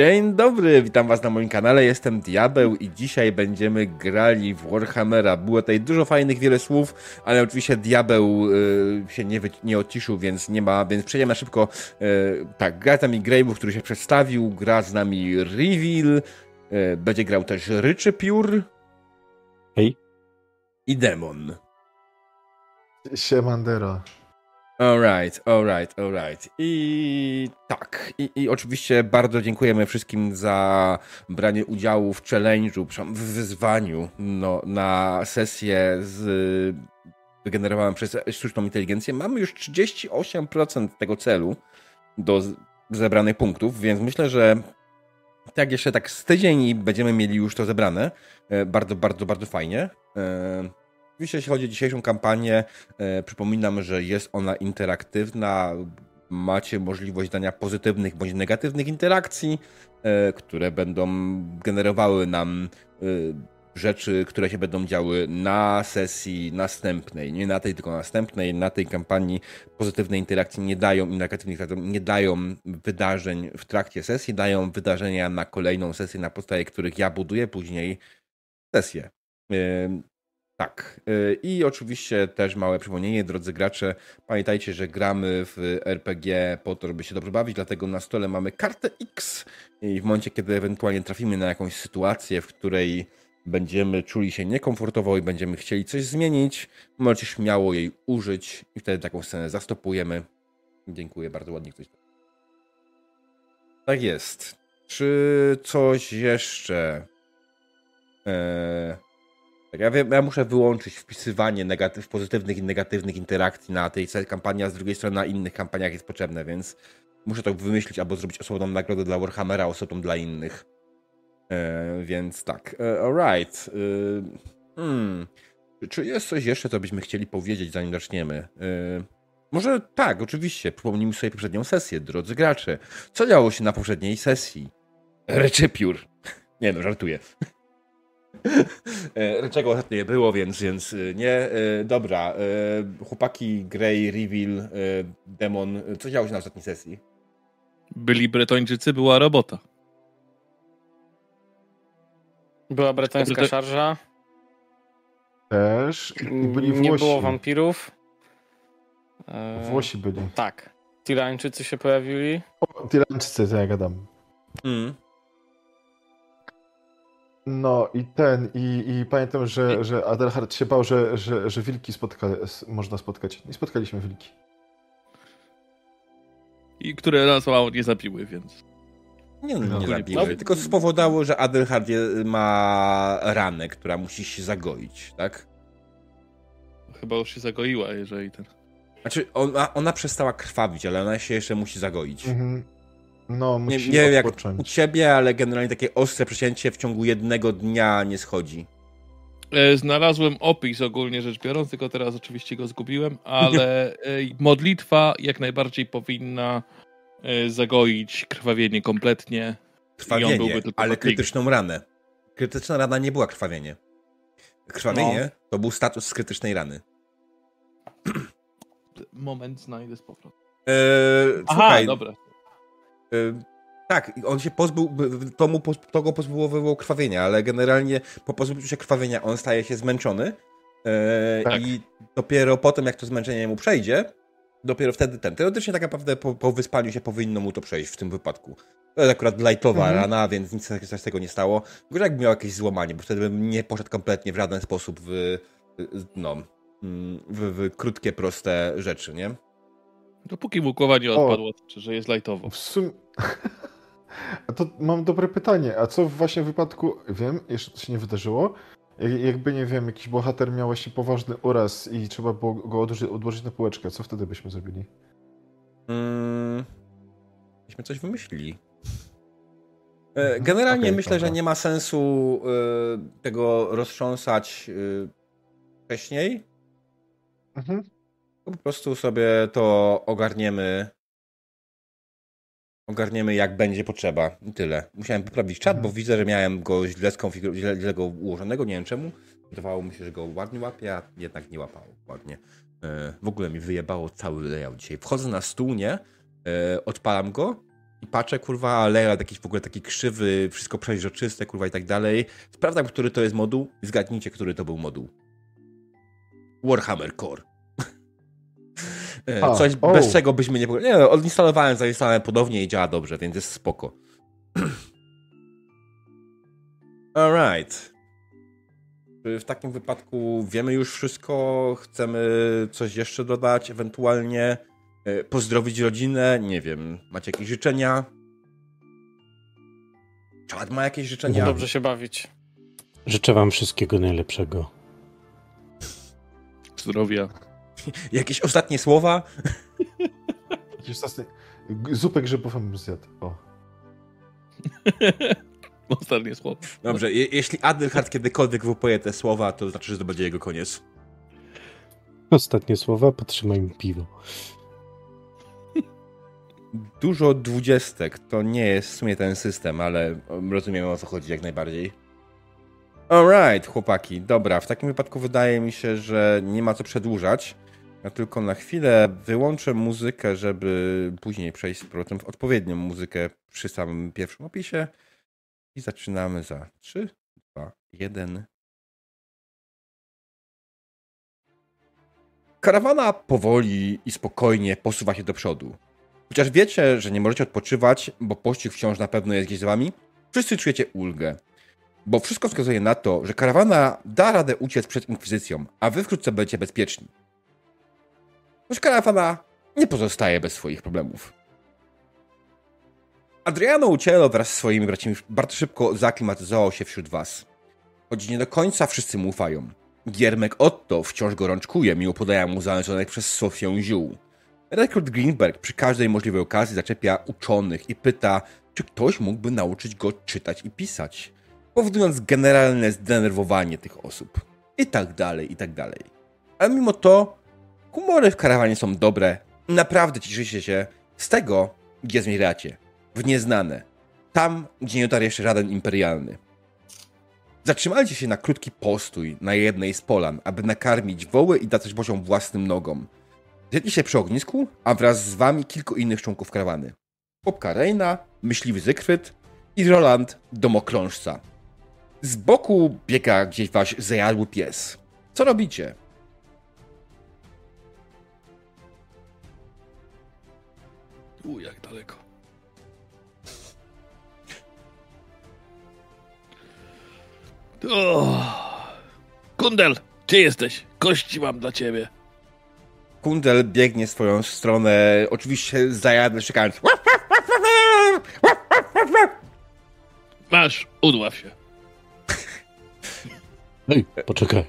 Dzień dobry, witam was na moim kanale, jestem Diabeł i dzisiaj będziemy grali w Warhammera. Było tutaj dużo fajnych, wiele słów, ale oczywiście Diabeł y, się nie, nie odciszył, więc nie ma, więc przejdziemy szybko. Y, tak, gra z nami Grave'ów, który się przedstawił, gra z nami Reveal, y, będzie grał też Ryczy Piór. Hej. I Demon. Siemandero. Alright, alright, alright. I tak, i, i oczywiście bardzo dziękujemy wszystkim za branie udziału w challenge'u, w wyzwaniu no, na sesję z wygenerowaną przez sztuczną inteligencję. Mamy już 38% tego celu do zebranych punktów, więc myślę, że tak jeszcze tak z tydzień będziemy mieli już to zebrane. E, bardzo, bardzo, bardzo fajnie. E, Oczywiście, jeśli chodzi o dzisiejszą kampanię, e, przypominam, że jest ona interaktywna. Macie możliwość dania pozytywnych bądź negatywnych interakcji, e, które będą generowały nam e, rzeczy, które się będą działy na sesji następnej. Nie na tej, tylko następnej. Na tej kampanii pozytywne interakcje nie dają i negatywnych nie dają wydarzeń w trakcie sesji, dają wydarzenia na kolejną sesję, na podstawie których ja buduję później sesję. Tak. Y, I oczywiście też małe przypomnienie, drodzy gracze. Pamiętajcie, że gramy w RPG po to, żeby się dobrze bawić, dlatego na stole mamy kartę X. I w momencie, kiedy ewentualnie trafimy na jakąś sytuację, w której będziemy czuli się niekomfortowo i będziemy chcieli coś zmienić, możecie śmiało jej użyć i wtedy taką scenę zastopujemy. Dziękuję bardzo ładnie ktoś. Tak jest. Czy coś jeszcze? Eee... Tak, ja, wiem, ja muszę wyłączyć wpisywanie negatyw, pozytywnych i negatywnych interakcji na tej kampanii, a z drugiej strony na innych kampaniach jest potrzebne, więc muszę to wymyślić albo zrobić osobną nagrodę dla Warhammera, osobną dla innych. E, więc tak, e, alright. E, hmm. Czy jest coś jeszcze, co byśmy chcieli powiedzieć, zanim zaczniemy? Może tak, oczywiście. Przypomnijmy sobie poprzednią sesję, drodzy gracze. Co działo się na poprzedniej sesji? Reczypiór. Nie no, żartuję. E, czego ostatnio nie było, więc, więc e, nie. E, dobra, chłopaki, Grey, Reveal, Demon, co działo się na ostatniej sesji? Byli Bretończycy, była robota. Była bretońska szarża. Też. I byli Włosi. Nie było wampirów. Włosi byli. Tak. Tirańczycy się pojawili. O, Tirańczycy, to ja gadam. Mm. No i ten, i, i pamiętam, że, że Adelhard się bał, że, że, że wilki spotka, można spotkać. I spotkaliśmy wilki. I które nas mało nie zabiły, więc. Nie, no, nie zabiły, no, tylko spowodowało, że Adelhard ma ranę, która musi się zagoić, tak? Chyba już się zagoiła, jeżeli ten. Znaczy, ona, ona przestała krwawić, ale ona się jeszcze musi zagoić. Mhm. No, nie, nie wiem jak u ciebie, ale generalnie takie ostre przecięcie w ciągu jednego dnia nie schodzi. E, znalazłem opis ogólnie rzecz biorąc, tylko teraz oczywiście go zgubiłem, ale e, modlitwa jak najbardziej powinna e, zagoić krwawienie kompletnie. Krwawienie, ale krytyczną ranę. Krytyczna rana nie była krwawienie. Krwawienie no. to był status z krytycznej rany. Moment, znajdę z powrotem. Eee, Aha, słuchaj, dobra. Tak, on się pozbył, to, mu, to go pozbyło krwawienia, ale generalnie po pozbyciu się krwawienia on staje się zmęczony e, tak. i dopiero potem, jak to zmęczenie mu przejdzie, dopiero wtedy ten. Teoretycznie tak naprawdę po, po wyspaniu się powinno mu to przejść w tym wypadku. To jest akurat lightowa mhm. rana, więc nic z tego nie stało. Gorzej jakby miał jakieś złamanie, bo wtedy bym nie poszedł kompletnie w żaden sposób w, no, mm, w, w krótkie, proste rzeczy, nie? Dopóki mu głowa nie odpadła, o, to, że jest lightowo. W sumie... to mam dobre pytanie. A co właśnie w wypadku... Wiem, jeszcze to się nie wydarzyło. Jakby, nie wiem, jakiś bohater miał właśnie poważny uraz i trzeba było go odłożyć, odłożyć na półeczkę, co wtedy byśmy zrobili? Hmm, byśmy coś wymyślili. E, mhm. Generalnie okay, myślę, dobra. że nie ma sensu y, tego roztrząsać y, wcześniej. Mhm po prostu sobie to ogarniemy. Ogarniemy jak będzie potrzeba. I tyle. Musiałem poprawić czat, bo mhm. widzę, że miałem go źle, skonfigur- źle, źle go ułożonego, nie wiem czemu. Wydawało mi się, że go ładnie łapie, a jednak nie łapało ładnie. E, w ogóle mi wyjebało cały layout dzisiaj. Wchodzę na stół, nie? E, odpalam go I patrzę, kurwa, layout jakiś w ogóle taki krzywy, wszystko przeźroczyste, kurwa i tak dalej. Sprawdzam, który to jest moduł i zgadnijcie, który to był moduł. Warhammer Core. E, A, Coś, o. bez czego byśmy nie... Nie no, odinstalowałem, zainstalowałem ponownie i działa dobrze, więc jest spoko. Alright. Czy w takim wypadku wiemy już wszystko? Chcemy coś jeszcze dodać? Ewentualnie e, pozdrowić rodzinę? Nie wiem. Macie jakieś życzenia? Czad ma jakieś życzenia? Dobrze się bawić. Życzę wam wszystkiego najlepszego. Zdrowia. Jakieś ostatnie słowa? Jakiś ostatni... g- Zupę grzybową bym zjadł. O. Ostatnie słowo. Dobrze, je, jeśli Adelhard kiedykolwiek wypowie te słowa, to znaczy, że to będzie jego koniec. Ostatnie słowa, potrzymaj mi piwo. Dużo dwudziestek to nie jest w sumie ten system, ale rozumiem o co chodzi jak najbardziej. Alright, chłopaki, dobra, w takim wypadku wydaje mi się, że nie ma co przedłużać. Ja tylko na chwilę wyłączę muzykę, żeby później przejść z powrotem w odpowiednią muzykę przy samym pierwszym opisie. I zaczynamy za 3, 2, 1. Karawana powoli i spokojnie posuwa się do przodu. Chociaż wiecie, że nie możecie odpoczywać, bo pościg wciąż na pewno jest gdzieś z wami, wszyscy czujecie ulgę. Bo wszystko wskazuje na to, że karawana da radę uciec przed inkwizycją, a wy wkrótce będziecie bezpieczni. Choć karawana nie pozostaje bez swoich problemów. Adriano Ucielo wraz z swoimi braćmi bardzo szybko zaaklimatyzował się wśród was. Choć nie do końca wszyscy mu ufają. Giermek Otto wciąż gorączkuje, mimo podania mu zależonych przez Sofię ziół. Rekrut Greenberg przy każdej możliwej okazji zaczepia uczonych i pyta, czy ktoś mógłby nauczyć go czytać i pisać, powodując generalne zdenerwowanie tych osób. I tak dalej, i tak dalej. Ale mimo to, humory w karawanie są dobre. Naprawdę cieszycie się z tego, gdzie zmierzacie. W nieznane. Tam, gdzie nie dotarł jeszcze żaden imperialny. Zatrzymajcie się na krótki postój na jednej z polan, aby nakarmić woły i dać boziom własnym nogom. Zjedli się przy ognisku, a wraz z wami kilku innych członków karawany. Popka Reina, myśliwy Zygfryd i Roland Domokrążca. Z boku biega gdzieś wasz zajadły pies. Co robicie? U, jak daleko. O! Kundel, gdzie jesteś? Kości mam dla ciebie. Kundel biegnie w swoją stronę, oczywiście zajadły, czekając. Masz, udław się. Ej, poczekaj.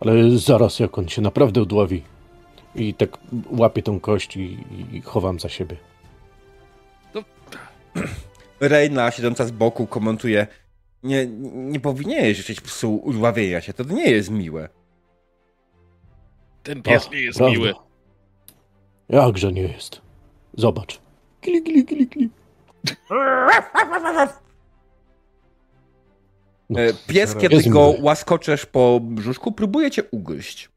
Ale zaraz jak on się naprawdę udławi. I tak łapię tą kość i, i chowam za siebie. Reina, siedząca z boku, komentuje. Nie, nie powinieneś życzyć psu udławienia się, to nie jest miłe. Ten pies nie jest prawda. miły. Jakże nie jest. Zobacz. Kili, kili, kili, kili. No, E, Pies, Jest kiedy miły. go łaskoczesz po brzuszku, próbuje cię ugryźć.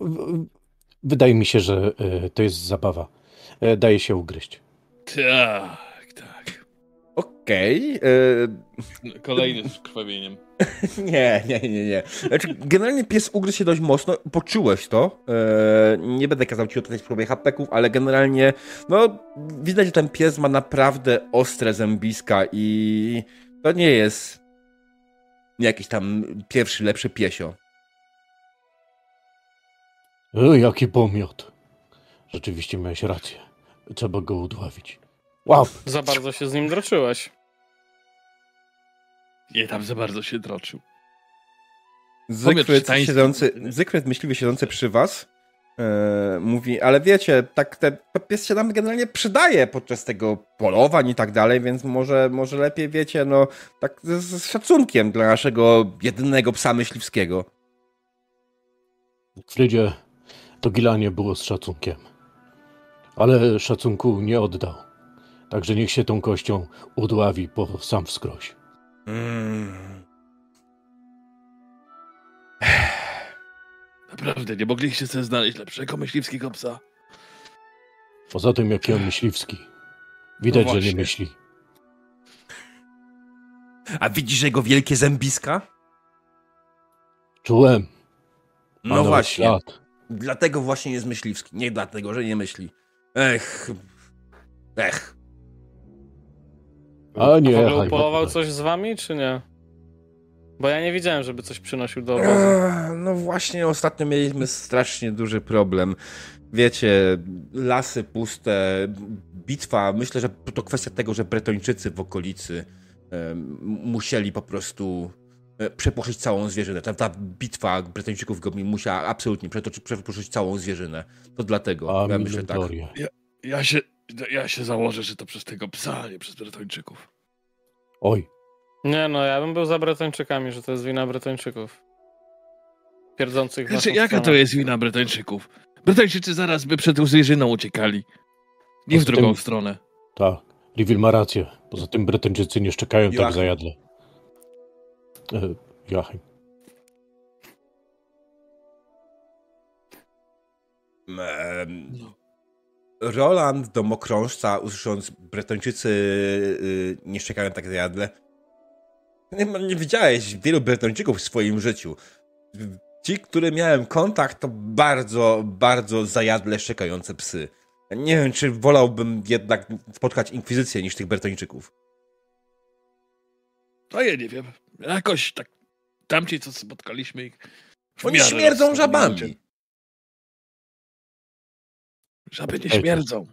w- wydaje mi się, że y, to jest zabawa. E, Daje się ugryźć. Tak, tak. Okej. e, Kolejny z krwawieniem. Nie, nie, nie, nie. Znaczy, generalnie pies ugryzł się dość mocno, poczułeś to. E, nie będę kazał ci oddać próbie hapeków, ale generalnie, no, widać, że ten pies ma naprawdę ostre zębiska i to nie jest jakiś tam pierwszy, lepszy piesio. E, jaki pomiot. Rzeczywiście miałeś rację. Trzeba go udławić. Wow. Za bardzo się z nim droczyłeś. Nie tam za bardzo się droczył. Zygfryd, siedzący, Zygfryd myśliwy siedzący przy was e, mówi, ale wiecie, tak ten pies się nam generalnie przydaje podczas tego polowań i tak dalej, więc może, może lepiej, wiecie, no tak z, z szacunkiem dla naszego jedynego psa myśliwskiego. Frydzie, to gilanie było z szacunkiem. Ale szacunku nie oddał. Także niech się tą kością udławi po sam wskroś. Mm. Naprawdę, nie mogliście sobie znaleźć lepszego myśliwskiego psa. Poza tym, jaki on myśliwski. Widać, No że nie myśli. A widzisz jego wielkie zębiska? Czułem. Ma No właśnie. Ślad. Dlatego właśnie jest myśliwski. Nie dlatego, że nie myśli. Ech. Ech. A A nie, w ogóle upolował coś z wami, czy nie? Bo ja nie widziałem, żeby coś przynosił do obozu. Ech, No właśnie, ostatnio mieliśmy strasznie duży problem. Wiecie, lasy puste, bitwa. Myślę, że to kwestia tego, że Bretończycy w okolicy em, musieli po prostu e, przeposzyć całą zwierzynę. Ta, ta bitwa Bretończyków w Goblin musiała absolutnie przetoczyć, przeposzyć całą zwierzynę. To dlatego. A ja myślę tak. Minotaurię. Ja się, ja się założę, że to przez tego psa, a nie przez Bretończyków. Oj, Nie no, ja bym był za Bretończykami, że to jest wina Bretończyków. Pierdzących Znaczy, jaka to stronę. jest wina Bretończyków? Bretończycy zaraz by przed zwierzyną uciekali. Nie w drugą tym- stronę. tak. Livil ma rację. Poza tym Bretończycy nie szczekają tak Joachim. zajadle. E, Joachim. No. Roland, domokrążca, usłysząc Bretończycy y, nie szczekają tak zajadle. Nie, nie widziałeś wielu Bretończyków w swoim życiu. Ci, które miałem kontakt, to bardzo, bardzo zajadle szczekające psy. Nie wiem, czy wolałbym jednak spotkać inkwizycję niż tych Bretończyków. No ja nie wiem. Jakoś tak tamci, co spotkaliśmy ich. w Oni śmierdzą żabami. Żaby nie śmierdzą.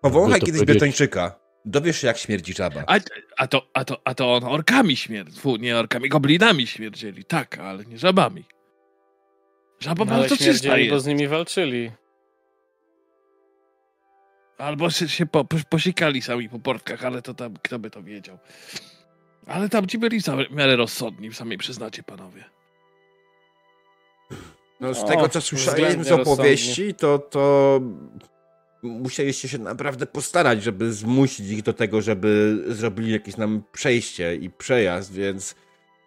Powąchaj to kiedyś powiedzieć- Bretończyka. Dowiesz się, jak śmierdzi żaba. A, a, to, a, to, a to on orkami śmierdzi. Fu, nie orkami, goblinami śmierdzieli. Tak, ale nie żabami. Żaba No, ale bardzo czysta jest. z nimi walczyli. Albo się, się po, posikali sami po portkach, ale to tam, kto by to wiedział. Ale tam ci byli w miarę rozsądni, sami przyznacie, panowie. No, z O, tego, co słyszeliśmy z opowieści, to, to musieliście się naprawdę postarać, żeby zmusić ich do tego, żeby zrobili jakieś nam przejście i przejazd, więc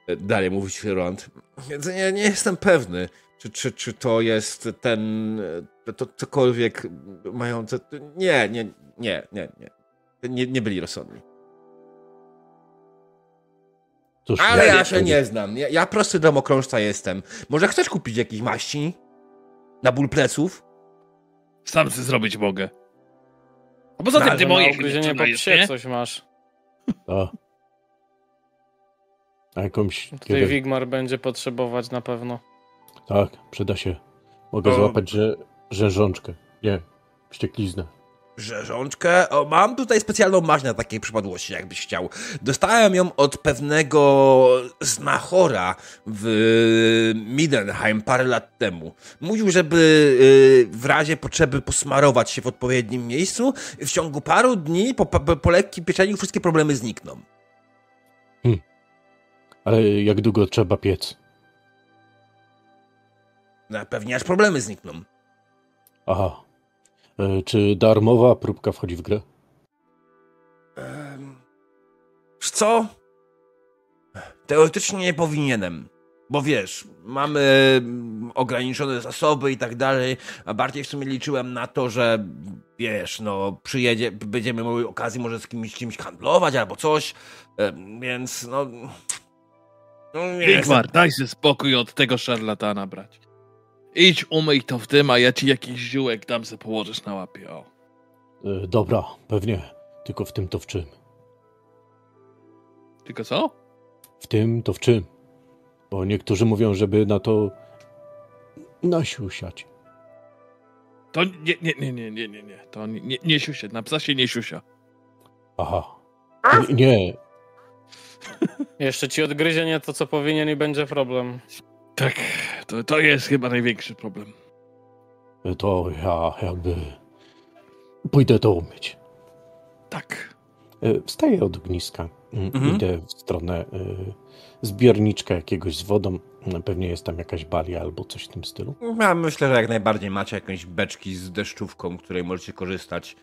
e, dalej mówi się Roland. Więc nie, nie jestem pewny, czy, czy, czy to jest ten, e, to cokolwiek mające... Nie, nie, nie, nie, nie. Nie, nie byli rozsądni. Cóż, Ale ja- ja się nie znam. Ja, ja prosty domokrążca jestem. Może chcesz kupić jakieś maści? Na ból pleców? Sam sobie zrobić mogę. A poza No, tym ty moje ugryzienie po sprzedajesz, psie nie? coś masz. A. A jakąś. Tutaj Kiedy... Wigmar będzie potrzebować na pewno. Tak, przyda się. Mogę O. złapać że... rzężączkę. Nie, wściekliznę. Rzeżączkę? O, mam tutaj specjalną maść na takiej przypadłości, jakbyś chciał. Dostałem ją od pewnego znachora w Midenheim parę lat temu. Mówił, żeby y, w razie potrzeby posmarować się w odpowiednim miejscu. W ciągu paru dni po, po, po lekkim pieczeniu wszystkie problemy znikną. Ale jak długo trzeba piec? No, pewnie aż problemy znikną. Aha. E, czy darmowa próbka wchodzi w grę? Wiesz co? Teoretycznie nie powinienem. Bo wiesz, mamy mm, ograniczone zasoby i tak dalej, a bardziej w sumie liczyłem na to, że wiesz, no przyjedzie, będziemy mieli okazję może z kimś, kimś handlować albo coś, więc no... no jestem- Wigmar, daj sobie spokój od tego szarlatana brać. Idź umyj to w tym, a ja ci jakiś ziółek dam se położysz na łapie, o. E, dobra, pewnie. Tylko w tym to w czym? Tylko co? W tym to w czym? Bo niektórzy mówią, żeby na to nasiusiać. To nie, nie, nie, nie, nie, nie, nie. To nie, nie, nie siusia, na psa się nie siusia. Aha. Nie, nie. Jeszcze ci odgryzienie to, co powinien i będzie problem. Tak, to, to jest chyba największy problem. to ja jakby pójdę to umyć. Tak. E, Wstaję od ogniska. Mhm. Idę w stronę e, zbiorniczka jakiegoś z wodą. Mm, Pewnie jest tam jakaś balia albo coś w tym stylu. Ja myślę, że jak najbardziej macie jakieś beczki z deszczówką, której możecie korzystać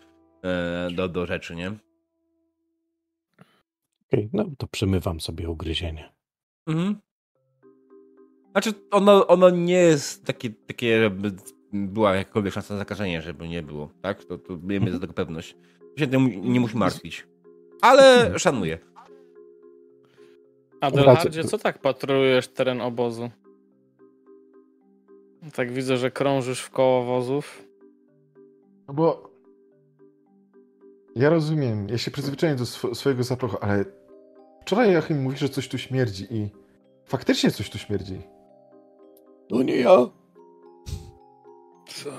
e, do, do rzeczy, nie? Okej, no to przemywam sobie ugryzienie. Mhm. Znaczy, ono, ono nie jest takie, takie żeby była jakakolwiek szansa na zakażenie, żeby nie było, tak? To, to miejmy do tego pewność. Się tym nie musi martwić. Ale szanuję. Adelhardzie, co tak patrolujesz teren obozu? Tak widzę, że krążysz w koło wozów. No bo ja rozumiem, ja się przyzwyczaiłem do sw swojego zapachu, ale wczoraj Joachim mówi, że coś tu śmierdzi i faktycznie coś tu śmierdzi. No nie ja. Co?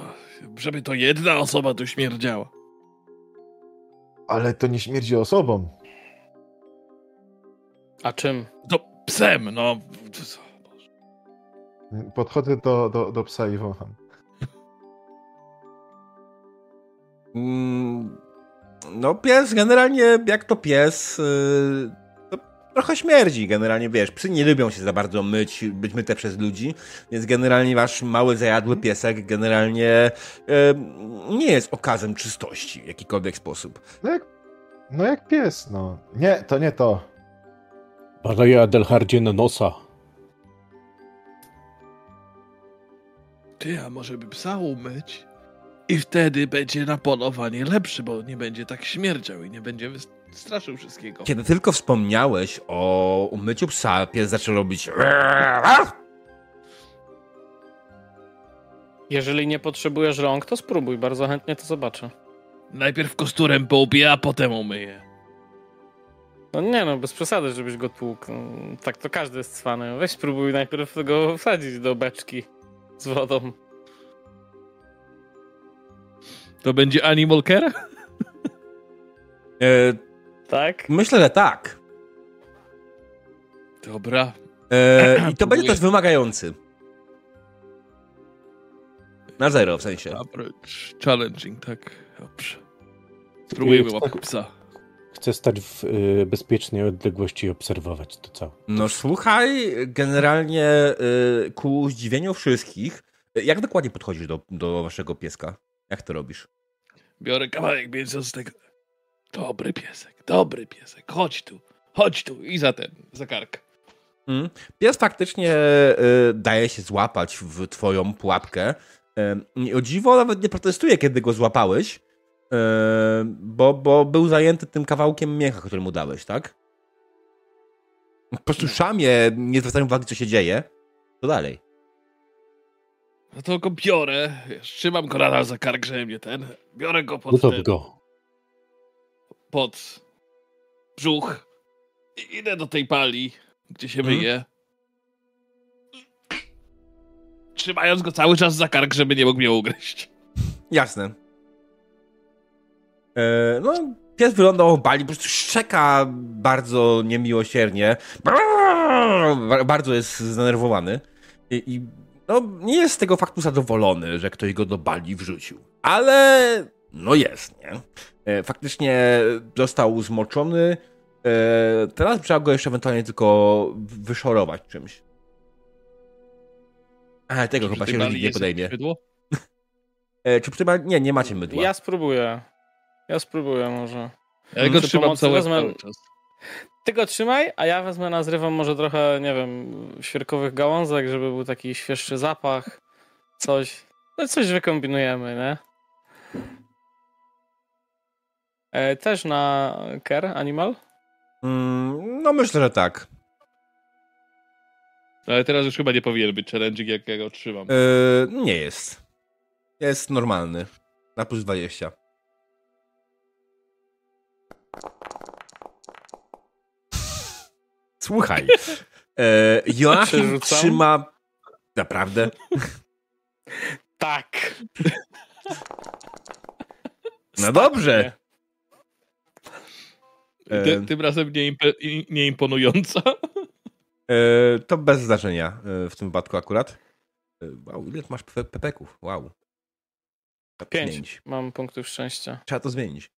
Żeby to jedna osoba tu śmierdziała. Ale to nie śmierdzi osobą. A czym? To psem, no. Podchodzę do, do, do psa i wącham. Mm, No pies generalnie, jak to pies, yy, to trochę śmierdzi generalnie, wiesz, psy nie lubią się za bardzo myć, być myte przez ludzi, więc generalnie wasz mały, zajadły piesek generalnie yy, nie jest okazem czystości w jakikolwiek sposób. No jak, no jak pies, no. Nie, to nie to. Badaję Adelhardzie na nosa. Ty, a może by psa umyć? I wtedy będzie na polowanie lepszy, bo nie będzie tak śmierdział i nie będzie straszył wszystkiego. Kiedy tylko wspomniałeś o umyciu psa, pies zaczął robić Jeżeli nie potrzebujesz rąk, to spróbuj, bardzo chętnie to zobaczę. Najpierw kosturem połbie, a potem umyje. No nie no, bez przesady, żebyś go tłukł. No, tak to każdy jest cwany. Weź spróbuj najpierw go wsadzić do beczki z wodą. To będzie Animal Care? E, Tak? myślę, że tak. Dobra. E, I to będzie też wymagający. Na zero w sensie. Approach challenging, tak. Dobrze. Spróbujemy Chcę- łapać psa. Chcę stać w y, bezpiecznej odległości i obserwować to całe. No słuchaj, generalnie y, ku zdziwieniu wszystkich, jak dokładnie podchodzisz do, do waszego pieska? Jak to robisz? Biorę kawałek mięsa z tego. Dobry piesek, dobry piesek. Chodź tu, chodź tu. I za ten, za kark. Mm. Pies faktycznie y, daje się złapać w twoją pułapkę. Y, o dziwo nawet nie protestuje, kiedy go złapałeś, y, bo, bo był zajęty tym kawałkiem mięcha, który mu dałeś, tak? Po prostu szamie, nie zwracają uwagi, co się dzieje. To dalej. No to go biorę, wiesz, trzymam go nadal za kark, żeby mnie ten. Biorę go pod, Gotow ten, go. pod brzuch. I idę do tej pali, gdzie się Mhm. myje. Trzymając go cały czas za kark, żeby nie mógł mnie ugryźć. Jasne. E, no, pies wylądował w bali, po prostu szczeka bardzo niemiłosiernie. Ba- Bardzo jest zdenerwowany. I, I no, nie jest z tego faktu zadowolony, że ktoś go do bali wrzucił. Ale no jest, nie? E, faktycznie został zmoczony. E, teraz trzeba go jeszcze ewentualnie tylko wyszorować czymś. Ale tego Czy chyba się tej rodzi bali nie podejmie. E, czy przy bali... Nie, nie macie mydła. Ja spróbuję. Ja spróbuję może. Ja go trzymam pomocy cały, wezmę- cały czas. Ty go trzymaj, a ja wezmę, nazrywam może trochę, nie wiem, świerkowych gałązek, żeby był taki świeższy zapach. Coś. No coś wykombinujemy, nie? E, też na Care Animal? Mm, no myślę, że tak. Ale teraz już chyba nie powinien być challenging, jak ja go trzymam. E, nie jest. Jest normalny. Na plus 20. Słuchaj. E, Joachim Przerzucam? trzyma... Naprawdę? Tak. No dobrze. e, Ty, tym razem nie, impe, i- nie imponująca. E, to bez znaczenia e, w tym wypadku akurat. E, wow, ile masz pe- pepeków? Wow. Pięć. zmienić. Mam punktów szczęścia. Trzeba to zmienić.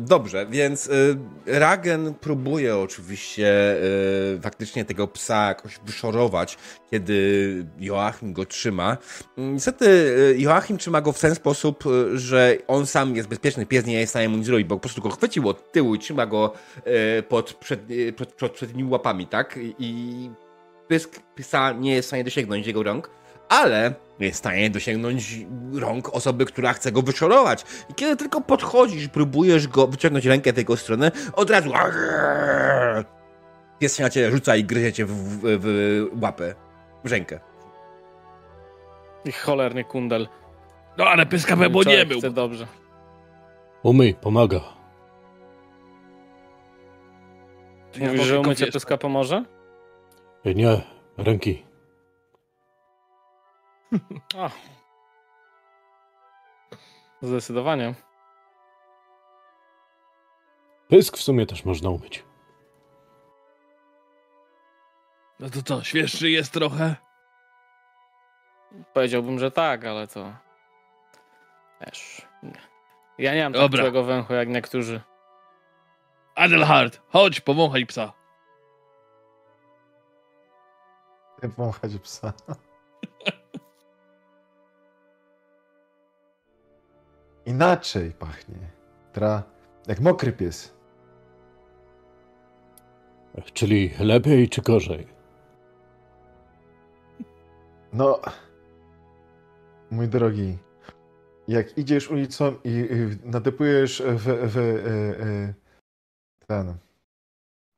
Dobrze, więc y, Ragen próbuje oczywiście y, faktycznie tego psa jakoś wyszorować, kiedy Joachim go trzyma. Niestety y, Joachim trzyma go w ten sposób, że on sam jest bezpieczny, pies nie jest w stanie mu nic zrobić, bo po prostu go chwycił od tyłu i trzyma go pod, przed, przednimi łapami, tak? I pysk psa nie jest w stanie dosięgnąć jego rąk, ale jest w stanie dosięgnąć rąk osoby, która chce go wyszorować. I kiedy tylko podchodzisz, próbujesz go wyciągnąć rękę w jego stronę, od razu pies się na ciebie rzuca i gryzie cię w, w, w łapę, w rękę. I cholerny kundel. No ale pyska bo nie był. Dobrze. Umyj, pomaga. Mówisz, że umycie pyska pomoże? Nie, ręki. O. Zdecydowanie. Pysk w sumie też można umyć. No to co, świeższy jest trochę? Powiedziałbym, że tak, ale to... Wiesz... Ja nie mam tak całego węchu jak niektórzy. Adelhard, chodź, powąchaj psa. Wąchać psa. Inaczej pachnie. Tra... Jak mokry pies. Czyli lepiej czy gorzej? No, mój drogi, jak idziesz ulicą i nadepujesz w, w, w e, ten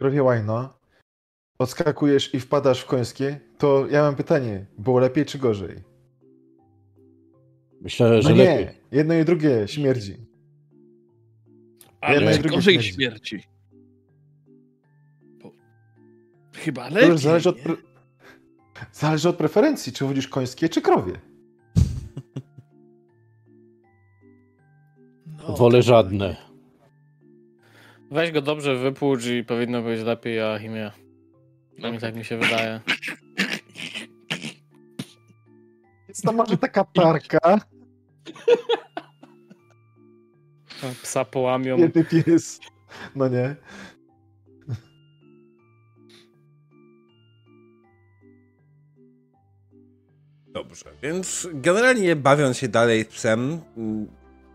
krowie łajno, odskakujesz i wpadasz w końskie, to ja mam pytanie, było lepiej czy gorzej? Myślę, że no nie, lepiej. jedno i drugie śmierdzi. Ale gorzej śmierci. śmierci. Chyba lepiej. To zależy od, pre... zależy od preferencji, czy wodzisz końskie, czy krowie. No, Wolę żadne. Weź go dobrze wypłucz i powinno być lepiej a imię. No mi tak mi się wydaje. Jest to może taka parka. Psa połamią. Biedny pies. No nie. Dobrze, więc generalnie bawiąc się dalej z psem,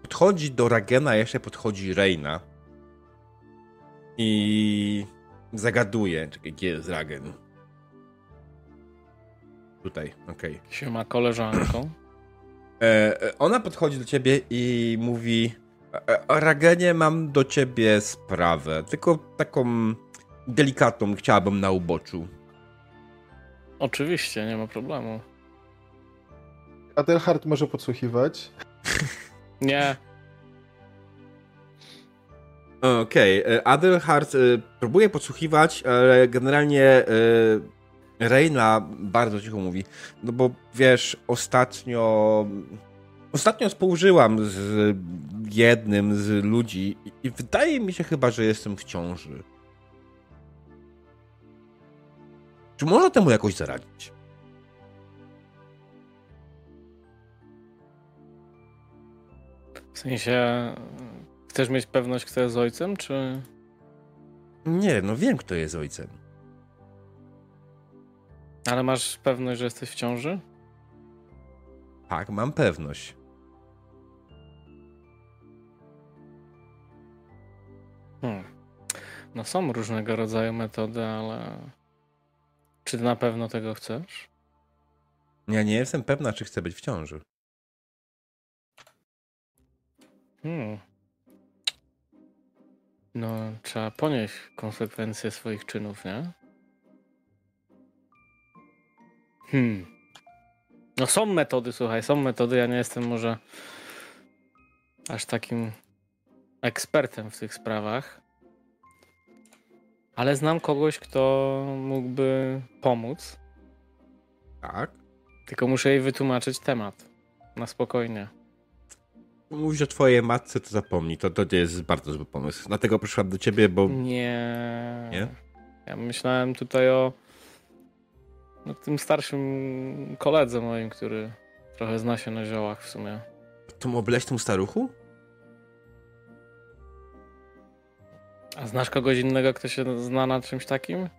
podchodzi do Ragena, jeszcze podchodzi Reina i zagaduje. Czekaj, gdzie jest Ragen? Tutaj, okej. Okay. Siema koleżanką. E, e, ona podchodzi do ciebie i mówi e, Ragenie, mam do ciebie sprawę, tylko taką delikatną chciałabym na uboczu. Oczywiście, nie ma problemu. Adelhard może podsłuchiwać. Nie. Okej, okay. Adelhard próbuje podsłuchiwać, ale generalnie Reina bardzo cicho mówi, no bo wiesz, ostatnio ostatnio współżyłam z jednym z ludzi i wydaje mi się chyba, że jestem w ciąży. Czy można temu jakoś zaradzić? W sensie, chcesz mieć pewność, kto jest ojcem, czy... Nie, no wiem, kto jest ojcem. Ale masz pewność, że jesteś w ciąży? Tak, mam pewność. Hmm. No są różnego rodzaju metody, ale czy na pewno tego chcesz? Ja nie jestem pewna, czy chcę być w ciąży. Hmm. No, trzeba ponieść konsekwencje swoich czynów, nie? Hmm. No są metody, słuchaj, są metody. Ja nie jestem może aż takim ekspertem w tych sprawach. Ale znam kogoś, kto mógłby pomóc. Tak. Tylko muszę jej wytłumaczyć temat. Na spokojnie. Mówisz o twojej matce, to zapomnij. To, to jest bardzo zły pomysł. Dlatego przyszłam do ciebie, bo... Nie. Nie? Ja myślałem tutaj o no, tym starszym koledze moim, który trochę zna się na ziołach w sumie. Mobileć temu staruchu? A znasz kogoś innego, kto się zna na czymś takim?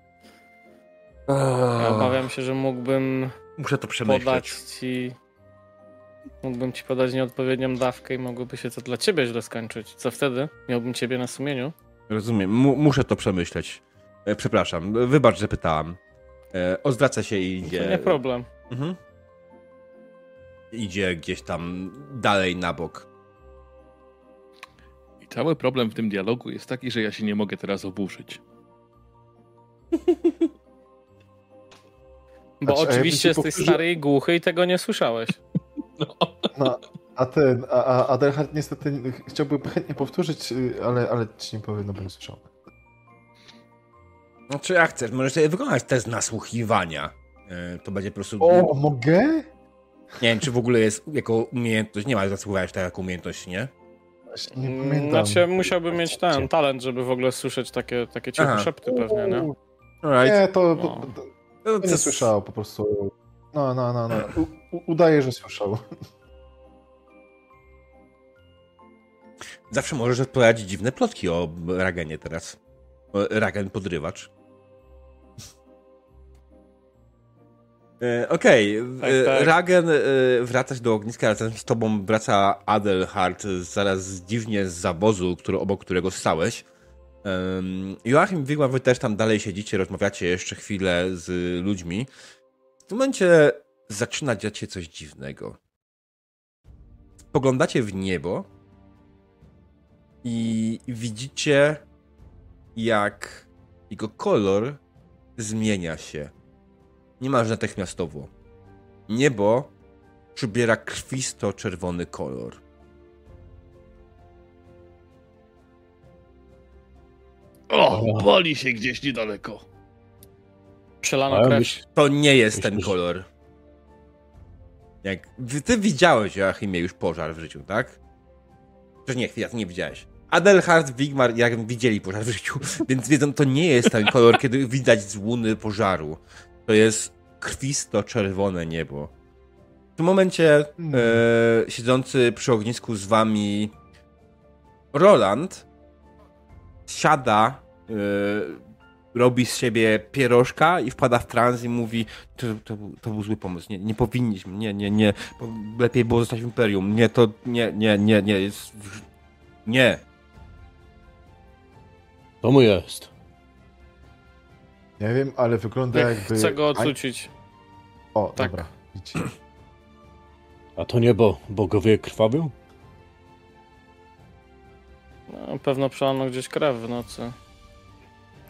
Ja obawiam się, że mógłbym Muszę to przemyśleć. podać ci mógłbym ci podać nieodpowiednią dawkę i mogłoby się to dla ciebie źle skończyć. Co wtedy? Miałbym ciebie na sumieniu? Rozumiem. M muszę to przemyśleć. E, przepraszam. Wybacz, że pytałam. E, się i idzie. To nie problem. Mhm. idzie gdzieś tam dalej na bok. I cały problem w tym dialogu jest taki, że ja się nie mogę teraz oburzyć. Bo Znaczy, oczywiście ci jesteś stary i głuchy i tego nie słyszałeś. No, a ten, a, a Adelhard niestety chciałby chętnie powtórzyć, y, ale, ale ci nie powiem, no bo nie słyszał. Znaczy, jak chcesz, możesz sobie wykonać test nasłuchiwania. E, To będzie po prostu. O, mogę? Nie wiem, czy w ogóle jest jako umiejętność. Nie ma nasłuchiwania tak jako umiejętność, nie? Właśnie nie pamiętam. Znaczy musiałby mieć ten talent, żeby w ogóle słyszeć takie, takie ciche szepty pewnie, nie? Alright. Nie, to, to, No. to, No, to nie słyszał po prostu. No, no, no, no. U, u, udaje, że słyszał. Zawsze możesz odpowiadać dziwne plotki o Ragenie teraz. Ragen podrywacz. E, Okej, Tak, e, tak. Ragen e, wracasz do ogniska, ale razem z tobą wraca Adelhard zaraz dziwnie z zawozu, który, obok którego stałeś. Joachim Wigmar, wy też tam dalej siedzicie, rozmawiacie jeszcze chwilę z ludźmi. W tym momencie zaczyna dziać się coś dziwnego. Spoglądacie w niebo i widzicie, jak jego kolor zmienia się. Niemalże natychmiastowo. Niebo przybiera krwisto-czerwony kolor. O, boli się gdzieś niedaleko. Przelano krew. To nie jest ten kolor. Jak ty widziałeś, Joachimie, już pożar w życiu, tak? Przecież nie, chwila, nie widziałeś. Adelhard, Wigmar, jak widzieli pożar w życiu, więc wiedzą, to nie jest ten kolor, kiedy widać z łuny pożaru. To jest krwisto-czerwone niebo. W tym momencie Hmm. e, siedzący przy ognisku z wami Roland siada, e, robi z siebie pierożka i wpada w trans i mówi to, to, był- to był zły pomysł, nie, nie powinniśmy, nie, nie, nie, lepiej było zostać w Imperium, nie, to, nie, nie, nie, nie, jest, nie. to mu jest. Nie wiem, ale wygląda jakby... Chcę go odsucić. O, Tak. dobra. Widzicie. A to niebo bogowie krwawią? No, pewno przelano gdzieś krew w nocy.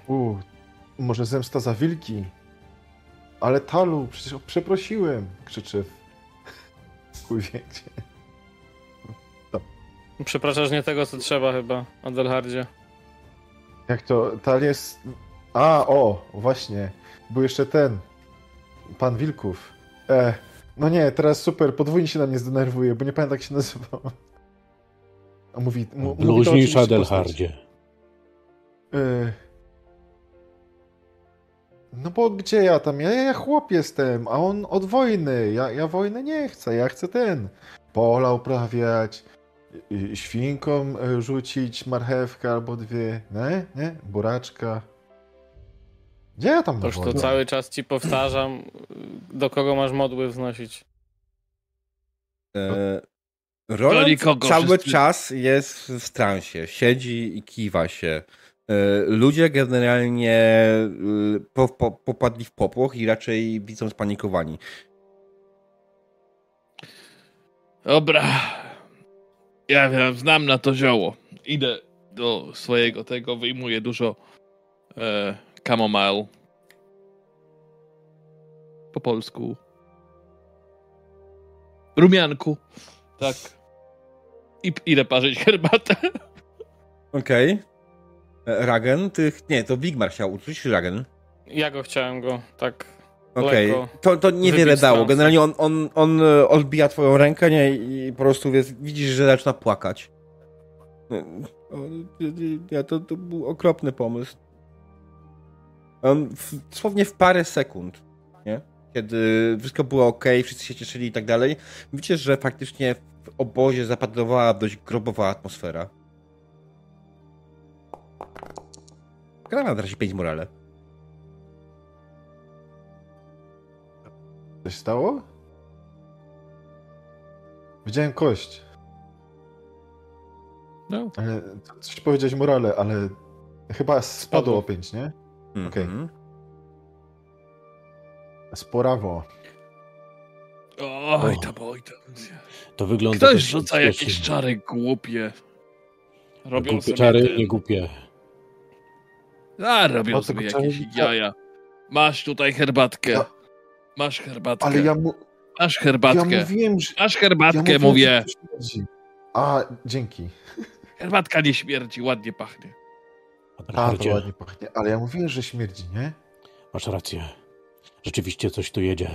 U, może zemsta za wilki? Ale Talu, przecież przeprosiłem, krzyczy w kuwiecie. Przepraszasz nie tego, co trzeba chyba, Adelhardzie. Jak to, Tal jest... A, o, właśnie, był jeszcze ten, pan Wilków. E, no nie, teraz super, podwójnie się na mnie zdenerwuje, bo nie pamiętam jak się nazywał. A mówi. E, No bo gdzie ja tam? Ja, ja chłop jestem, a on od wojny. Ja, ja wojny nie chcę, ja chcę ten. Pola uprawiać, świnkom y, rzucić marchewkę albo dwie, nie? Nie? Buraczka. Gdzie ja tam To już to cały czas ci powtarzam, do kogo masz modły wznosić. E, Do Roland cały wszyscy- czas jest w transie, siedzi i kiwa się. E, Ludzie generalnie e, po, po, popadli w popłoch i raczej widzą spanikowani. Dobra. Ja wiem, znam na to zioło. Idę do swojego tego, wyjmuję dużo e, chamomile. Po polsku. Rumianku. Tak. I idę parzyć herbatę. Okej. E, Ragen, ty... Nie, to Wigmar chciał uczuć, czy Ragen? Ja go chciałem go, tak. Okej, Lekko to, to niewiele dało. Generalnie on, on, on e, odbija twoją rękę nie, i po prostu wiesz, widzisz, że zaczyna płakać. E, Nie, to, to był okropny pomysł. On w, dosłownie w parę sekund, nie? kiedy wszystko było ok, wszyscy się cieszyli i tak dalej, widzicie, że faktycznie w obozie zapanowała dość grobowa atmosfera. Gra na razie 5 morale. Coś stało? Widziałem kość, No. ale coś powiedziałeś morale, ale chyba spadło Spadło. o 5, nie? Okej. Mhm. Sporawo. Oj O. tam, oj tam. To wygląda Ktoś rzuca jakieś czary głupie. Robią Głupie sobie czary, ten- nie głupie. A, robią No, sobie jakieś czary- jaja. Masz tutaj herbatkę. Ja- Masz herbatkę. Ale ja, mu, Masz ja herbatkę. mówiłem, że... Masz Ja herbatkę, mówiłem, mówię. śmierdzi. A, dzięki. Herbatka nie śmierdzi, ładnie pachnie. A, to Abrahardzie, ładnie pachnie. Ale ja mówiłem, że śmierdzi, nie? masz rację. Rzeczywiście coś tu jedzie.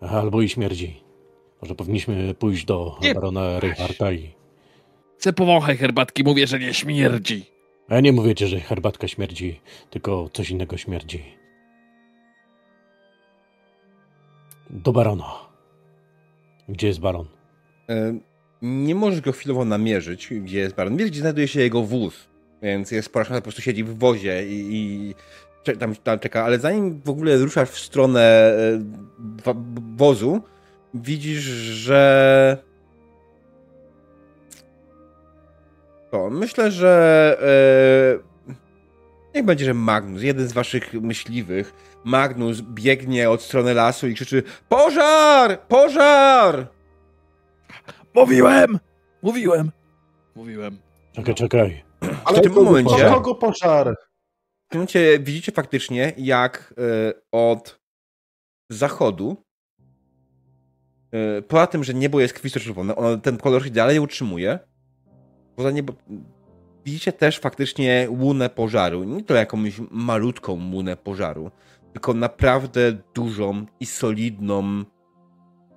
Albo i śmierdzi. Może powinniśmy pójść do Nie barona Reinharta i... Chcę powąchaj herbatki, mówię, że nie śmierdzi. A ja nie mówię ci, że herbatka śmierdzi, tylko coś innego śmierdzi. Do barona. Gdzie jest baron? E, Nie możesz go chwilowo namierzyć, gdzie jest baron. Wiesz, gdzie znajduje się jego wóz, więc jest spora szansa, po prostu siedzi w wozie i, i cze- tam, tam czeka. Ale zanim w ogóle ruszasz w stronę e, wozu, widzisz, że... To, myślę, że... E, niech będzie, że Magnus, jeden z waszych myśliwych, Magnus biegnie od strony lasu i krzyczy Pożar! Pożar! Mówiłem! Mówiłem! Mówiłem. Czekaj, czekaj. Ale w tym momencie, kogo pożar? w tym momencie widzicie faktycznie, jak e, od zachodu, e, poza tym, że niebo jest krwisto-czerwone, ono ten kolor się dalej utrzymuje. Poza niebo, widzicie też faktycznie łunę pożaru. Nie to jakąś malutką łunę pożaru, tylko naprawdę dużą i solidną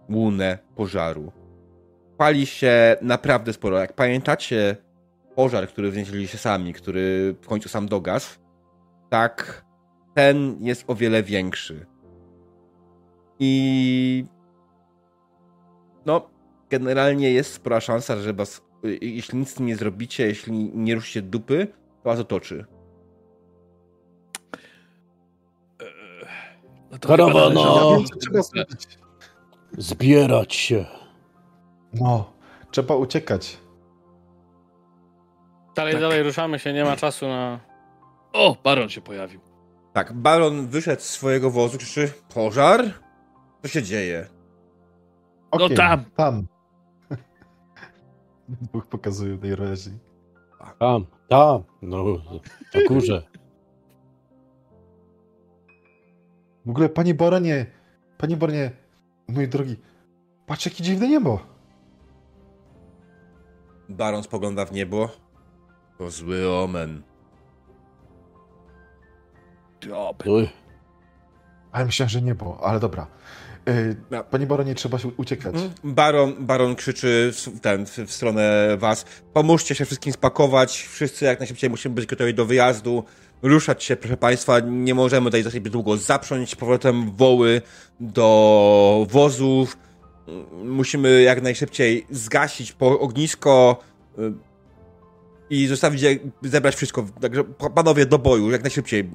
łunę pożaru. Pali się naprawdę sporo. Jak pamiętacie pożar, który wnieśliście sami, który w końcu sam dogasł, tak ten jest o wiele większy. I no, generalnie jest spora szansa, że was, y, jeśli nic z tym nie zrobicie, jeśli nie ruszycie dupy, to was otoczy. No to Karawana! chyba należy- O. Ja wiem, co trzeba zrobić. Zbierać się. No, trzeba uciekać. Dalej, Tak. dalej, ruszamy się, nie ma czasu na... O, baron się pojawił. Tak, baron wyszedł z swojego wozu, krzyczy, pożar? Co się dzieje? Okiem, tam. Tam. Dwóch pokazują tej razie. Tam, tam. No, na górze. W ogóle, panie baronie, panie baronie, mój drogi, patrz jakie dziwne niebo. Baron spogląda w niebo. To zły omen. Dobry. Ale myślałem, że niebo, ale dobra. Yy, Ja- panie baronie, trzeba się uciekać. Baron, baron krzyczy w, ten, w, stronę was. Pomóżcie się wszystkim spakować. Wszyscy jak najszybciej musimy być gotowi do wyjazdu. Ruszać się, proszę państwa. Nie możemy tutaj za siebie długo zaprząć z powrotem woły do wozów. Musimy jak najszybciej zgasić po ognisko y, i zostawić, je- zebrać wszystko. Także pa- panowie do boju, jak najszybciej.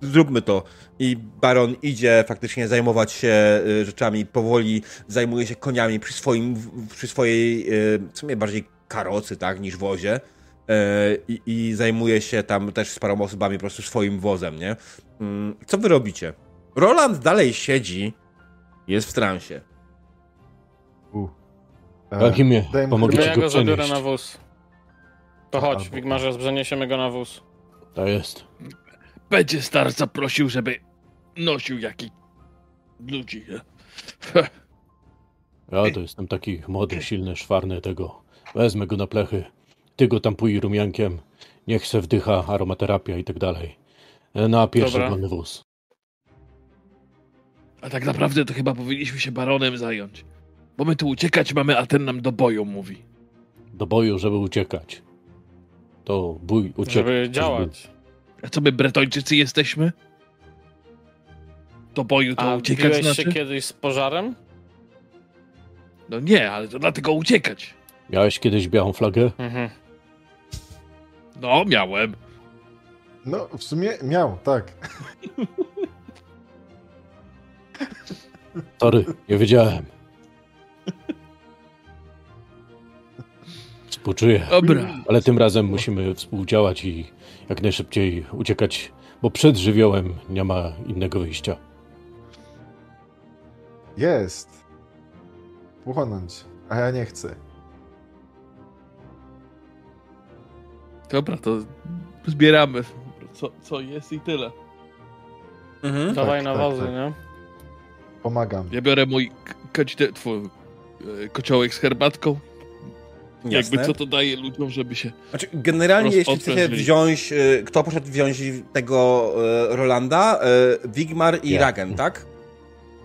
Zróbmy to. I baron idzie faktycznie zajmować się y, rzeczami powoli, zajmuje się koniami przy swoim, przy swojej, y, w sumie bardziej karocy, tak, niż wozie. Y, I, I zajmuje się tam też z paroma osobami po prostu swoim wozem, nie? Mm, Co wy robicie? Roland dalej siedzi, jest w transie. U. E, Jakimie, daj mu pomogę ci ja go go przenieść. na wóz. To chodź, Albo- Wigmarze, przeniesiemy go na wóz. To jest. Będzie starca prosił, żeby nosił jaki ludzi. Ja to jestem taki młody, silny, szwarny tego. Wezmę go na plechy. Ty go tam pój rumiankiem. Niech se wdycha aromaterapia i tak dalej. Na pierwszy wolny wóz. A tak naprawdę to chyba powinniśmy się baronem zająć. Bo my tu uciekać mamy, a ten nam do boju mówi. Do boju, żeby uciekać. To bój, uciekać. Żeby działać. A co my bretończycy jesteśmy? Do boju to A uciekać znaczy? się kiedyś z pożarem? No nie, ale to dlatego uciekać. Miałeś kiedyś białą flagę? Mhm. No, miałem. No, w sumie miał, tak. Sorry, nie wiedziałem. Współczuję. Dobra. Ale tym razem musimy współdziałać i jak najszybciej uciekać, bo przed żywiołem nie ma innego wyjścia. Jest. pochłonąć, a ja nie chcę. Dobra, to zbieramy co, co jest i tyle. Mhm. Dawaj tak, na tak, wozy, tak. nie? Pomagam. Ja biorę mój k- twój, e, kociołek z herbatką. Jasne. Jakby co to daje ludziom, żeby się... Znaczy, generalnie, jeśli chcecie wziąć, y, kto poszedł wziąć tego y, Rolanda, y, Wigmar i Ja. Ragen, tak?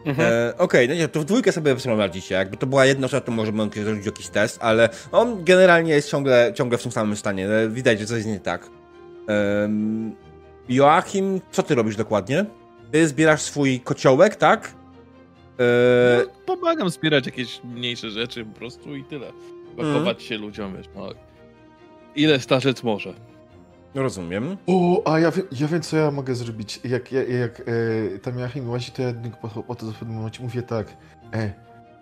Mhm. E, Okej, no nie, to w dwójkę sobie przeprowadzicie. Jakby to była jedna rzecz, to może mógł zrobić jakiś test, ale on generalnie jest ciągle, ciągle w tym samym stanie. E, Widać, że coś jest nie tak. Um, Joachim, co ty robisz dokładnie? Ty zbierasz swój kociołek, tak? E, No, pomagam zbierać jakieś mniejsze rzeczy po prostu i tyle. Pakować się ludziom, wiesz, no. Ile starzec może. rozumiem. O, a ja, wie, ja wiem, co ja mogę zrobić. Jak, jak, jak e, tam Joachim łazi, to ja po, po to w pewnym momencie mówię tak. E,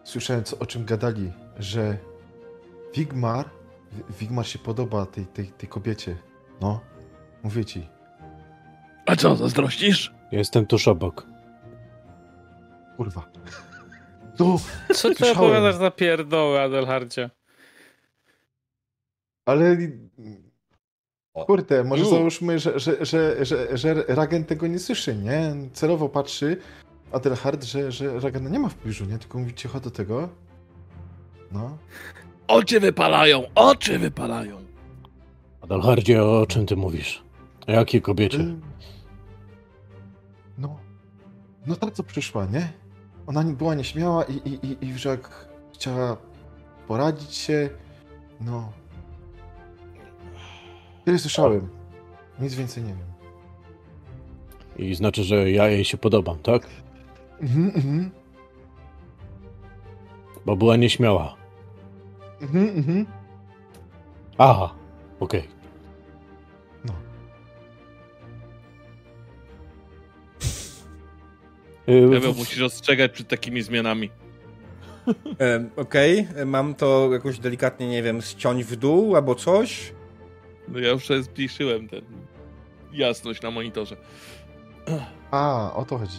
słyszałem, co, o czym gadali, że Wigmar, Wi- Wigmar się podoba tej, tej, tej kobiecie. No, mówię ci. A co, zazdrościsz? Jestem tuż obok. Kurwa. No, Co ty opowiadasz za pierdoły, Adelhardzie? Ale... Kurde, może załóżmy, że, że, że, że, że Ragen tego nie słyszy, nie? Celowo patrzy Adelhard, że, że Ragena nie ma w pobliżu, nie? Tylko mówi cicho do tego. No. Oczy wypalają, oczy wypalają. Adalhardzie, o czym ty mówisz? O jakiej kobiecie? Y, No. No ta, co przyszła, nie? Ona nie- była nieśmiała i, i, i, i że jak chciała poradzić się, no. Tyle słyszałem. Nic więcej nie wiem. I znaczy, że ja jej się podobam, tak? Mhm, mhm. Bo była nieśmiała. Mhm, mhm. Aha, okej. No. Y, Paweł, musisz ostrzegać przed takimi zmianami. E, Okej, e, mam to jakoś delikatnie, nie wiem, ściąć w dół albo coś. No ja już zmniejszyłem ten jasność na monitorze. A, o to chodzi.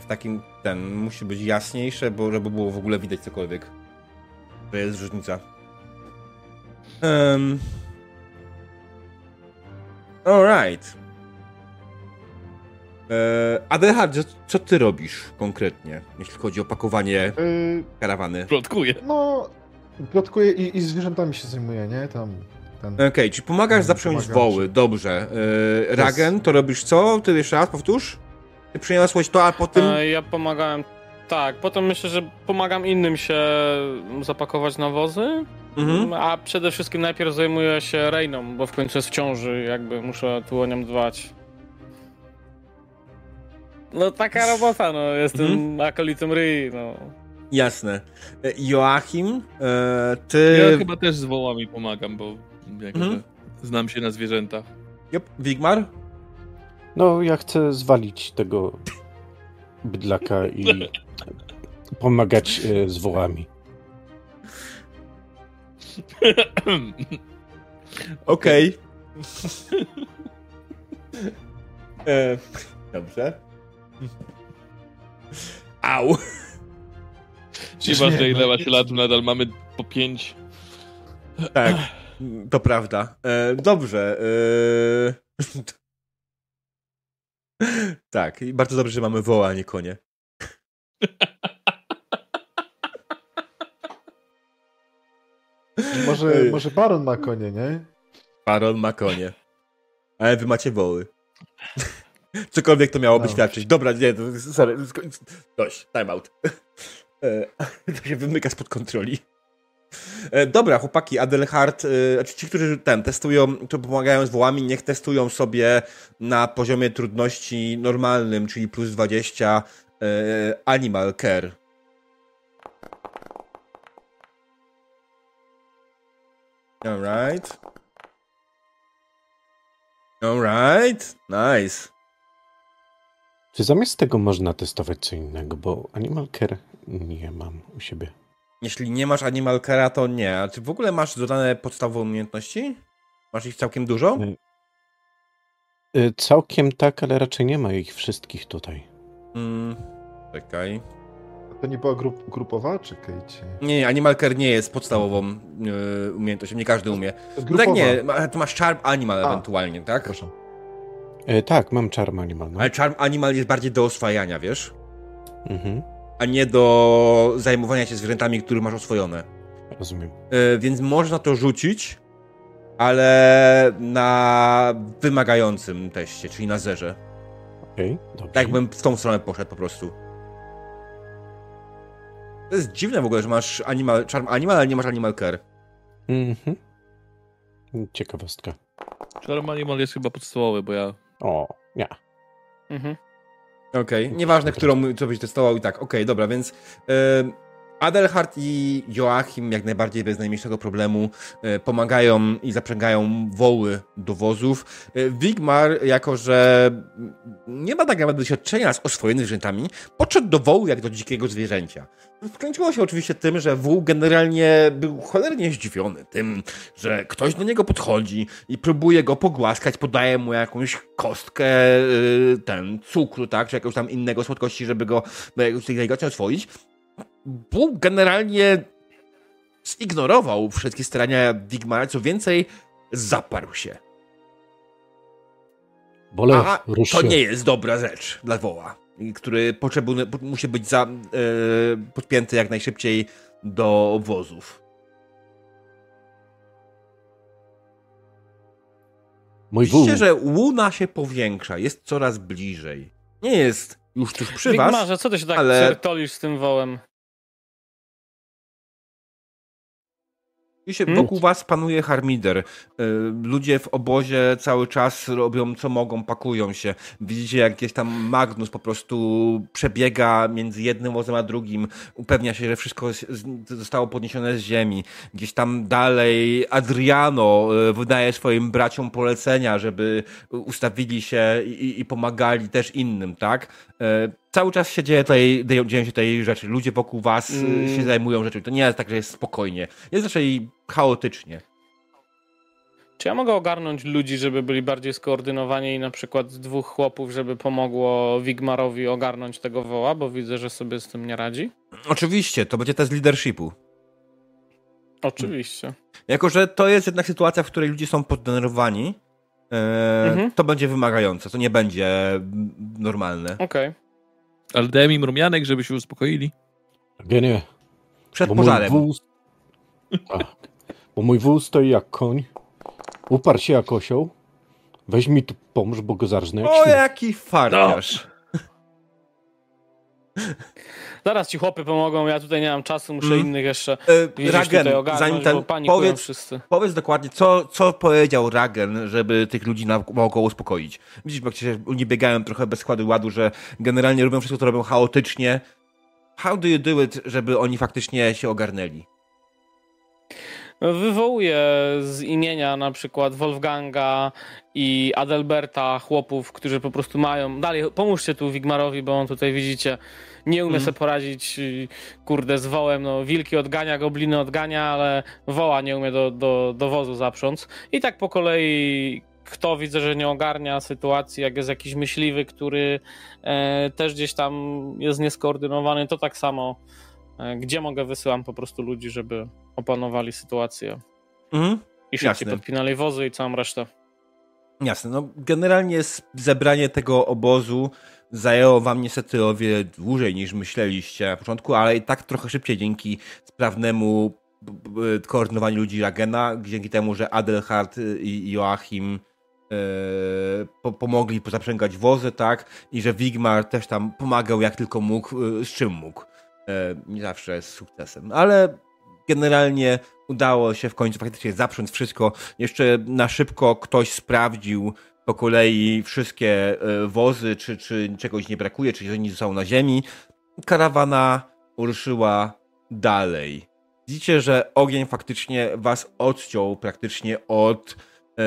W takim, ten, musi być jaśniejsze, bo żeby było w ogóle widać cokolwiek. To jest różnica. Um. Alright. E, Adelhard, co ty robisz konkretnie, jeśli chodzi o pakowanie Y, karawany? Plotkuję. no, plotkuję i, i zwierzętami się zajmuję, nie? Tam, ten... Okej, czyli pomagasz Mm, zaprząć pomagam woły, dobrze. E, Ragen, to robisz co? Ty jeszcze raz powtórz? Ty przyniosłeś to, a potem... E, Ja pomagałem. Tak, potem myślę, że pomagam innym się zapakować na wozy, Mhm. a przede wszystkim najpierw zajmuję się Reyną, bo w końcu jest w ciąży, jakby muszę tu o nią dbać. No taka robota, no, jestem Mhm. akolitą Ryi, no. Jasne. E, Joachim, e, ty... Ja chyba też z wołami pomagam, bo jakby Mhm. znam się na zwierzętach. Jop, Wigmar? No, ja chcę zwalić tego bydlaka i pomagać e, z wołami. Okej. e, dobrze. Au. Nieważne nie, ile macie lat, nadal mamy po pięć. Tak, to prawda. E, dobrze. E, tak, i bardzo dobrze, że mamy woła, a nie konie. Może, może Baron ma konie, nie? Baron ma konie. Ale wy macie woły. Cokolwiek to miało No. świadczyć. Dobra, nie, sorry. Dość, time out. E, to się wymyka spod kontroli. E, Dobra, chłopaki, Adelhard, e, znaczy ci, którzy ten testują, to pomagają z wołami, niech testują sobie na poziomie trudności normalnym, czyli plus 20 e, Animal Care. Alright. Alright. Nice. Czy zamiast tego można testować co innego? Bo Animal Care nie mam u siebie. Jeśli nie masz Animal Care'a, to nie. A czy w ogóle masz dodane podstawowe umiejętności? Masz ich całkiem dużo? Nie. Y, Całkiem tak, ale raczej nie ma ich wszystkich tutaj. Mm, czekaj. To nie była grup, grupowa? Czekajcie. Nie, nie, Animal Care nie jest podstawową e, umiejętnością, nie każdy umie. No grupowa. tak nie, to masz Charm Animal A. ewentualnie, tak? E, tak, mam charm animal. No. Ale Charm Animal jest bardziej do oswajania, wiesz? Mhm, A nie do zajmowania się zwierzętami, które masz oswojone. rozumiem. E, więc można to rzucić, ale na wymagającym teście, czyli na zerze. Okej, dobrze. Tak jakbym w tą stronę poszedł po prostu. To jest dziwne w ogóle, że masz animal, Charm Animal, ale nie masz Animal Care. Mhm. Ciekawostka. Charm Animal jest chyba podstawowy, bo ja O, nie. Mhm. Okej, nieważne, którą co byś testował i tak. Okej, dobra, więc Adelhard i Joachim jak najbardziej bez najmniejszego problemu e, pomagają i zaprzęgają woły do wozów. E, Wigmar, jako że nie ma tak naprawdę doświadczenia z oswojonymi zwierzętami, podszedł do wołu jak do dzikiego zwierzęcia. Skończyło się oczywiście tym, że wół generalnie był cholernie zdziwiony tym, że ktoś do niego podchodzi i próbuje go pogłaskać, podaje mu jakąś kostkę, y, ten, cukru, tak, czy jakiegoś tam innego słodkości, żeby go delikatnie oswoić. Wół generalnie zignorował wszystkie starania Wigmara, co więcej, zaparł się. Wolę A rusz to się. nie jest dobra rzecz dla woła, który potrzebuje, po- musi być za, e, podpięty jak najszybciej do obwozów. Mój wół. Widzicie, że łuna się powiększa, jest coraz bliżej. Nie jest już tuż przy was. Wigmarze, co ty się tak ale- z tym wołem? Widzicie, Hmm? wokół was panuje harmider. Y, Ludzie w obozie cały czas robią co mogą, pakują się. Widzicie, jak gdzieś tam Magnus po prostu przebiega między jednym wozem a drugim, upewnia się, że wszystko zostało podniesione z ziemi. Gdzieś tam dalej Adriano y, wydaje swoim braciom polecenia, żeby ustawili się i, i pomagali też innym, tak? Cały czas się dzieje tutaj, dzieją się tutaj rzeczy. Ludzie wokół was y, Mm. się zajmują rzeczami. To nie jest tak, że jest spokojnie. Jest raczej chaotycznie. Czy ja mogę ogarnąć ludzi, żeby byli bardziej skoordynowani i na przykład dwóch chłopów, żeby pomogło Wigmarowi ogarnąć tego woła, bo widzę, że sobie z tym nie radzi? Oczywiście, to będzie test leadershipu. Oczywiście. Jako, że to jest jednak sytuacja, w której ludzie są poddenerwowani, e, Mhm. to będzie wymagające. To nie będzie mm, normalne. Okej. Ale dałem im rumianek, żeby się uspokoili. Genie. Przed Bo mój pożarem. wół... Tak. Bo mój wół stoi jak koń. Uparł się jak osioł. Weź mi tu pomóż, bo go zarżnę O, jaki farciarz. Zaraz ci chłopy pomogą, ja tutaj nie mam czasu, muszę Mm. innych jeszcze widzieć Ragen, ogarnąć, zanim ten, powiedz, wszyscy. powiedz dokładnie, co, co powiedział Ragen, żeby tych ludzi na- naokoło uspokoić. Widzisz, bo się oni biegają trochę bez składu ładu, że generalnie robią wszystko, co robią chaotycznie. How do you do it, żeby oni faktycznie się ogarnęli? Wywołuję z imienia na przykład Wolfganga i Adelberta chłopów, którzy po prostu mają. Dalej, pomóżcie tu Wigmarowi, bo on tutaj widzicie, nie umie Mhm. sobie poradzić, kurde, z wołem. No, wilki odgania, gobliny odgania, ale woła nie umie do, do, do wozu zaprząc. I tak po kolei. Kto widzę, że nie ogarnia sytuacji, jak jest jakiś myśliwy, który e, też gdzieś tam jest nieskoordynowany, to tak samo. E, gdzie mogę, wysyłam po prostu ludzi, żeby opanowali sytuację Mhm. i szybciej Jasne. podpinali wozy i całą resztę. Jasne, no generalnie zebranie tego obozu zajęło wam niestety o wiele dłużej niż myśleliście na początku, ale i tak trochę szybciej dzięki sprawnemu koordynowaniu ludzi Ragena, dzięki temu, że Adelhard i Joachim e, po, pomogli zaprzęgać wozy, tak, i że Wigmar też tam pomagał jak tylko mógł, e, z czym mógł. E, nie zawsze z sukcesem, ale generalnie udało się w końcu faktycznie zaprząc wszystko. Jeszcze na szybko ktoś sprawdził po kolei wszystkie e, wozy, czy, czy czegoś nie brakuje, czy oni są na ziemi. Karawana ruszyła dalej. Widzicie, że ogień faktycznie was odciął praktycznie od e,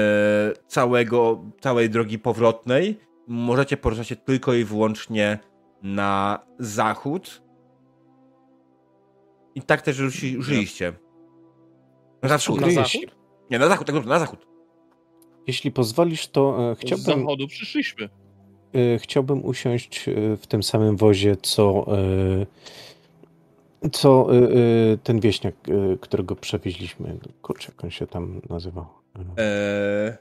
całego, całej drogi powrotnej. Możecie poruszać się tylko i wyłącznie na zachód. I tak też ruszy, ruszyliście. Na wschód. Na zachód? Nie, na zachód, tak dobrze, na zachód. Jeśli pozwolisz, to e, Z chciałbym, zachodu przyszliśmy. e, chciałbym usiąść e, w tym samym wozie, co Co ten wieśniak, którego przewieźliśmy, kurczę, jak on się tam nazywał? Eee,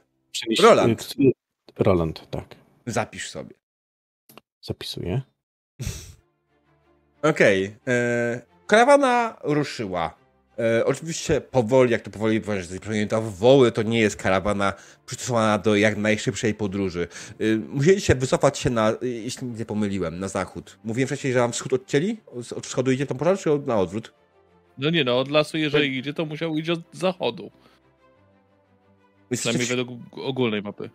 Roland. Roland, tak. zapisz sobie. Zapisuję. Okej. e, Karawana ruszyła. E, oczywiście powoli, jak to powoli to woły to nie jest karawana przystosowana do jak najszybszej podróży. E, musieliście wycofać się na, e, jeśli nie pomyliłem, na zachód. Mówiłem wcześniej, że wam wschód odcięli? Od, od wschodu idzie ten pożar, czy od- na odwrót? No nie no, od lasu jeżeli idzie, to musiał iść od zachodu. Przynajmniej w- według ogólnej mapy.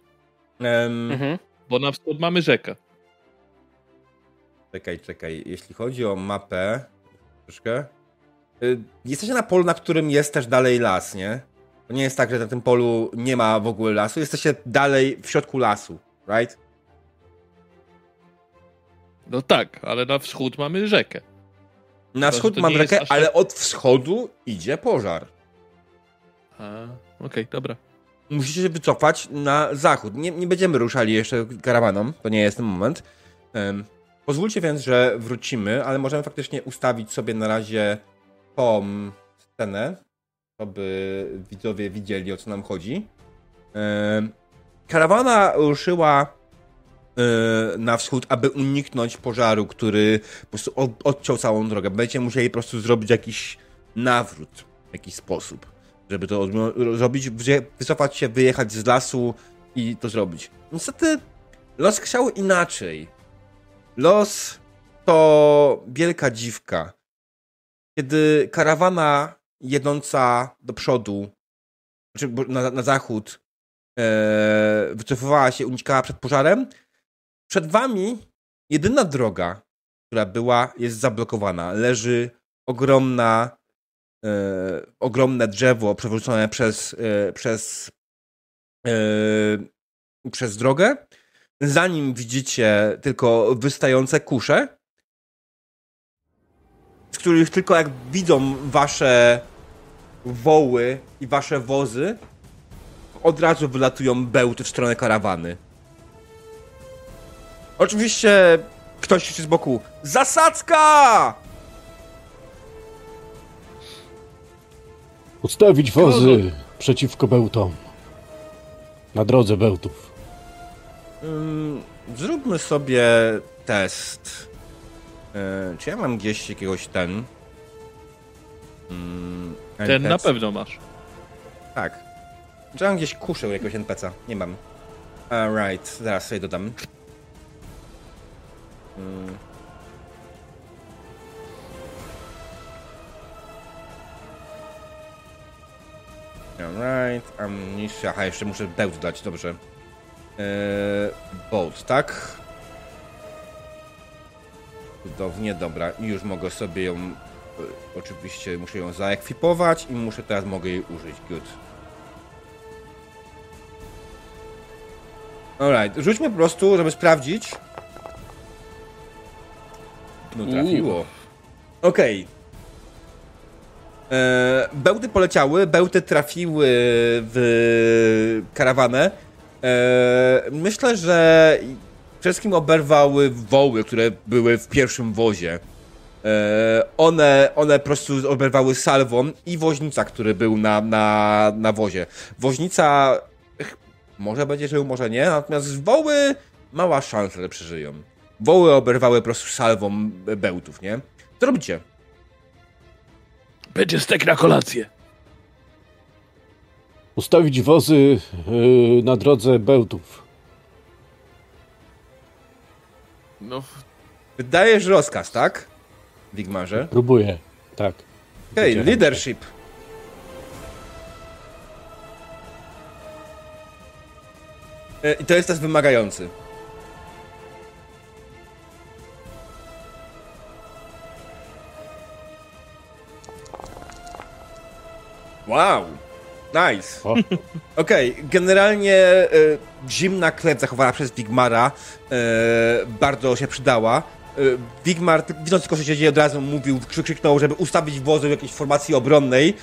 em, Mhm. Bo na wschód mamy rzekę. Czekaj, czekaj. Jeśli chodzi o mapę, troszkę. y, Jesteście na polu, na którym jest też dalej las, nie? To nie jest tak, że na tym polu nie ma w ogóle lasu. Jesteście dalej w środku lasu, right? No tak, ale na wschód mamy rzekę. Na wschód to mam nie jest rzekę, tak- ale od wschodu idzie pożar. A, okej, dobra. Musicie się wycofać na zachód. Nie, nie będziemy ruszali jeszcze karawaną, to nie jest ten moment. Em, pozwólcie więc, że wrócimy, ale możemy faktycznie ustawić sobie na razie tą scenę, aby widzowie widzieli o co nam chodzi. Karawana ruszyła e, na wschód, aby uniknąć pożaru, który po prostu od- odciął całą drogę. Będziecie musieli po prostu zrobić jakiś nawrót w jakiś sposób, żeby to zrobić, wycofać się, wyjechać z lasu i to zrobić. Niestety los chciał inaczej. Los to wielka dziwka. Kiedy karawana jedąca do przodu, znaczy na, na zachód, e, wycofywała się, unikała przed pożarem, przed wami jedyna droga, która była, jest zablokowana. Leży ogromna, e, ogromne drzewo przewrócone przez, e, przez, e, przez drogę. Za nim widzicie tylko wystające kusze, z których tylko jak widzą wasze woły i wasze wozy, od razu wylatują bełty w stronę karawany. Oczywiście ktoś krzyczy z boku Zasadzka! Ustawić wozy przeciwko bełtom. Na drodze bełtów. Zróbmy sobie test. E, czy ja mam gdzieś jakiegoś ten... Ten na pewno masz. Tak. Czy mam gdzieś kuszę jakiegoś NPC? Nie mam. Alright, zaraz sobie dodam. Alright, ammunition. Aha, jeszcze muszę bełt dać, dobrze. Eee, bolt, tak? Cudownie, dobra. I już mogę sobie ją... e, Oczywiście muszę ją zaekwipować i muszę teraz mogę jej użyć. Good. Alright, rzućmy po prostu, żeby sprawdzić. No trafiło. Okej. E, Bełty poleciały, bełty trafiły w karawanę. E, myślę, że przede wszystkim oberwały woły, które były w pierwszym wozie. E, one, one po prostu oberwały salwą i woźnica, który był na, na, na wozie. Woźnica może będzie żył, może nie, natomiast woły mała szansa, że przeżyją. Woły oberwały po prostu salwą bełtów, nie? Co robicie? Będzie stek na kolację. Ustawić wozy y, na drodze bełtów. No, Wydajesz rozkaz, tak? Wigmarze. Próbuję. Tak. Hej, Wycieram leadership. E, I to jest test wymagający. Wow, nice. Okej, generalnie e, zimna krew zachowana przez Wigmara e, bardzo się przydała. E, Wigmar, widząc tylko, co się dzieje, od razu mówił, krzy- krzyknął, żeby ustawić wozy w jakiejś formacji obronnej.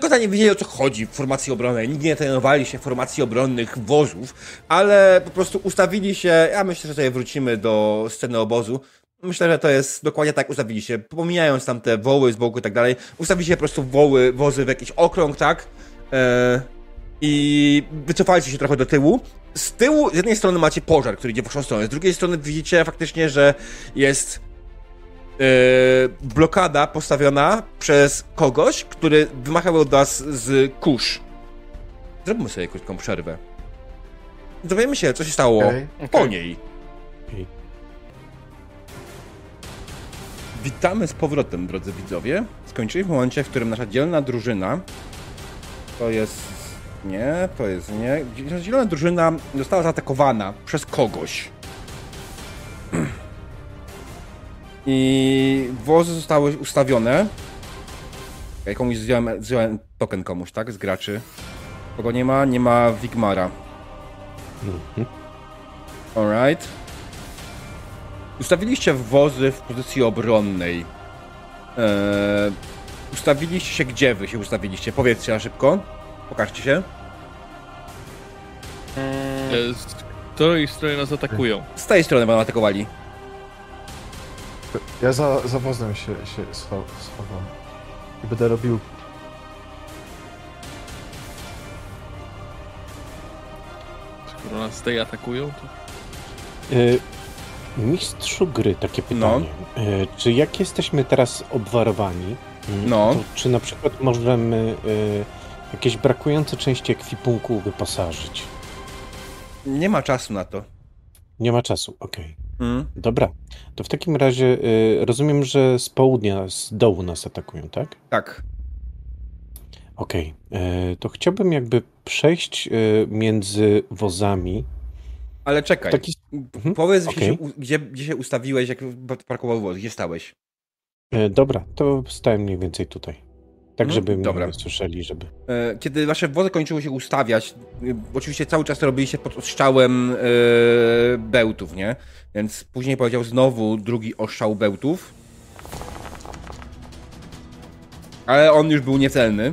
Końca nie wiedzieli, o co chodzi w formacji obronnej. Nigdy nie trenowali się formacji obronnych wozów, ale po prostu ustawili się. Ja myślę, że tutaj wrócimy do sceny obozu. Myślę, że to jest dokładnie tak ustawiliście. Pomijając tam te woły z boku i tak dalej, ustawiliście po prostu woły, wozy w jakiś okrąg, tak? E, I wycofaliście się trochę do tyłu. Z tyłu, z jednej strony macie pożar, który idzie w waszą stronę, z drugiej strony widzicie faktycznie, że jest e, blokada postawiona przez kogoś, który wymachał do was z kurz. Zrobimy sobie krótką przerwę. Dowiemy się, co się stało Okej. po Okej. niej. Witamy z powrotem, drodzy widzowie. Skończyliśmy w momencie, w którym nasza dzielna drużyna to jest. Nie, to jest nie. Dzielna drużyna została zaatakowana przez kogoś. I wozy zostały ustawione. Ja komuś zdjąłem, zdjąłem token komuś, tak? Z graczy. Kogo nie ma? Nie ma Wigmara. Mhm. Alright. Ustawiliście wozy w pozycji obronnej. Eee, ustawiliście się gdzie wy się ustawiliście? Powiedzcie na szybko. Pokażcie się. Mm, E, Z której strony nas atakują? Z tej strony będą atakowali. Ja za, za wozem się, się scho- schowam. I będę robił... Skoro nas z tej atakują, to... E, Mistrzu gry, takie pytanie. E, Czy jak jesteśmy teraz obwarowani, No. to czy na przykład możemy e, jakieś brakujące części ekwipunku wyposażyć? Nie ma czasu na to. Nie ma czasu, okej. Mm. Dobra, to w takim razie e, rozumiem, że z południa, z dołu nas atakują, tak? Tak. Okej, e, to chciałbym jakby przejść e, między wozami. Ale czekaj. Taki, Mhm, Powiedz, gdzie, okej. się, gdzie, gdzie się ustawiłeś, jak parkował woz. Gdzie stałeś? E, dobra, to stałem mniej więcej tutaj. Tak, Mhm, żeby dobra. mnie słyszeli, żeby... E, Kiedy wasze wozy kończyły się ustawiać, y, oczywiście cały czas to robiliście pod ostrzałem e, bełtów, nie? Więc później powiedział znowu drugi ostrzał bełtów. Ale on już był niecelny.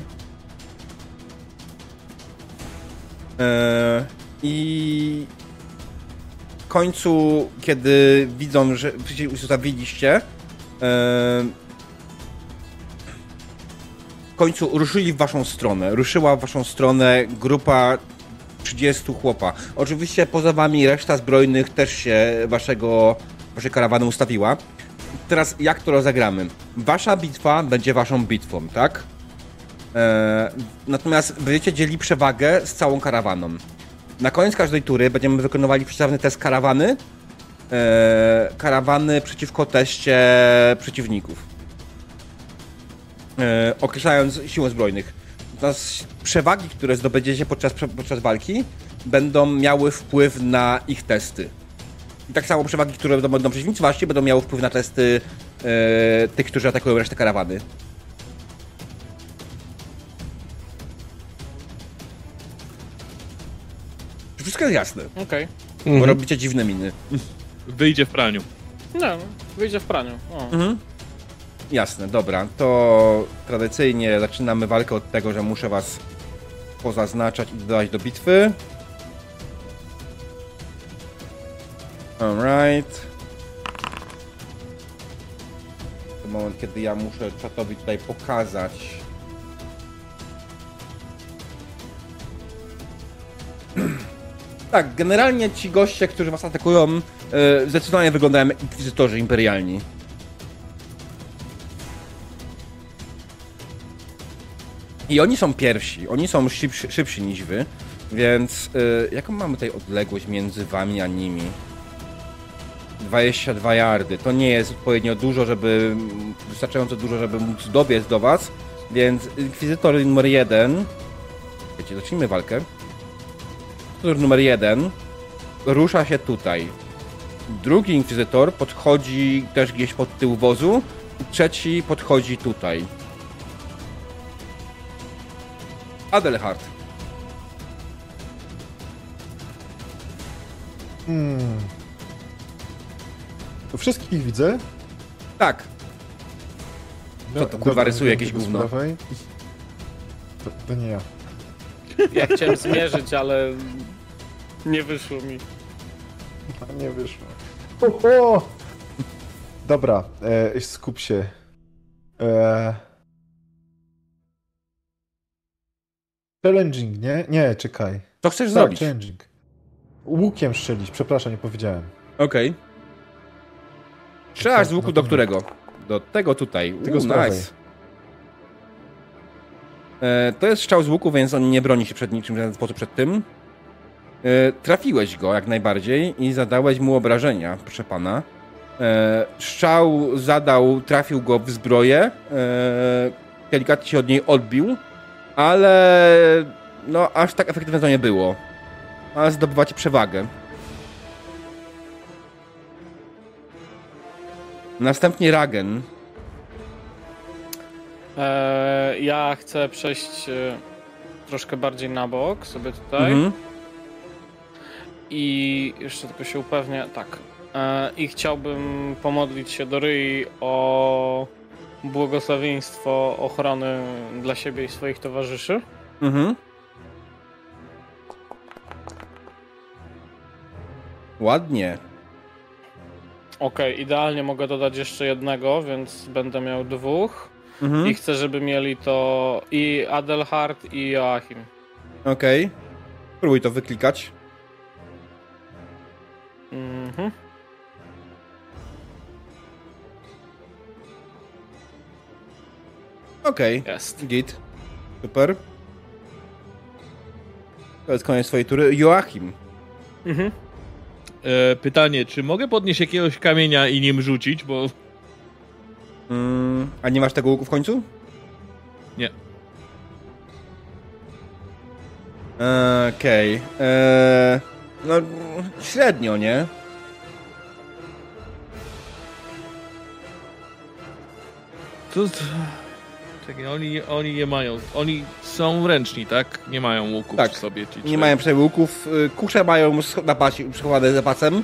E, I w końcu, kiedy widzą, że się ustawiliście, w końcu ruszyli w waszą stronę. Ruszyła w waszą stronę grupa 30 chłopa. Oczywiście poza wami reszta zbrojnych też się waszego, waszej karawany ustawiła. Teraz jak to rozegramy? Wasza bitwa będzie waszą bitwą, tak? Eee, natomiast będziecie dzieli przewagę z całą karawaną. Na koniec każdej tury będziemy wykonywali przeciwny test karawany. Eee, karawany przeciwko teście przeciwników e, określając siłę zbrojnych. Natomiast przewagi, które zdobędziecie podczas, podczas walki, będą miały wpływ na ich testy. I tak samo przewagi, które będą, przeciwnicy właśnie, będą miały wpływ na testy e, tych, którzy atakują resztę karawany. Wszystko jest jasne, Okej. bo Mhm. robicie dziwne miny. Wyjdzie w praniu. No, wyjdzie w praniu. O. Mhm. Jasne, dobra. To tradycyjnie zaczynamy walkę od tego, że muszę was pozaznaczać i dodać do bitwy. Alright. To moment, kiedy ja muszę czatowi tutaj pokazać. Tak, generalnie ci goście, którzy was atakują, e, zdecydowanie wyglądają jak inkwizytorzy imperialni. I oni są pierwsi, oni są szybsi, szybsi niż wy, więc y, jaką mamy tutaj odległość między wami a nimi? 22 yardy. To nie jest odpowiednio dużo, żeby. wystarczająco dużo, żeby móc dobiec do was, więc inkwizytor numer jeden. Wiecie, zacznijmy walkę. Inkwizytor numer jeden rusza się tutaj. Drugi inkwizytor podchodzi też gdzieś pod tył wozu. i Trzeci podchodzi tutaj. Adelhard. Hmm. To wszystkich widzę. Tak. Co to, kurwa, rysuje jakieś gówno? To, to nie ja. Ja chciałem zmierzyć, ale nie wyszło mi. A nie wyszło. Oho! Dobra, e, skup się. E... Challenging, nie? Nie, czekaj. Co chcesz Tak, zrobić? challenging. Łukiem strzelić, przepraszam, nie powiedziałem. Okej. Strzelasz z łuku No do to- którego? Do tego tutaj. Tego U, nice. E, to jest strzał z łuku, więc on nie broni się przed niczym w żaden sposób przed tym. E, trafiłeś go jak najbardziej i zadałeś mu obrażenia, proszę pana. E, strzał zadał, trafił go w zbroję. E, delikatnie się od niej odbił, ale no aż tak efektywne to nie było. Ale zdobywacie przewagę. Następnie Ragen. Ja chcę przejść troszkę bardziej na bok sobie tutaj. Mhm. I jeszcze tylko się upewnię. Tak. E, I chciałbym pomodlić się do Ryi o błogosławieństwo ochrony dla siebie i swoich towarzyszy. Mhm. Ładnie. Okej, idealnie mogę dodać jeszcze jednego, więc będę miał dwóch. Mhm. I chcę, żeby mieli to i Adelhard, i Joachim. Okej. Spróbuj to wyklikać. Mhm. Okej. Jest. Git. Super. To jest koniec swojej tury. Joachim. Mhm. E, pytanie, czy mogę podnieść jakiegoś kamienia i nim rzucić, bo Mm, a nie masz tego łuku w końcu? Nie. Okej. Eee, No, średnio, nie? to... Czekaj, oni, oni nie mają, oni są ręczni, tak? Nie mają łuków Tak. sobie. Ci Nie mają przy sobie łuków. Y, Kusze mają na pasie przechowane za pasem,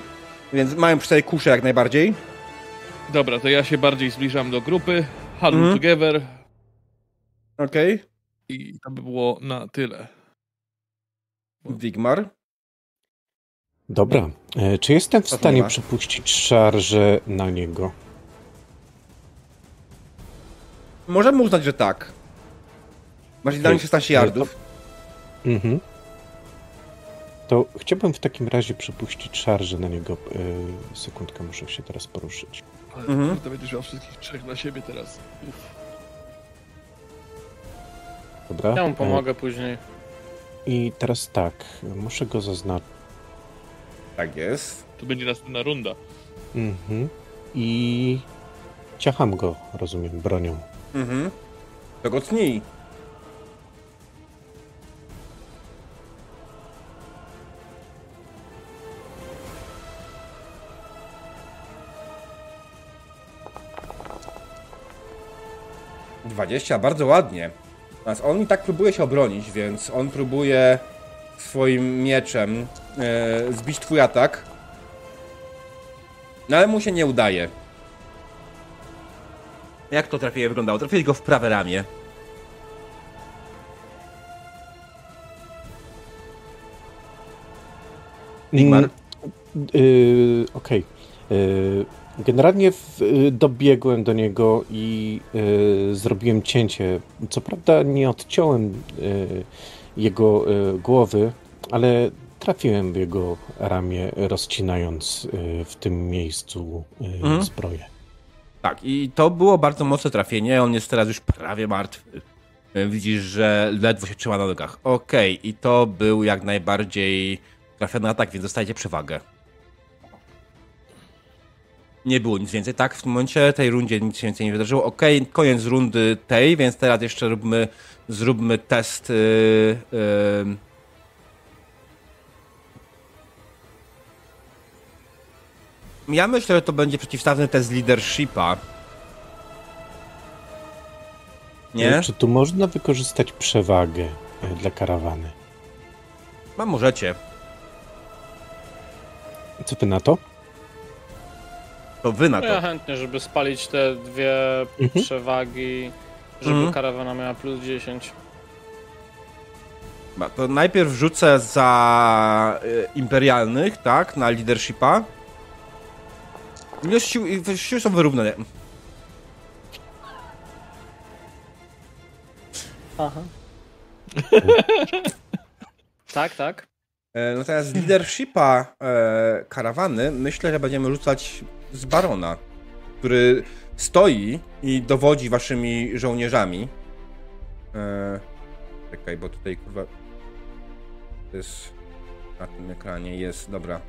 więc mają przy sobie kusze jak najbardziej. Dobra, to ja się bardziej zbliżam do grupy. Huddle Mhm. together Okej. i to by było na tyle. Wigmar. Dobra. E, czy jestem w to stanie przypuścić szarżę na niego? Możemy uznać, że tak. Masz idealnie Okej. 16 yardów. Mhm. To chciałbym w takim razie przypuścić szarżę na niego. E, sekundkę, muszę się teraz poruszyć. Ale Mhm. kurde, będziesz miał wszystkich trzech na siebie teraz. Uf. Dobra. Ja mu E, pomogę później. I teraz tak, muszę go zaznaczyć. Tak jest. To będzie następna runda. Mhm. I ciacham go, rozumiem, bronią. Mhm. To go tnij. Dwadzieścia, bardzo ładnie. Natomiast on i tak próbuje się obronić, więc on próbuje swoim mieczem e, zbić twój atak. No ale mu się nie udaje. Jak to trafienie wyglądało? Trafiłeś go w prawe ramię. Wigmar? Mm, y, Okej. Y, Generalnie w, y, dobiegłem do niego i y, zrobiłem cięcie. Co prawda nie odciąłem y, jego y, głowy, ale trafiłem w jego ramię, rozcinając y, w tym miejscu y, Mhm. zbroję. Tak, i to było bardzo mocne trafienie. On jest teraz już prawie martwy. E, Widzisz, że ledwo się trzyma na nogach. Okej, i to był jak najbardziej trafiony atak, więc dostajecie przewagę. Nie było nic więcej, tak? W tym momencie, tej rundzie nic więcej nie wydarzyło. Okej, koniec rundy tej, więc teraz jeszcze róbmy, zróbmy test. Yy, yy. Ja myślę, że to będzie przeciwstawny test leadershipa. Nie? Czy tu można wykorzystać przewagę y, dla karawany? No możecie. Co ty na to? To wy na No ja to. chętnie, żeby spalić te dwie Mhm. przewagi, żeby Mhm. karawana miała plus 10. Dobra, To najpierw rzucę za y, imperialnych, tak? Na leadershipa. Ilość sił, siły są wyrównane. Aha. tak, tak. E, Natomiast z leadershipa e, karawany myślę, że będziemy rzucać z barona, który stoi i dowodzi waszymi żołnierzami. E, czekaj, bo tutaj kurwa. To jest. Na tym ekranie jest. Dobra.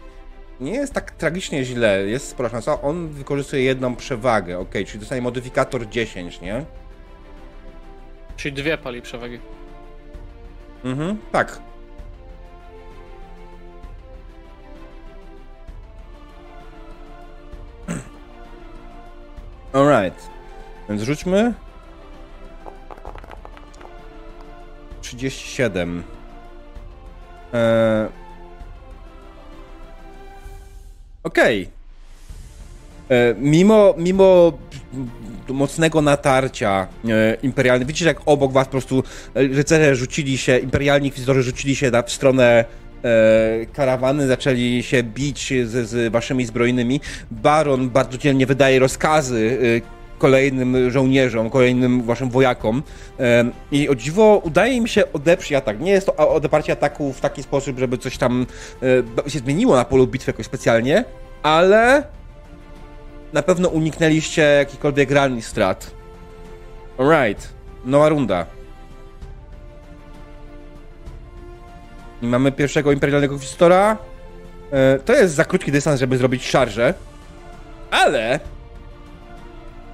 Nie jest tak tragicznie źle, jest spora szansa. On wykorzystuje jedną przewagę, ok, czyli dostanie modyfikator 10, nie? Czyli dwie pali przewagi. Mhm, tak. Alright. Więc rzućmy. 37. Eee... Okej. E, Mimo, mimo mocnego natarcia e, imperialnych, widzicie, jak obok was po prostu rycerze rzucili się, imperialni inkwizytorzy rzucili się na, w stronę e, karawany, zaczęli się bić z, z waszymi zbrojnymi. Baron bardzo dzielnie wydaje rozkazy e, kolejnym żołnierzom, kolejnym waszym wojakom e, i o dziwo udaje im się odeprzeć atak. Nie jest to odeparcie ataku w taki sposób, żeby coś tam się zmieniło na polu bitwy jakoś specjalnie, ale na pewno uniknęliście jakichkolwiek realnych strat. Alright, nowa runda. I mamy pierwszego imperialnego inkwizytora. E, To jest za krótki dystans, żeby zrobić szarżę. Ale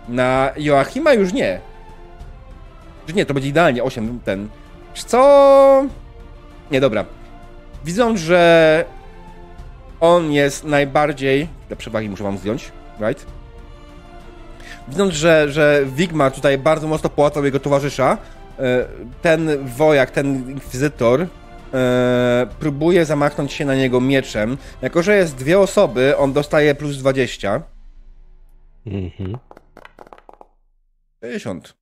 na Joachima już nie. Już nie, to będzie idealnie 8 ten. Co? Nie, dobra. Widzą, że on jest najbardziej. Te przewagi muszę wam zdjąć, right? Widząc, że, że Wigma tutaj bardzo mocno połatał jego towarzysza, e, ten wojak, ten inkwizytor e, próbuje zamachnąć się na niego mieczem. Jako, że jest dwie osoby, on dostaje plus 20. Mhm. 60.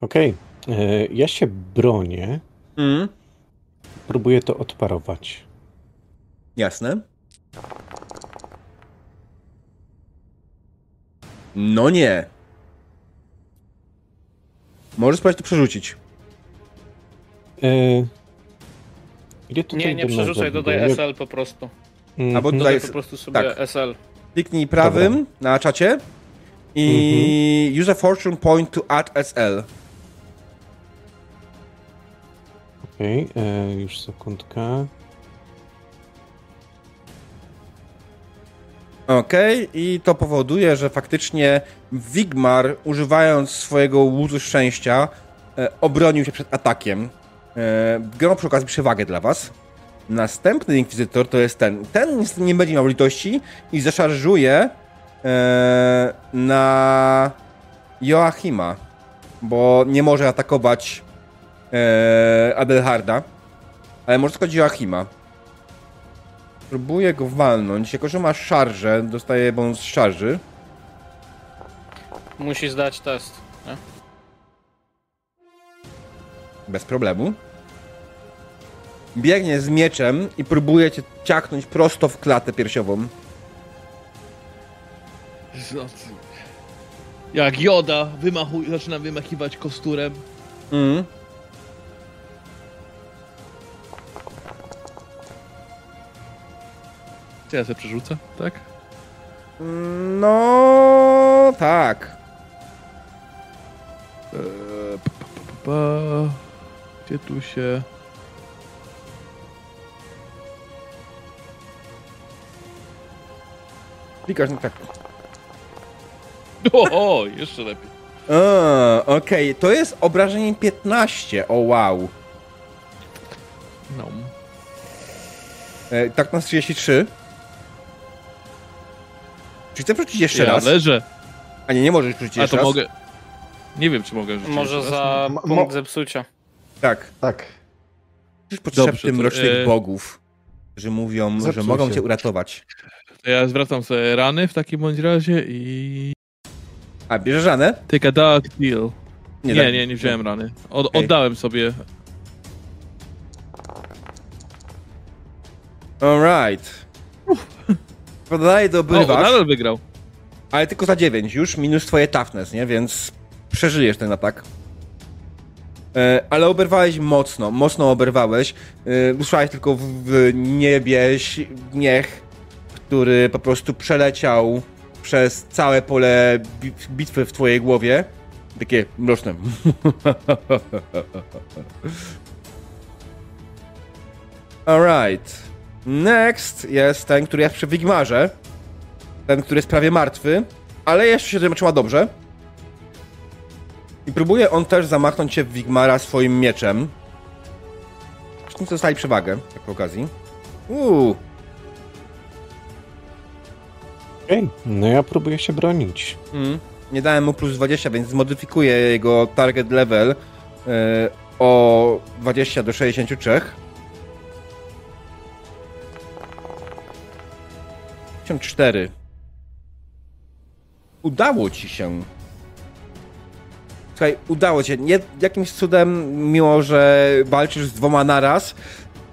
Okej. E, Ja się bronię. Mm. Próbuję to odparować. Jasne. No nie. Możesz spróbować to przerzucić. E, Gdzie tutaj Nie, nie przerzucaj, dodaj Ja- SL po prostu. Mhm. Albo Dodaj Tutaj po prostu sobie tak. SL. Kliknij prawym Dobra. na czacie i use a fortune point to add SL. Okej, e, już sekundkę. Okej, i to powoduje, że faktycznie Wigmar, używając swojego łuzu szczęścia, e, obronił się przed atakiem. E, Grał przy okazji przewagę dla was. Następny inkwizytor to jest ten. Ten nie będzie miał litości i zaszarżuje e, na Joachima, bo nie może atakować e, Adelharda, ale może tylko Joachima. Próbuję go walnąć. Jako, że ma szarżę, dostaje bonus z szarży. Musi zdać test. Nie? Bez problemu. Biegnie z mieczem i próbuje cię ciachnąć prosto w klatę piersiową. Jak Joda wymachu, zaczyna wymachiwać kosturem. Mm. Co ja sobie przerzucę, tak? No tak. Eee, pa, pa, pa. Gdzie tu się... Klikasz na tak. O, o jeszcze lepiej. A, Okej, to jest obrażenie 15. O wow. No. E, tak na 33. Czy chcę wrócić jeszcze Ja raz? leżę. A nie, nie możesz wrócić A jeszcze to raz. mogę... Nie wiem, czy mogę rzucić Może jeszcze raz. za Ma- punkt zepsucia. Tak. Tak. Już potrzebny Dobrze, to, mrocznych e, bogów, że mówią, że mogą się. cię uratować. To ja zwracam sobie rany w takim bądź razie i... A, bierzesz ranę? Take a dark deal. Nie, tak. nie, nie, wziąłem rany. Od, Okej. Oddałem sobie. Alright. Dalej O, dobywasz, nadal wygrał. ale tylko za 9 już, minus twoje toughness, nie? Więc przeżyjesz ten atak. E, ale oberwałeś mocno, mocno oberwałeś. E, usłyszałeś tylko w, w niebie śmiech, który po prostu przeleciał przez całe pole bi- bitwy w twojej głowie. Takie mroczne. Alright. Next jest ten, który jest przy Wigmarze. Ten, który jest prawie martwy, ale jeszcze się trzyma dobrze. I próbuje on też zamachnąć się w Wigmara swoim mieczem. Zresztą dostali przewagę, tak po okazji. Uuu, Okej, no ja próbuję się bronić. mm. nie dałem mu plus 20, więc zmodyfikuję jego target level e, o 20 do 63. 54. Udało ci się. Słuchaj, udało ci się. Nie, jakimś cudem, mimo że walczysz z dwoma naraz,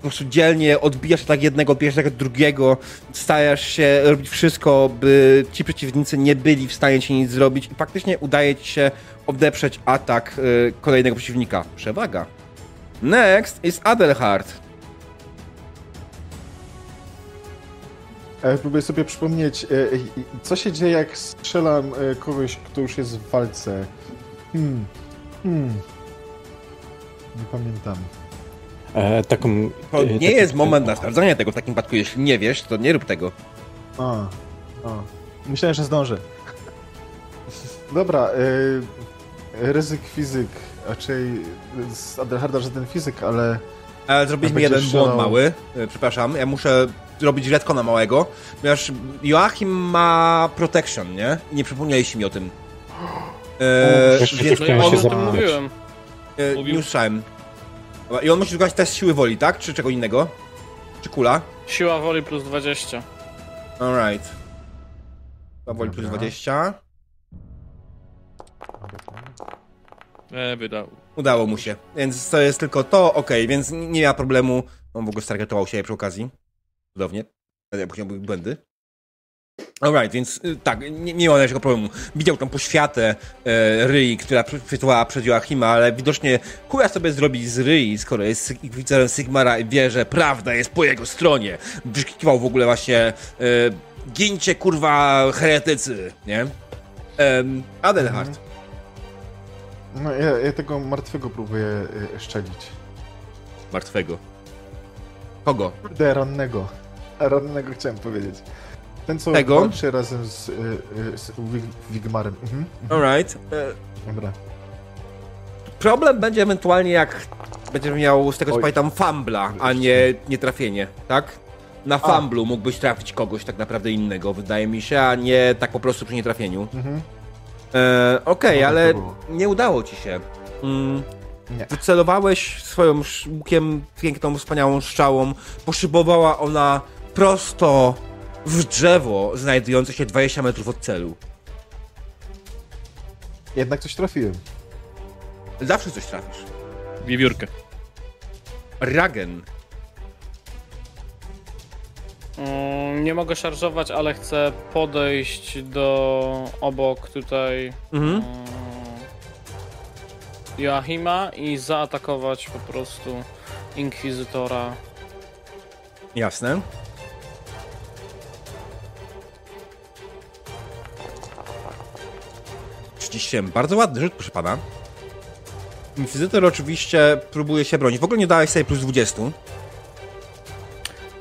po prostu dzielnie odbijasz tak jednego, pierwszego, drugiego, stajesz się robić wszystko, by ci przeciwnicy nie byli w stanie ci nic zrobić i faktycznie udaje ci się odeprzeć atak y, kolejnego przeciwnika. Przewaga. Next is Adelhard. E, próbuję sobie przypomnieć, e, e, co się dzieje, jak strzelam e, kogoś, kto już jest w walce. Hmm. Hmm. Nie pamiętam. E, taką, To e, nie taki- jest moment na sprawdzanie tego w takim przypadku. Jeśli nie wiesz, to nie rób tego. A, a. Myślałem, że zdążę. Dobra, e, ryzyk fizyk. Raczej z Adelharda żaden fizyk, ale Ale zrobiliśmy jeden błąd mały. E, Przepraszam, ja muszę zrobić redkona małego, ponieważ Joachim ma protection, nie? I nie przypomnieliście mi o tym. E, Jeszcze więc No ja o się tym mówiłem. e, mówił. nie usłyszałem. Dobra, I on musi wykonać test siły woli, tak? Czy czego innego? Czy kula? Siła woli plus 20. Alright. Siła woli plus Dobra. 20. E, wydał. Udało mu się. Więc to jest tylko to, okej, więc nie ma problemu. On w ogóle stargetował siebie przy okazji. Cudownie. Ja były błędy. Alright, więc y, tak, nie, nie ma żadnego problemu. Widział tą poświatę e, Ryi, która przytłała przed Joachima, ale widocznie chuja sobie zrobi z Ryi, skoro jest wicerem Sigmara i wie, że prawda jest po jego stronie. Wykrzykiwał w ogóle właśnie e, gincie kurwa heretycy, nie? Um, Adelhard. no, ja, ja tego martwego próbuję e, szczelić. Martwego. Kogo? Kurde, rannego. Rannego chciałem powiedzieć. Ten, co Tego? walczy razem z, y, y, z Wig- Wigmarem. Mhm. mhm. Alright. E, Dobra. Problem będzie ewentualnie jak będziesz miał z tego co Oj. pamiętam fambla, a nie, nie trafienie, tak? Na famblu mógłbyś trafić kogoś tak naprawdę innego, wydaje mi się, a nie tak po prostu przy nietrafieniu. Mhm. E, Okej, No ale to było. nie udało ci się. Mm, Nie. wycelowałeś swoją sz- łukiem piękną, wspaniałą strzałą, poszybowała ona prosto w drzewo znajdujące się 20 metrów od celu. Jednak coś trafiłem. Zawsze coś trafisz. Wiewiórkę. Ragen. Mm, nie mogę szarżować, ale chcę podejść do obok tutaj Mhm. mm, Joachima i zaatakować po prostu Inkwizytora. Jasne. Trzydzieści Bardzo ładny rzut, proszę pana. Oczywiście próbuje się bronić. W ogóle nie dałeś sobie plus 20.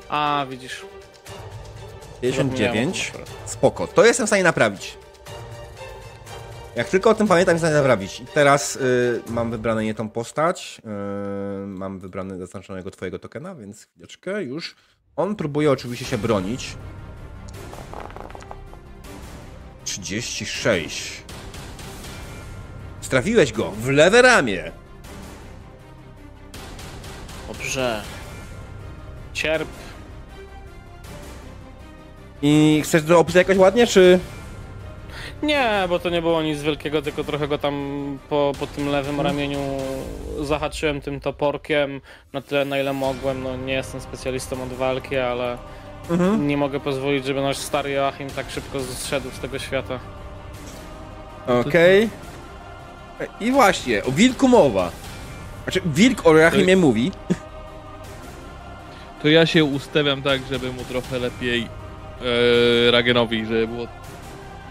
A, widzisz. 59. zapomniałem. Spoko. To jestem w stanie naprawić. Jak tylko o tym pamiętam, jestem w stanie naprawić. I teraz y, mam wybrane nie tą postać. Y, mam wybrane zaznaczonego twojego tokena, więc chwileczkę już. On próbuje oczywiście się bronić. 36. Strafiłeś go w lewe ramię. Dobrze. Cierp. I chcesz to opisać jakoś ładnie, czy... Nie, bo to nie było nic wielkiego, tylko trochę go tam po, po tym lewym ramieniu zahaczyłem tym toporkiem na tyle, na ile mogłem. No, nie jestem specjalistą od walki, ale Mhm. Nie mogę pozwolić, żeby nasz stary Joachim tak szybko zszedł z tego świata. Okej. I właśnie, o wilku mowa. Znaczy, wilk o Joachimie mówi. To ja się ustawiam tak, żeby mu trochę lepiej e, Ragenowi, żeby było...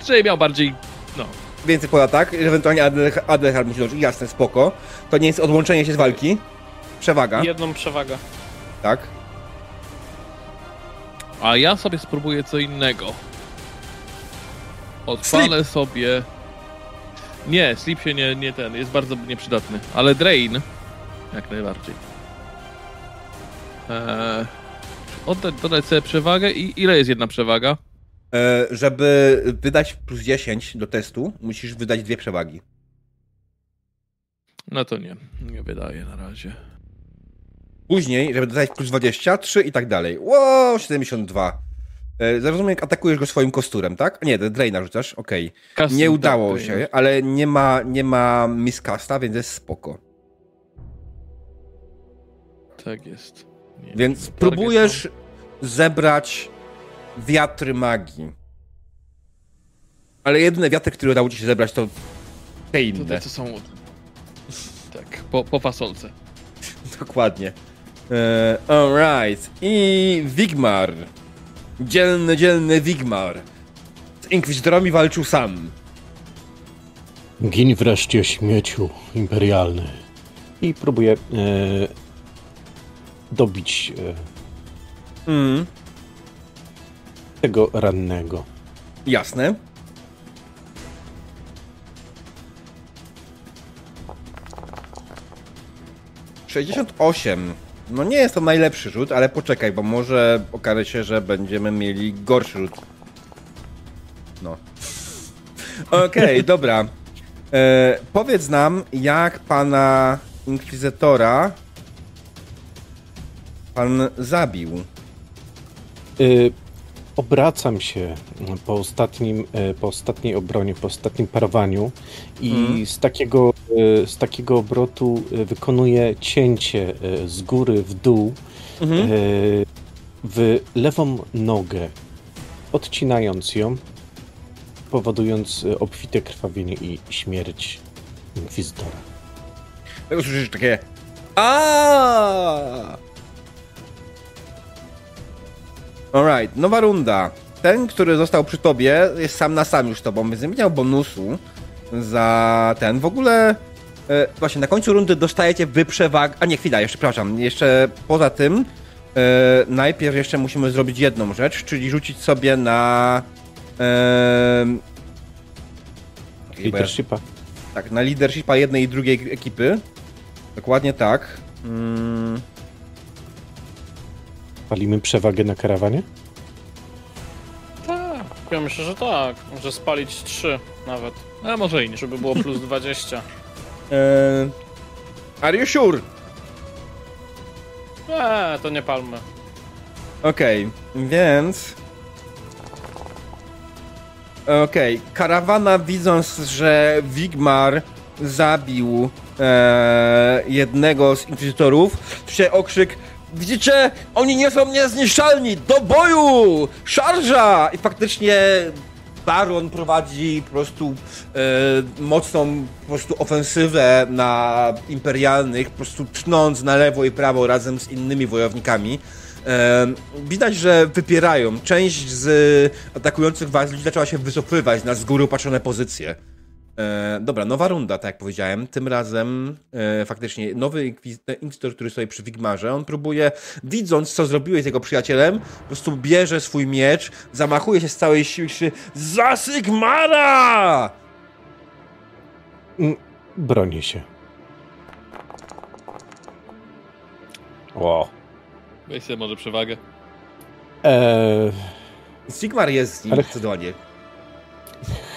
Żeby miał bardziej... No, Więcej poda tak, ewentualnie Adel- Adelhard musi dołożyć. Jasne, spoko. To nie jest odłączenie się z walki. Przewaga, Jedną przewagę. tak? A ja sobie spróbuję co innego. Odpalę sobie. Nie, sleep się nie, nie ten, jest bardzo nieprzydatny. Ale drain. Jak najbardziej. Eee, oddać, dodać sobie przewagę i ile jest jedna przewaga? E, żeby wydać plus 10 do testu, musisz wydać dwie przewagi. No to nie, nie wydaje na razie. Później, żeby dodać plus 20, 3 i tak dalej. Wow, 72. E, Zrozumiem, jak atakujesz go swoim kosturem, tak? Nie, Draina rzucasz, okej. Custom Nie udało tak, się, ale nie ma, nie ma miskasta, więc jest spoko. Tak jest. Nie. Więc próbujesz zebrać wiatry magii. Ale jedyne wiatry, które udało ci się zebrać, to te To inne. te, co są... Tak, po, po fasolce. Dokładnie. E, alright. I Wigmar. Dzielny, dzielny Wigmar. Z inkwizytorami walczył sam. Gin wreszcie śmieciu imperialny. I próbuję e, dobić e, Mm, tego rannego. jasne. Sześćdziesiąt osiem. No nie jest to najlepszy rzut, ale poczekaj, bo może okaże się, że będziemy mieli gorszy rzut. No. Okej, dobra. E, powiedz nam, jak pana inkwizytora pan zabił. Y, obracam się po, ostatnim, e, po ostatniej obronie, po ostatnim parowaniu i Mhm. z, takiego, e, z takiego obrotu e, wykonuję cięcie e, z góry w dół e, w lewą nogę, odcinając ją, powodując obfite krwawienie i śmierć inkwizytora. Usłyszysz takie. A. Alright, nowa runda. Ten, który został przy tobie, jest sam na sam już z tobą, więc nie miał bonusu za ten. W ogóle e, właśnie na końcu rundy dostajecie wy przewagę. A nie, chwila, jeszcze przepraszam. Jeszcze poza tym e, najpierw jeszcze musimy zrobić jedną rzecz, czyli rzucić sobie na. E, Leadershipa. tak, na leadershipa jednej i drugiej ekipy. Dokładnie tak. Mm, Palimy przewagę na karawanie? Tak, ja myślę, że tak. Może spalić 3 nawet, A może i nie. żeby było plus 20. e, are you sure? Eee, to nie palmy. Okej, więc. Okej, karawana widząc, że Wigmar zabił e, jednego z inkwizytorów, się okrzyk Widzicie? Oni nie są niezniszczalni! Do boju! Szarża! I faktycznie Baron prowadzi po prostu e, mocną po prostu ofensywę na imperialnych, po prostu tnąc na lewo i prawo razem z innymi wojownikami. E, widać, że wypierają. Część z atakujących was zaczęła się wycofywać na z góry upatrzone pozycje. E, dobra, nowa runda, tak jak powiedziałem. Tym razem e, faktycznie nowy inkwizytor, który stoi przy Wigmarze, on próbuje, widząc co zrobiłeś z jego przyjacielem, po prostu bierze swój miecz, zamachuje się z całej siły i krzyczy Za Sigmara! Bronię się. O. Weź sobie może przewagę. Eee, Sigmar jest z nim Ale- zdecydowanie.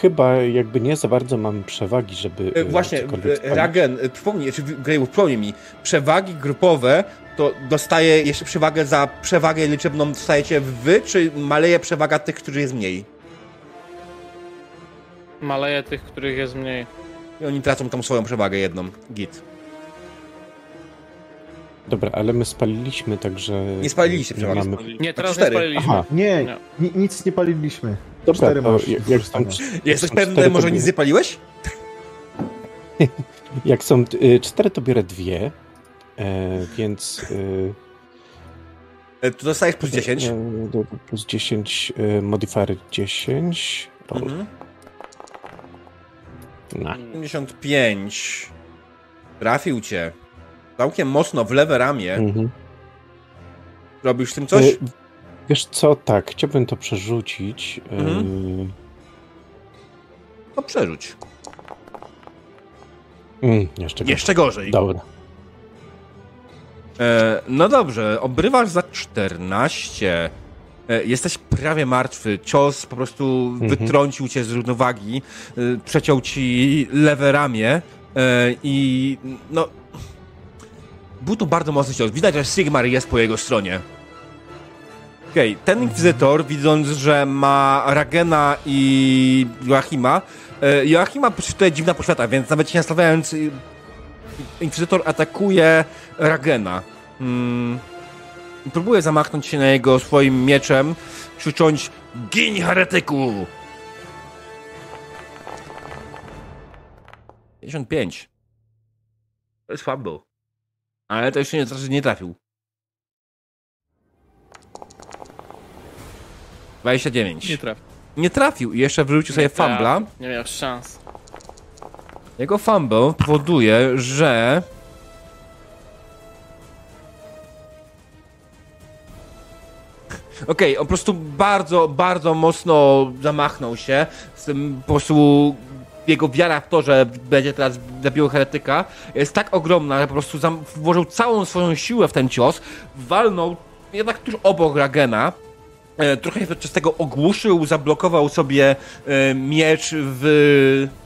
Chyba jakby nie za bardzo mam przewagi, żeby. E, e, Właśnie, e. Ragen, przypomnij, czy Greywood, przypomnij mi, przewagi grupowe to dostaje jeszcze przewagę za przewagę liczebną dostajecie wy, czy maleje przewaga tych, którzy jest mniej? Maleje tych, których jest mniej. I oni tracą tą swoją przewagę jedną. Git. Dobra, ale my spaliliśmy, także... Nie spaliliście nie przewagi. mamy... Nie, teraz nie spaliliśmy. Aha, Nie, Nie. ni- nic nie paliliśmy. Dobra, Cztery to masz jak, jak, są, wykorzystania. Jesteś pewny, cztery, może nie paliłeś? jak są y, cztery, to biorę dwie, e, więc... Y, E, To dostajesz plus 10. e, dobra, plus 10, y, modifier 10. Roll. Mhm. Na. 55. Trafił cię. Całkiem mocno w lewe ramię. Mhm. Robisz z tym coś? Y, Wiesz co, tak, chciałbym to przerzucić. Mhm. To przerzuć. mm, jeszcze gorzej. Jeszcze gorzej. Dobra. E, no dobrze, obrywasz za 14. E, jesteś prawie martwy. Cios po prostu Mhm. wytrącił cię z równowagi. E, przeciął ci lewe ramię. E, I no. Był to bardzo mocny cios. Widać, że Sigmar jest po jego stronie. Okej, ten inkwizytor, widząc, że ma Ragena i Joachima, e, Joachima tutaj dziwna poświata, więc nawet się nastawiając, y, inkwizytor atakuje Ragena. Mm. I Próbuje zamachnąć się na jego swoim mieczem, krzycząc Gin heretyku! 55. To jest fumble. Ale to jeszcze nie znaczy, że nie trafił. 29. Nie trafi. Nie trafił i jeszcze wyrzucił sobie fumbla. Nie miał szans. Jego fumble powoduje, że Okej, on po prostu bardzo, bardzo mocno zamachnął się. Z tym po prostu jego wiara w to, że będzie teraz zabił heretyka jest tak ogromna, że po prostu włożył całą swoją siłę w ten cios, walnął jednak tuż obok Ragena. E, trochę się podczas tego ogłuszył, zablokował sobie e, miecz w,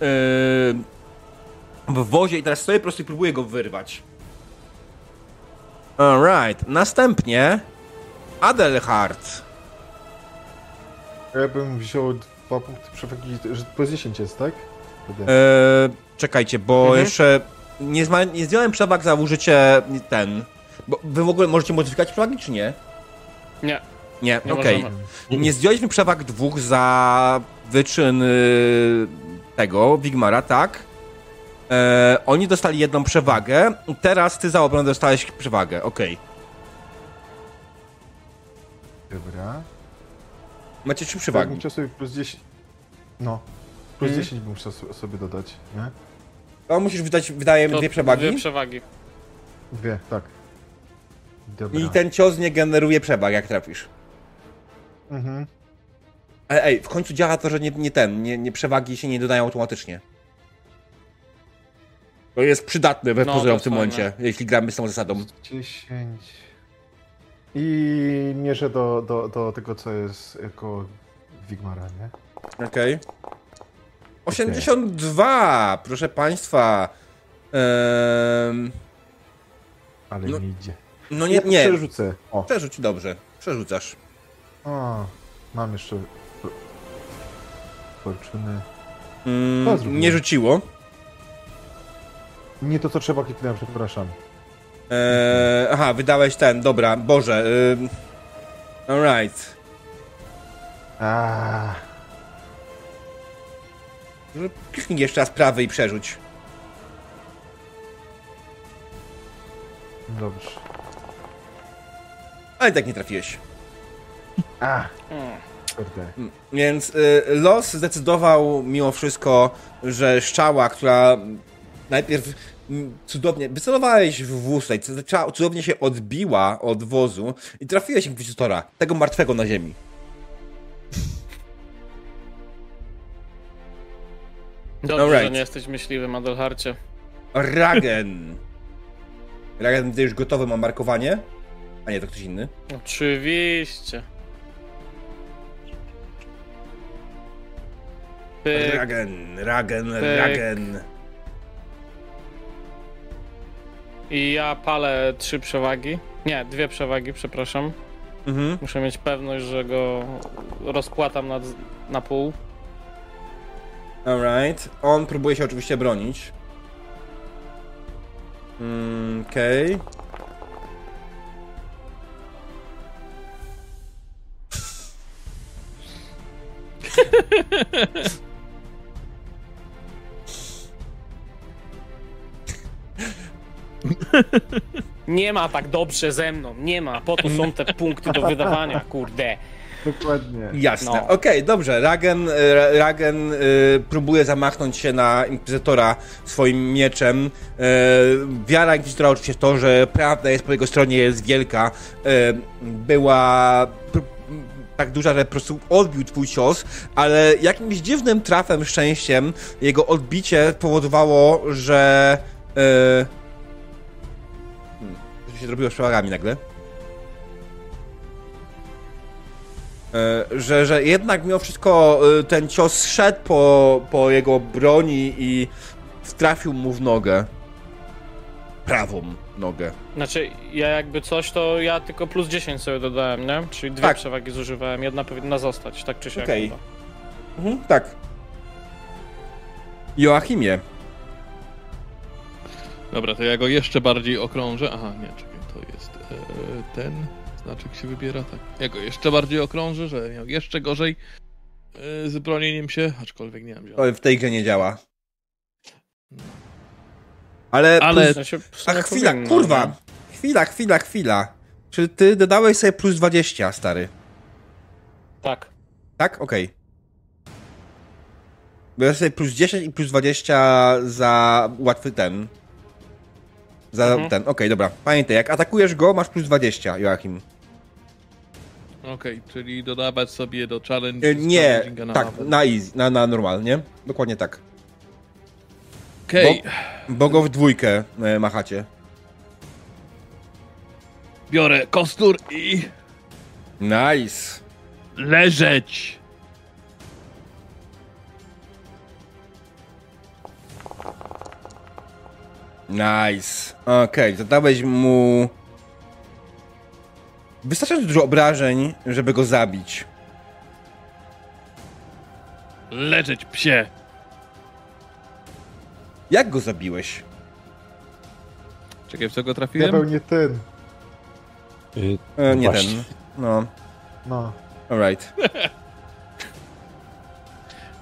e, w wozie i teraz stoi po prostu i próbuje go wyrwać. Alright, następnie Adelhard. Ja bym wziął dwa punkty przewagi, że plus 10 jest, tak? Wtedy. E, czekajcie, bo Mhm. jeszcze nie, zma, nie zdjąłem przewag za użycie ten. Bo wy w ogóle możecie modyfikować przewagi, czy nie? Nie, Nie, nie okej. możemy. Nie zdjąliśmy przewag dwóch za wyczyn y, tego, Wigmara, tak? E, oni dostali jedną przewagę, teraz ty za obronę dostałeś przewagę, okej. Dobra. Macie trzy Tak, przewagi. bym chciał sobie plus 10. No. Plus Mhm. 10 bym chciał so- sobie dodać, nie? To musisz wydać, wydaje To dwie przewagi. Dwie przewagi. Dwie, tak. Dobra. I ten cios nie generuje przewag, jak trafisz. Mhm. Ale ej, w końcu działa to, że nie, nie ten, nie, nie przewagi się nie dodają automatycznie. To jest przydatne we No, pozorom w tym fajne. momencie, jeśli gramy z tą zasadą. 10. I mierzę do, do, do tego, co jest jako Wigmara, nie? Okej. 82, proszę państwa. Ehm, Ale No, nie idzie. no nie, Ja nie. Przerzucę. O. Przerzuć dobrze. Przerzucasz. O. Mam jeszcze... for- Fortuny. Mm, nie rzuciło. Nie to, co trzeba kliknąłem, przepraszam. Eee, aha, wydałeś ten, dobra, Boże. Ym, alright. Aaaa. Kliknij jeszcze raz prawy i przerzuć. Dobrze. Ale tak nie trafiłeś. A, Hmm. kurde. Mm, Więc y, los zdecydował mimo wszystko, że szczała, która najpierw mm, cudownie, wycelowałeś w wóz, cudownie się odbiła od wozu i trafiłeś inkwizytora, tego martwego na ziemi. Dobrze, Alright. że nie jesteś myśliwym, Adelharcie. Ragen. Ragen widzę już gotowy, ma markowanie. A nie, to ktoś inny. Oczywiście. Pyk. Ragen, Ragen, Pyk. Ragen. I ja palę trzy przewagi. Nie, dwie przewagi, przepraszam. Mhm. Muszę mieć pewność, że go rozkładam na, na pół. Alright. On próbuje się oczywiście bronić. Mm, Okej. Okay. Nie ma tak dobrze ze mną, nie ma. Po to są te punkty do wydawania, kurde. Dokładnie. Jasne. No. Okej, dobrze. Ragen, Ra- Ragen y, próbuje zamachnąć się na Inkwizytora swoim mieczem. Y, wiara Inkwizytora oczywiście w to, że prawda jest po jego stronie, jest wielka. Y, była pr- tak duża, że po prostu odbił twój cios, ale jakimś dziwnym trafem, szczęściem, jego odbicie powodowało, że... Się zrobiło z przewagami nagle? E, że, że jednak mimo wszystko e, ten cios szedł po, po jego broni i trafił mu w nogę. Prawą nogę. Znaczy, ja jakby coś, to ja tylko plus 10 sobie dodałem, nie? Czyli dwie Tak. przewagi zużywałem, jedna powinna zostać, tak czy siak. Okej. chyba. Mhm, tak. Joachimie. Dobra, to ja go jeszcze bardziej okrążę. Aha, nie, czekaj, ten znaczek się wybiera, tak. Ja go jeszcze bardziej okrążę, że miał jeszcze gorzej e, z bronieniem się, aczkolwiek nie wiem. To w tej grze nie działa. Ale. Ale- w A sumie chwila, kurwa! Chwila, chwila, chwila. Czy ty dodałeś sobie plus 20, stary? Tak. Tak? Okej. Bo ja sobie plus 10 i plus 20 za łatwy ten. Za Mhm. ten. Okej, dobra. Pamiętaj, jak atakujesz go, masz plus 20, Joachim. Okej, czyli dodawać sobie do challenge. E, nie, na tak, level. na easy, na, na normal, nie? Dokładnie tak. Okej, Bo go w dwójkę e, machacie. biorę kostur i Nice. leżeć. Nice. Okej, zadałeś mu... Wystarczająco dużo obrażeń, żeby go zabić. Leżeć, psie. Jak go zabiłeś? Czekaj, w co go trafiłem? pewnie ten. Y, E, nie Właśnie. ten. No, No. alright.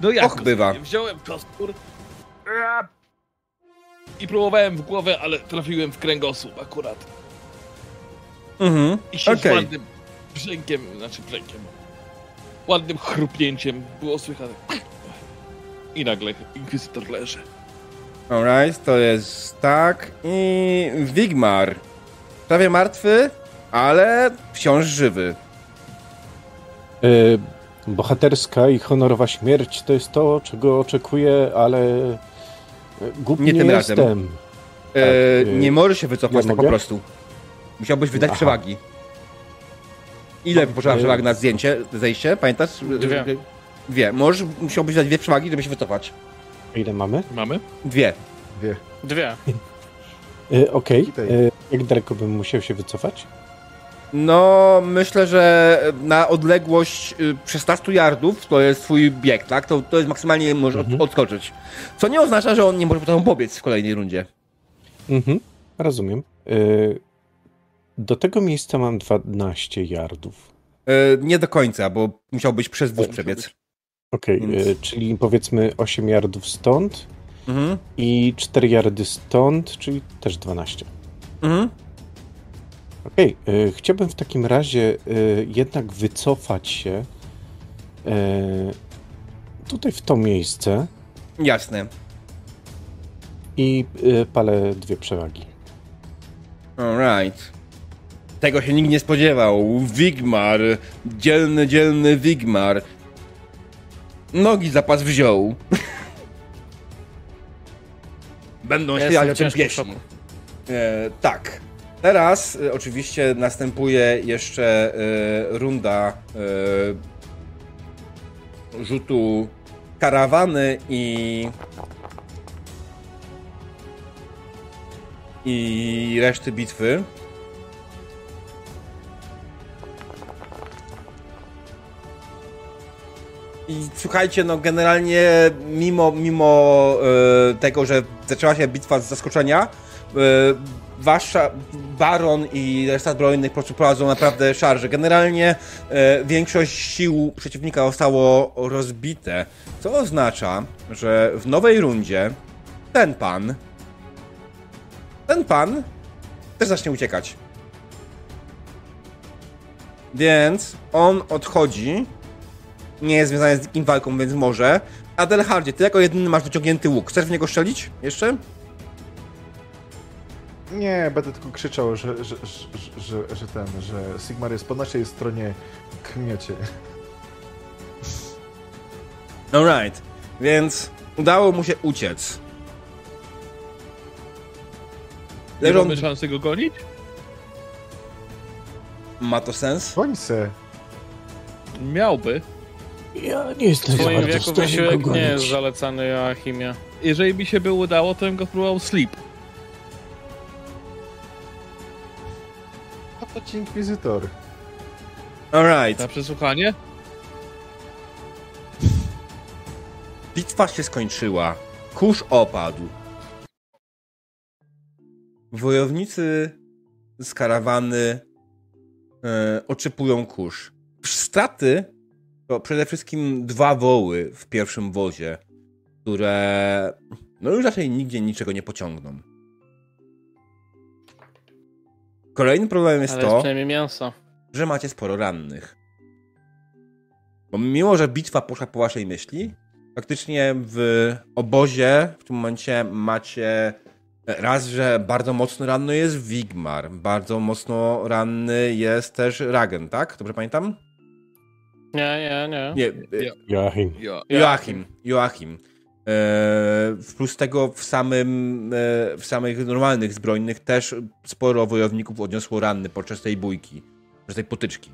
No jak Och, bywa. Wziąłem kostur i próbowałem w głowę, ale trafiłem w kręgosłup akurat. Mhm, I się okej. z ładnym brzękiem, znaczy brzękiem, ładnym chrupnięciem było słychać. I nagle inkwizytor leży. Alright, to jest tak. I Wigmar. Prawie martwy, ale wciąż żywy. y, bohaterska i honorowa śmierć to jest to, czego oczekuję, ale głupi Nie nie, tym razem. jestem. E, Tak, y, nie może się wycofać ja tak po mogę? prostu. Musiałbyś wydać Aha. przewagi. Ile potrzeba y- przewag na zdjęcie, zejście? Pamiętasz? Dwie. Dwie. Możesz, musiałbyś dać dwie przewagi, żeby się wycofać. Ile mamy? Mamy? Dwie. Wie. Dwie. Y, Okej. Witaj. Y, Jak daleko bym musiał się wycofać? No, myślę, że na odległość y, 16 yardów, to jest twój bieg, tak? To, to jest maksymalnie może od, Mhm. odskoczyć. Co nie oznacza, że on nie może potem pobiec w kolejnej rundzie. Mhm, rozumiem. Y, Do tego miejsca mam 12 yardów. Y, nie do końca, bo musiałbyś przez wóz przebiec. Okej, Więc- y, czyli powiedzmy 8 yardów stąd Mhm. i 4 yardy stąd, czyli też 12. Mhm. Okej, y, chciałbym w takim razie y, jednak wycofać się y, tutaj w to miejsce Jasne. i y, palę dwie przewagi. Alright. Tego się nikt nie spodziewał. Wigmar. Dzielny, dzielny Wigmar. Nogi zapas wziął. Będą Ja śpiewać o tym pieśni. E, tak. Teraz e, oczywiście następuje jeszcze e, runda e, rzutu karawany i i reszty bitwy. I słuchajcie, no generalnie mimo, mimo e, tego, że zaczęła się bitwa z zaskoczenia, e, wasza, Baron i reszta zbrojnych prowadzą naprawdę szarże. Generalnie e, większość sił przeciwnika zostało rozbite, co oznacza, że w nowej rundzie ten pan, ten pan też zacznie uciekać. Więc on odchodzi. Nie jest związany z nikim walką, więc może. Adelhardzie, ty jako jedyny masz wyciągnięty łuk. Chcesz w niego strzelić? Jeszcze? Nie, będę tylko krzyczał, że, że, że, że, że ten, że Sigmar jest po naszej stronie, kmiecie. Alright. Więc udało mu się uciec. Nie Leżą... mamy szansy go gonić? Ma to sens? Goń se. Miałby. Ja nie jestem W w wieku wysiłek nie jest zalecany Joachimie. Jeżeli mi się by udało, to bym go próbował sleep. To ci inkwizytor. Alright. Na przesłuchanie? Bitwa się skończyła. Kurz opadł. Wojownicy z karawany e, oczypują kurz. Straty to przede wszystkim dwa woły w pierwszym wozie, które no już raczej nigdzie niczego nie pociągną. Kolejnym problemem jest Ale to, przynajmniej mięso. że macie sporo rannych. Bo mimo, że bitwa poszła po waszej myśli, faktycznie w obozie w tym momencie macie raz, że bardzo mocno ranny jest Wigmar, bardzo mocno ranny jest też Ragen, tak? Dobrze pamiętam? Nie, nie, nie. Nie, Ja. Joachim. Ja. Joachim. Joachim. E, plus tego w samym, e, w samych normalnych zbrojnych też sporo wojowników odniosło ranny podczas tej bójki, podczas tej potyczki.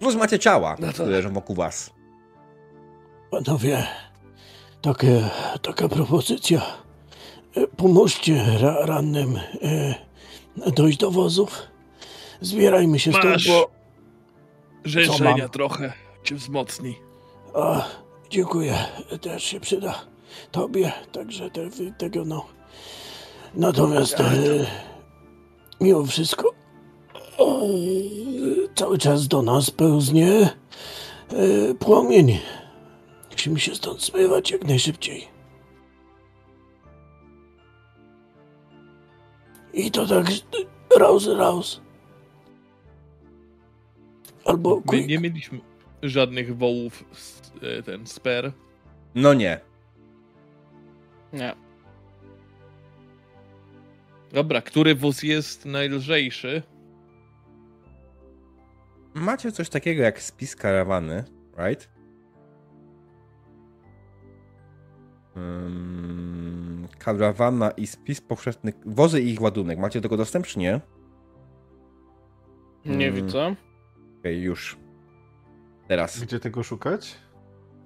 Plus macie ciała, No to- które leżą wokół was. Panowie, takie, taka propozycja. E, Pomóżcie ra rannym e, dojść do wozów. Zbierajmy się stąd, Masz. bo... Życzenia trochę cię wzmocni. A, dziękuję, też się przyda tobie, także te, tego no. Natomiast e, mimo wszystko e, cały czas do nas pełznie e, płomień. Musimy się stąd zmywać jak najszybciej. I to tak raus, raus. Albo My quick. nie mieliśmy żadnych wołów, z, ten sper. No nie. Nie. Dobra, który wóz jest najlżejszy? Macie coś takiego jak spis karawany, right? Karawana i spis powszechnych, wozy i ich ładunek. Macie tego dostęp, czy nie? Nie Mm. widzę. Okej, już. Teraz. Gdzie tego szukać?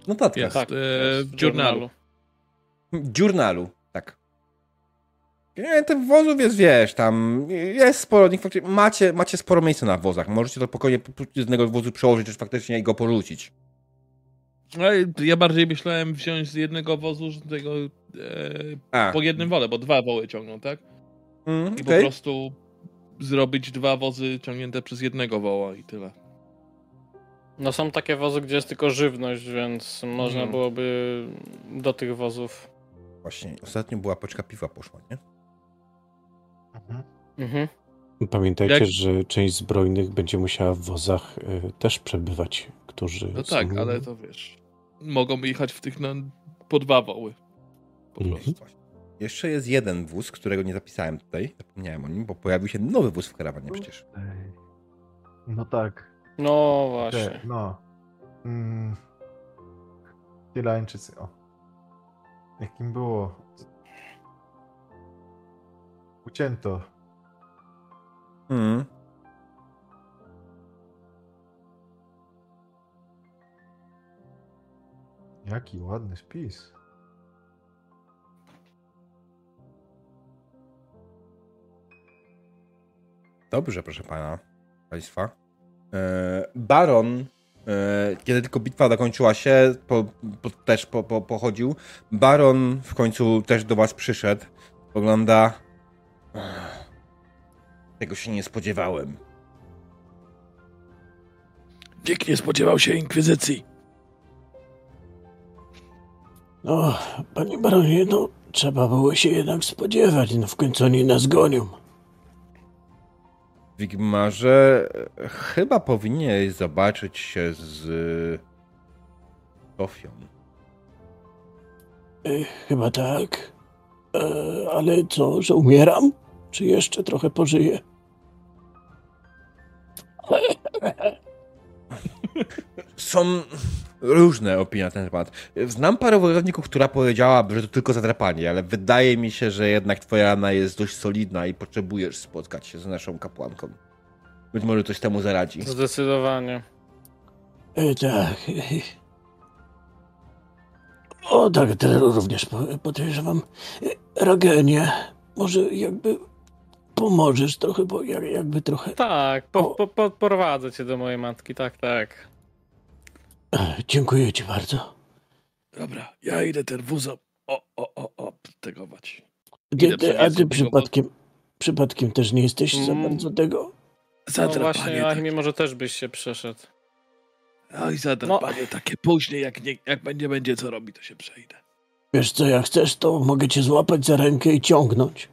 Notatka. Jest Tak, e, jest w journalu. Journalu, tak. Nie, tych wozów jest, wiesz, tam jest sporo, nich faktycznie, macie, macie sporo miejsca na wozach, możecie to spokojnie z jednego wozu przełożyć, czy faktycznie go porzucić. Ale ja bardziej myślałem wziąć z jednego wozu że tego e, po jednym wole, bo dwa woły ciągną, tak? mm, I okej. po prostu zrobić dwa wozy ciągnięte przez jednego woła i tyle. No są takie wozy, gdzie jest tylko żywność, więc można Mhm. byłoby do tych wozów. Właśnie, ostatnio była paczka piwa poszła, nie? Mhm. Mhm. Pamiętajcie, Jak- że część zbrojnych będzie musiała w wozach y, też przebywać, którzy. No są... tak, ale to wiesz. Mogą jechać w tych na, po dwa woły. Po Mhm. prostu. Jeszcze jest jeden wóz, którego nie zapisałem tutaj, zapomniałem o nim, bo pojawił się nowy wóz w karawanie przecież. No tak. No Te, właśnie. no. Mm. Irańczycy, o. Jakim było? Ucięto. Mm. Jaki ładny spis. Dobrze, proszę pana, państwa. E, Baron, e, kiedy tylko bitwa dokończyła się, po, po, też po, po, pochodził. Baron w końcu też do was przyszedł. Pogląda. Tego się nie spodziewałem. Nikt nie spodziewał się inkwizycji. No, panie baronie, no trzeba było się jednak spodziewać, no w końcu oni nas gonią. Wigmarze, chyba powinieneś zobaczyć się z Sofią. E, chyba tak. E, ale co, że umieram? Czy jeszcze trochę pożyję? Są różne opinie na ten temat. Znam parę wojowników, która powiedziałaby, że to tylko zadrapanie, ale wydaje mi się, że jednak twoja rana jest dość solidna i potrzebujesz spotkać się z naszą kapłanką. Być może coś temu zaradzi. Zdecydowanie. E, tak. O, tak, również po- podejrzewam. E, Ragenie, może jakby pomożesz trochę, bo jak, jakby trochę... Tak, po, po, po, porwadzę cię do mojej matki, tak, tak. Dziękuję ci bardzo. Dobra, ja idę ten wóz o, o, o, o, ty, a ty przypadkiem, przypadkiem też nie jesteś za Mm. bardzo tego? No Zadrapanie. właśnie, tak. Achimie, może też byś się przeszedł. Oj, zadrapanie takie później, jak, nie, jak będzie, będzie co robi, to się przejdę. Wiesz co, jak chcesz, to mogę cię złapać za rękę i ciągnąć.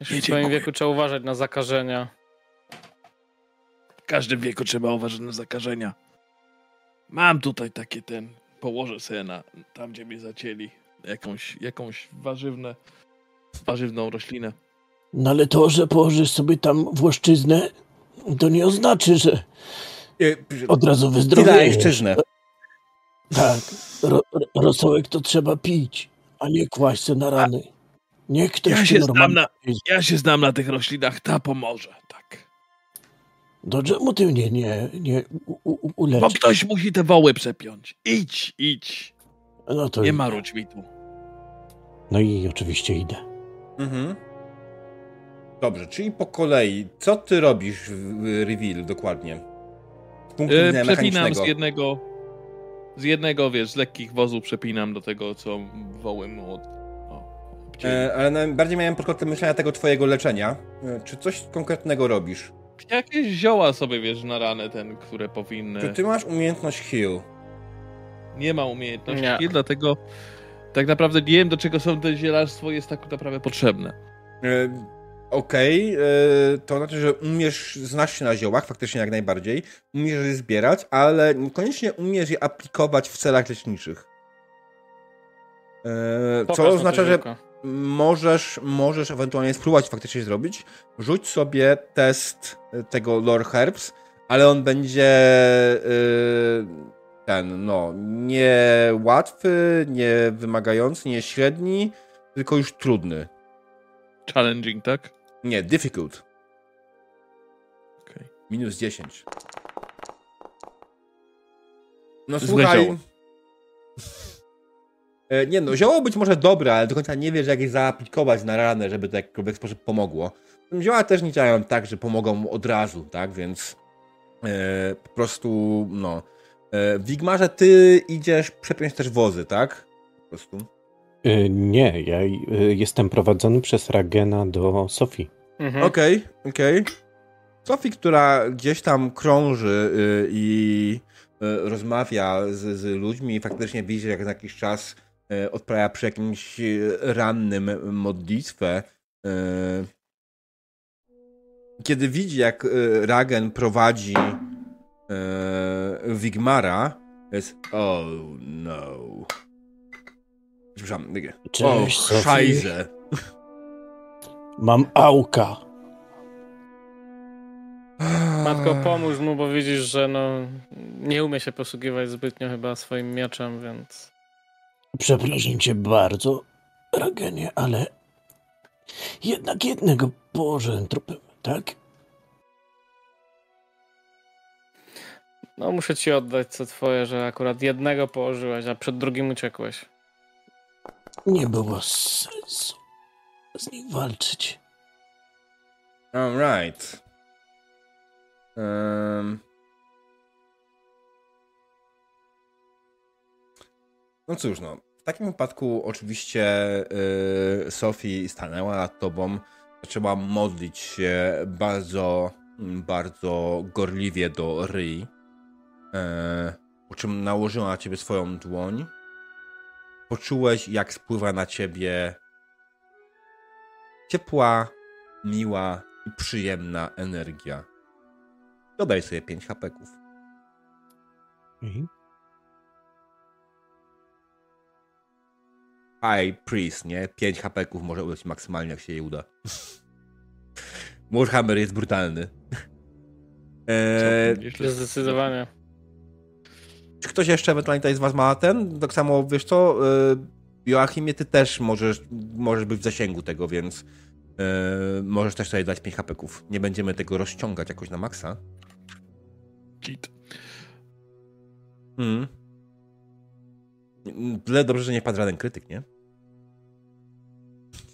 Jeszcze Nie, w twoim dziękuję. wieku trzeba uważać na zakażenia. W każdym wieku trzeba uważać na zakażenia. Mam tutaj takie ten, położę sobie na, tam gdzie mnie zacięli, jakąś, jakąś warzywne, warzywną roślinę. No ale to, że położysz sobie tam włoszczyznę, to nie oznacza, że od razu wyzdrowiejesz. Tak, ro, ro- rosołek to trzeba pić, a nie kłaść se na rany. Niech ktoś Ja się znam normalnie... na, ja się znam na tych roślinach, ta pomoże, tak. Do czemu ty mnie nie, nie u, u, Bo ktoś musi te woły przepiąć. Idź, idź. No to Nie idę. marudź mi tu. No i oczywiście idę. Mhm. Dobrze, czyli po kolei. Co ty robisz w reveal dokładnie? Z punktu E, widzenia przepinam z jednego, z jednego, wiesz, z lekkich wozów przepinam do tego, co woły mu od... E, ale na- bardziej miałem pod kątem myślenia tego twojego leczenia. E, czy coś konkretnego robisz? Jakieś zioła sobie, wiesz, na ranę ten, które powinny... Czy ty masz umiejętność heal? Nie ma umiejętności, Nie. nie. dlatego tak naprawdę nie wiem, do czego są te zielarstwo jest tak naprawdę potrzebne. E, Okej, e, to znaczy, że umiesz, znasz się na ziołach, faktycznie jak najbardziej, umiesz je zbierać, ale niekoniecznie umiesz je aplikować w celach leczniczych. E, Pokaż co oznacza, że. Możesz, możesz ewentualnie spróbować faktycznie zrobić. Rzuć sobie test tego Lore Herbs, ale on będzie e, ten, no, nie łatwy, nie wymagający, nie średni, tylko już trudny. Challenging, tak? Nie, difficult. Okej. Minus 10. No słuchaj. E, Nie no, zioło być może dobre, ale do końca nie wiesz, jak je zaaplikować na ranę, żeby to w jakikolwiek sposób pomogło. Zioła też nie działają tak, że pomogą od razu, tak? Więc e, po prostu, no. E, w ty idziesz przepiąć też wozy, tak? Po prostu. Y, nie, ja y, jestem prowadzony przez Ragena do Sofii. Mhm. Okej, okej. Sofii, która gdzieś tam krąży y, i y, rozmawia z, z ludźmi i faktycznie widzi, jak na jakiś czas odprawia przy jakimś y, rannym modlitwę. y. Kiedy widzi, jak Ragen prowadzi Wigmara, jest oh no. Przepraszam, takie, o, Cześć, Sofii. szajze. Mam auka. Matko, pomóż mu, bo widzisz, że no, nie umie się posługiwać zbytnio chyba swoim mieczem, więc... Przepraszam cię bardzo, Ragenie, ale jednak jednego położyłem trupem, tak? No muszę ci oddać co twoje, że akurat jednego położyłeś, a przed drugim uciekłeś. Nie było sensu z nim walczyć. Alright. Um. No cóż, no. W takim wypadku oczywiście yy, Sophie stanęła nad tobą, zaczęła modlić się bardzo, bardzo gorliwie do Ryi, yy, po czym nałożyła na ciebie swoją dłoń. Poczułeś, jak spływa na ciebie ciepła, miła i przyjemna energia. Dodaj sobie 5 hapeków. Mhm. High Priest, nie? 5 hapeków może udać maksymalnie, jak się jej uda. Warhammer jest brutalny. Eee. Zdecydowanie. czy ktoś jeszcze ewentualnie z was ma ten? Tak samo, wiesz co, eee, Joachimie, ty też możesz, możesz być w zasięgu tego, więc eee, możesz też sobie dać 5 hapeków. Nie będziemy tego rozciągać jakoś na maksa. Git. Mm. Tyle dobrze, że nie padł żaden krytyk, nie?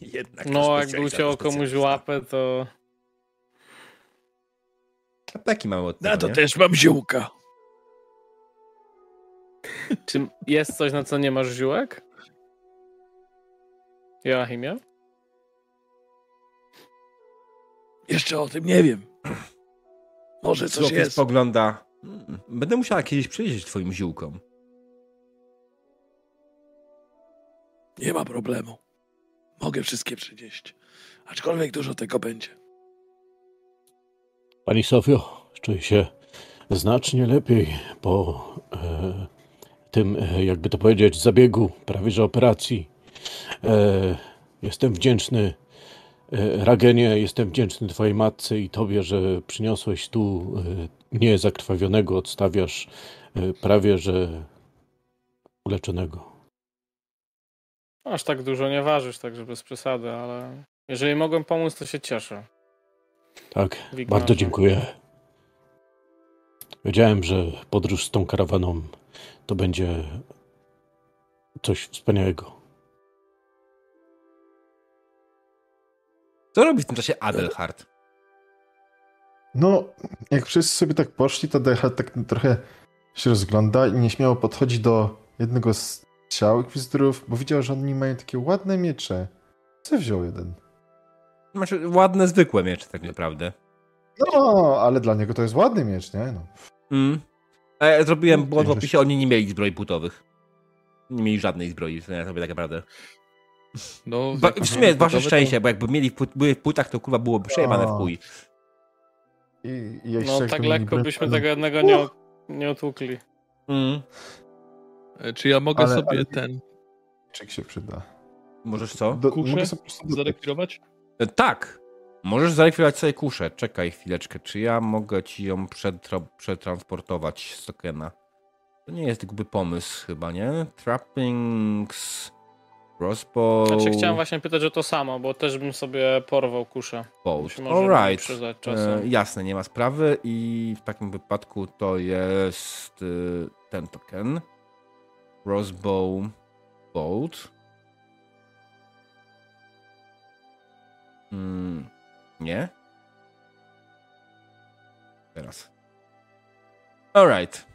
Jednak No, jakby uciął komuś łapę, to... Apeki mamy od Na tego, to nie? też mam ziółka. Czy jest coś, na co nie masz ziółek? Joachimie? Jeszcze o tym nie wiem. Może coś Złopie jest. spogląda. "Hmm, Będę musiała kiedyś przyjrzeć twoim ziółkom. Nie ma problemu. Mogę wszystkie przynieść. Aczkolwiek dużo tego będzie. Pani Sofio, czuję się znacznie lepiej po e, tym, e, jakby to powiedzieć, zabiegu, prawie że operacji. E, jestem wdzięczny e, Ragenie, jestem wdzięczny Twojej matce i Tobie, że przyniosłeś tu e, nie zakrwawionego, odstawiasz e, prawie że uleczonego. Aż tak dużo nie ważysz, także bez przesady, ale jeżeli mogłem pomóc, to się cieszę. Tak, bardzo dziękuję. Wiedziałem, że podróż z tą karawaną to będzie coś wspaniałego. Co robi w tym czasie Adelhard? No, jak wszyscy sobie tak poszli, to Decha tak trochę się rozgląda i nieśmiało podchodzi do jednego z ciał inkwizytorów, bo widział, że oni mają takie ładne miecze. Co wziął jeden? Znaczy, ładne, zwykłe miecze tak naprawdę. No, ale dla niego to jest ładny miecz, nie? No. Mm. E, zrobiłem No, błąd w opisie, oni nie mieli zbroi butowych. Nie mieli żadnej zbroi, to ja sobie tak naprawdę. No, Ba, w sumie wasze gotowe, to- szczęście, bo jakby mieli w, płyt- były w płytach, to kurwa byłoby przejebane w chuj. I, i No tak lekko byśmy tego jednego nie, nie otłukli. Mm. E, Czy ja mogę Ale- sobie ale- ten Mieczyk się przyda. Możesz co? Do, Kuszę? mogę sobie po prostu zarekwirować? E, Tak. Możesz zarekwirować sobie kuszę. Czekaj chwileczkę. Czy ja mogę ci ją przetra- przetransportować z tokena? To nie jest jakby pomysł chyba, nie? Trappings, crossbow, Znaczy chciałem właśnie pytać o to samo, bo też bym sobie porwał kuszę. bolt. Alright. przydać E, jasne, nie ma sprawy i w takim wypadku to jest y, ten token. Crossbow, bolt. Mm, nie? Teraz. Alright.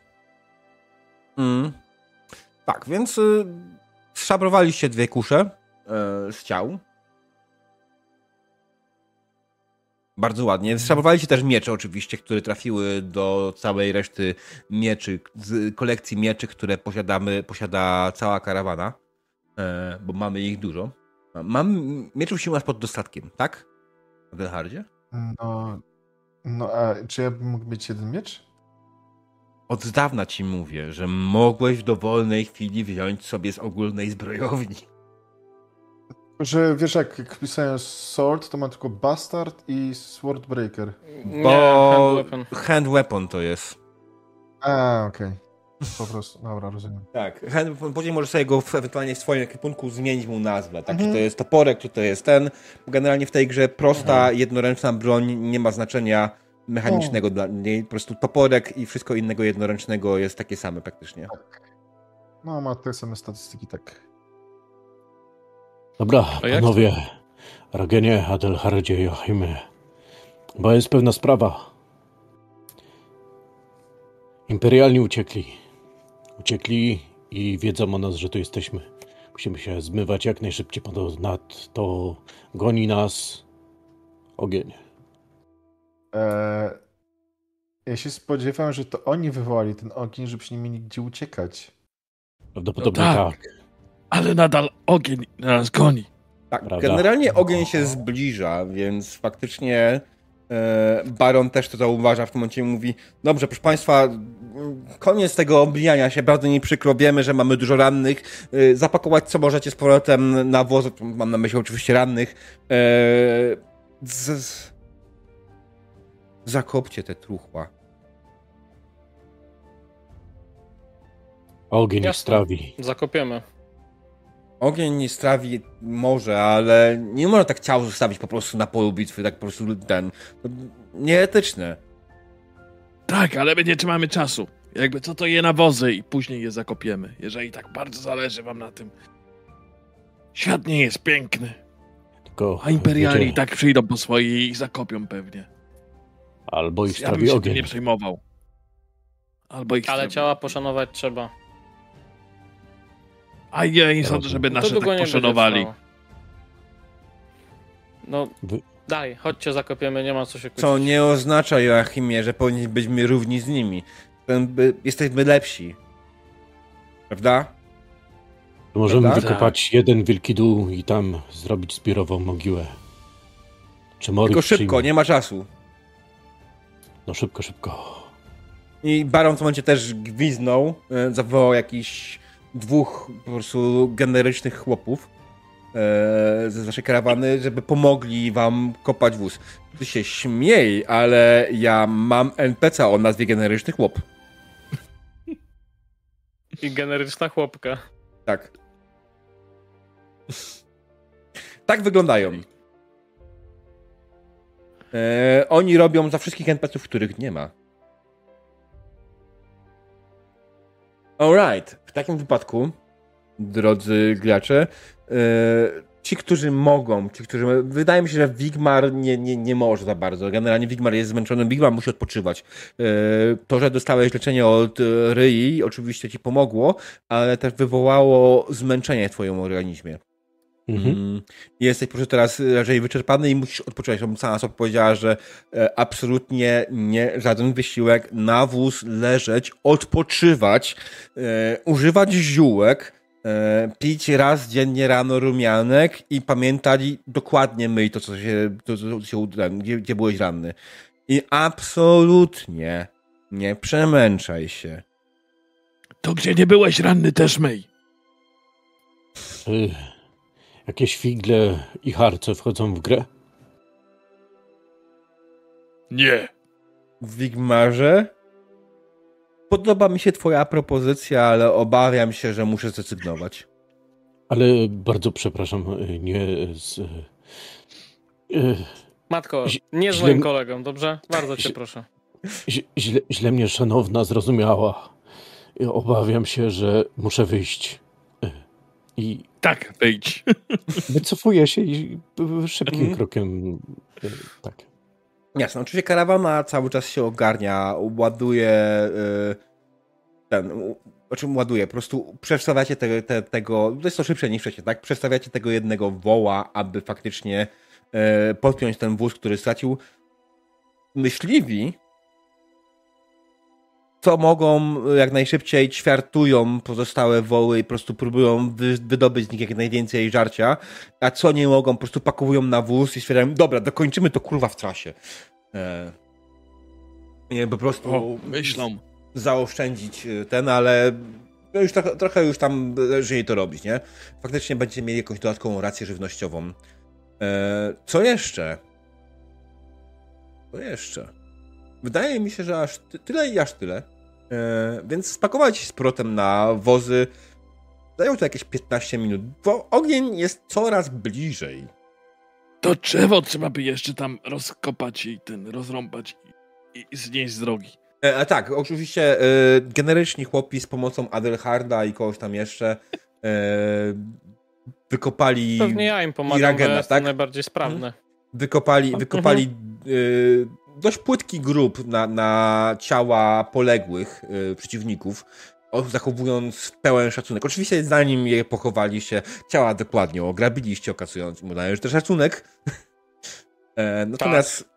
Mm. Tak, więc y, szabrowaliście dwie kusze y, z ciał. Bardzo ładnie. Szabrowaliście też miecze oczywiście, które trafiły do całej reszty mieczy, z kolekcji mieczy, które posiadamy, posiada cała karawana, e, bo mamy ich dużo. Mam mieczów się u nas pod dostatkiem, tak? W Delhardzie? No, no a czy ja bym mógł mieć jeden miecz? Od dawna ci mówię, że mogłeś w dowolnej chwili wziąć sobie z ogólnej zbrojowni. Że wiesz, jak, jak pisałem Sword, to ma tylko Bastard i Swordbreaker. Nie, Bo hand weapon. hand weapon to jest. A, okej. Po prostu, dobra, rozumiem. Tak, hand weapon, później możesz sobie go w, ewentualnie w swoim ekwipunku zmienić mu nazwę. Tak? Czy Mhm. to jest toporek, czy to jest ten. Generalnie w tej grze prosta, jednoręczna broń nie ma znaczenia mechanicznego dla niej. Po prostu toporek i wszystko innego jednoręcznego jest takie same praktycznie. No, ma te same statystyki, tak. Dobra, panowie, Ragenie, Adelhardzie, Joachimie, bo jest pewna sprawa. Imperialni uciekli. Uciekli i wiedzą o nas, że tu jesteśmy. Musimy się zmywać jak najszybciej ponad to goni nas ogień. Eee, ja się spodziewałem, że to oni wywołali ten ogień, żebyśmy nie mieli gdzie uciekać. Prawdopodobnie No tak. tak. Ale nadal ogień nas goni. Tak, Prawda. generalnie ogień się zbliża, więc faktycznie e, Baron też to zauważa w tym momencie i mówi, dobrze, proszę Państwa, koniec tego oblijania się, bardzo mi przykro, wiemy, że mamy dużo rannych, e, zapakować co możecie z powrotem na wozy, mam na myśli oczywiście rannych, e, z, z, zakopcie te truchła. Ogień Jasne. strawi. Zakopiemy. Ogień nie strawi może, ale nie można tak ciało zostawić po prostu na polu bitwy, tak po prostu ten, to nieetyczne. Tak, ale my nie trzymamy czasu. Jakby co to je na wozy i później je zakopiemy, jeżeli tak bardzo zależy wam na tym. Świat nie jest piękny, Tylko a imperiali wiecie, tak przyjdą po swoje i ich zakopią pewnie. albo ich Ja bym strawi się tym ogień. nie przejmował. Albo ich Ale strawi. ciała poszanować trzeba. A ja nie sądzę, żeby nasze tak poszanowali. No, Wy- dalej, chodźcie, zakopiemy, nie ma co się kłócić. Co nie oznacza, Joachimie, że powinni byśmy równi z nimi. Jesteśmy lepsi. Prawda? Możemy Prawda? wykopać jeden wielki dół i tam zrobić zbiorową mogiłę. Czy Morik Tylko szybko, przyjmie? nie ma czasu. No szybko, szybko. I Baron w tym momencie też gwiznął, e, zawołał jakichś dwóch po prostu generycznych chłopów e, ze naszej karawany, żeby pomogli wam kopać wóz. Ty się śmiej, ale ja mam NPC o nazwie generyczny chłop. I generyczna chłopka. Tak. tak wyglądają. E, oni robią za wszystkich NPC-ów, których nie ma. Alright. W takim wypadku, drodzy gracze, e, ci, którzy mogą, ci, którzy. Wydaje mi się, że Wigmar nie, nie, nie może za bardzo. Generalnie Wigmar jest zmęczony, Wigmar musi odpoczywać. E, to, że dostałeś leczenie od e, Ryi, oczywiście ci pomogło, ale też wywołało zmęczenie w twoim organizmie. Mhm. Mm. Jesteś po prostu teraz raczej wyczerpany i musisz odpoczywać. Sama sobie powiedziała, że e, absolutnie nie, żaden wysiłek, na wóz leżeć, odpoczywać, e, używać ziółek, e, pić raz dziennie rano rumianek i pamiętać dokładnie myj to, co się, to, co się gdzie, gdzie byłeś ranny. I absolutnie nie przemęczaj się. To gdzie nie byłeś ranny też myj. Jakieś figle i harce wchodzą w grę? Nie. Wigmarze. Podoba mi się twoja propozycja, ale obawiam się, że muszę zrezygnować. Ale bardzo przepraszam, y, nie z... y, y, Matko, nie z źle- moim kolegą, dobrze? Bardzo cię proszę. Źle, źle mnie szanowna zrozumiała. Obawiam się, że muszę wyjść. I Tak, wyjdź. wycofuję się i szybkim Mhm. krokiem. y, Tak. Jasne, oczywiście karawana cały czas się ogarnia, ładuje y, ten, o czym ładuje, po prostu przestawiacie te, te, tego, to jest to szybsze niż wcześniej, tak? Przestawiacie tego jednego woła, aby faktycznie y, podpiąć ten wóz, który stracił myśliwi, co mogą jak najszybciej ćwiartują pozostałe woły i po prostu próbują wy, wydobyć z nich jak najwięcej żarcia, a co nie mogą, po prostu pakowują na wóz i stwierdzają, dobra, dokończymy to kurwa w trasie. E, nie, po prostu O, myślą. zaoszczędzić y, ten, ale już trochę, trochę już tam żyje to robić, nie? Faktycznie będziecie mieli jakąś dodatkową rację żywnościową. E, co jeszcze? Co jeszcze? Wydaje mi się, że aż ty, tyle i aż tyle. E, więc spakować się z protem na wozy. Zajął to jakieś 15 minut, bo ogień jest coraz bliżej. To drzewo trzeba by jeszcze tam rozkopać i ten, rozrąbać i, i znieść z drogi. E, a tak, oczywiście e, generyczni chłopi z pomocą Adelharda i kogoś tam jeszcze e, wykopali, Pewnie ja im pomagam, Iragena, bo ja jestem tak? najbardziej sprawny. wykopali, Mhm. wykopali e, dość płytki grób na, na ciała poległych e, przeciwników zachowując pełen szacunek. Oczywiście zanim je pochowaliście, ciała dokładnie ograbiliście, okazując mu należy szacunek. E, natomiast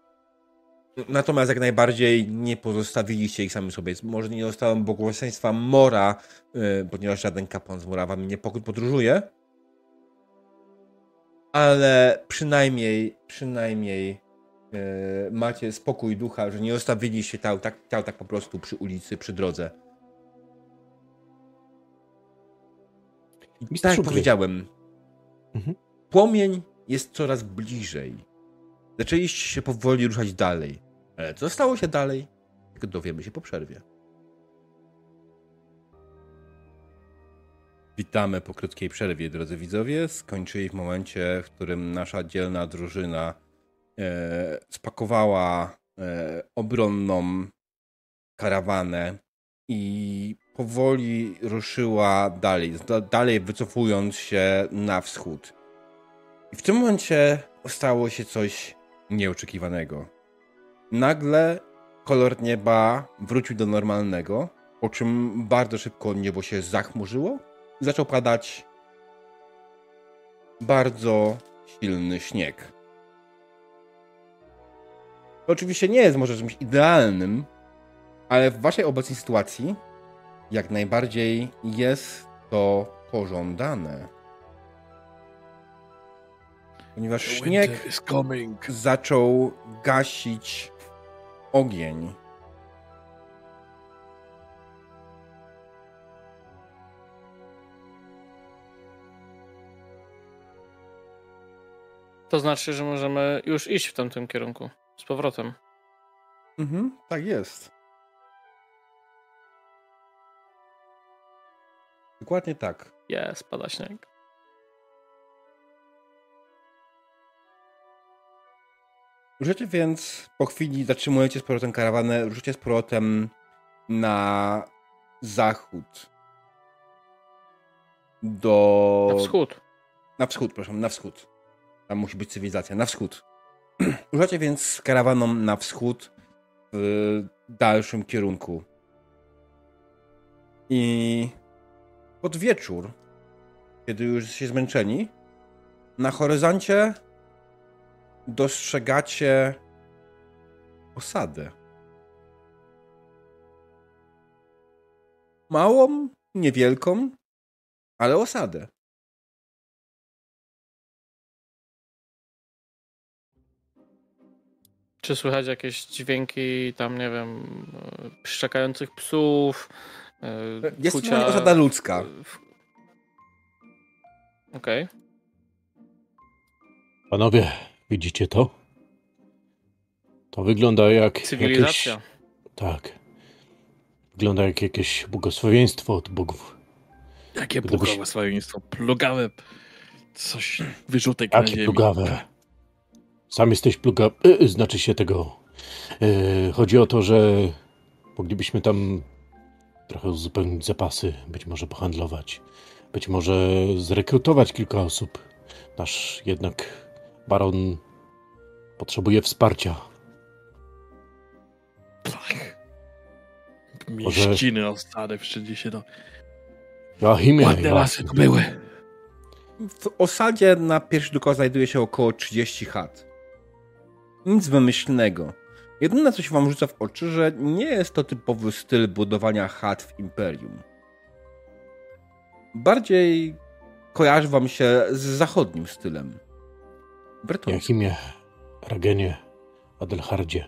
natomiast jak najbardziej nie pozostawiliście ich sami sobie. Może nie dostałem błogosławieństwa Mora, e, ponieważ żaden kapłan z Mora wam nie podróżuje. Ale przynajmniej, przynajmniej macie spokój ducha, że nie zostawiliście ciał tak, ciał tak po prostu przy ulicy, przy drodze. I tak jak powiedziałem, mhm. płomień jest coraz bliżej. Zaczęliście się powoli ruszać dalej. Ale co stało się dalej? Tylko dowiemy się po przerwie. Witamy po krótkiej przerwie, drodzy widzowie. Skończyli w momencie, w którym nasza dzielna drużyna e, spakowała e, obronną karawanę i powoli ruszyła dalej, dalej wycofując się na wschód. I w tym momencie stało się coś nieoczekiwanego. Nagle kolor nieba wrócił do normalnego, po czym bardzo szybko niebo się zachmurzyło i zaczął padać bardzo silny śnieg. To oczywiście nie jest może czymś idealnym, ale w waszej obecnej sytuacji jak najbardziej jest to pożądane. Ponieważ śnieg zaczął gasić ogień. To znaczy, że możemy już iść w tamtym kierunku z powrotem. Mhm, tak jest. Dokładnie tak. Jest, pada śnieg. Ruszycie więc po chwili, zatrzymujecie z powrotem karawanę, ruszycie z powrotem na zachód. Do... Na wschód. Na wschód, proszę, na wschód. Tam musi być cywilizacja, na wschód. Ruszacie więc z karawaną na wschód w dalszym kierunku. I pod wieczór, kiedy już się zmęczeni, na horyzoncie dostrzegacie osadę. Małą, niewielką, ale osadę. Czy słychać jakieś dźwięki tam, nie wiem, szczekających psów? Jest kucia... osada ludzka. Okej. Okay. Panowie, Widzicie to? To wygląda jak. Cywilizacja. Jakieś... Tak. Wygląda jak jakieś błogosławieństwo od bogów. Jakie Gdybyś... błogosławieństwo? Plugawe. Coś wyrzutek Jakie na ziemi. plugawe? Sam jesteś plugawy. Yy, znaczy się tego. Yy, chodzi o to, że moglibyśmy tam trochę uzupełnić zapasy, być może pohandlować, być może zrekrutować kilka osób. Nasz jednak Baron potrzebuje wsparcia. Tak. Mieściny Może... ostane wszędzie się do... Joachimie, Ładne lasy to były. W osadzie na pierwszy tylko znajduje się około 30 chat. Nic wymyślnego. Jedyne, co się wam rzuca w oczy, że nie jest to typowy styl budowania chat w Imperium. Bardziej kojarzy wam się z zachodnim stylem. Breton. Jakimie, Ragenie, Adelhardzie.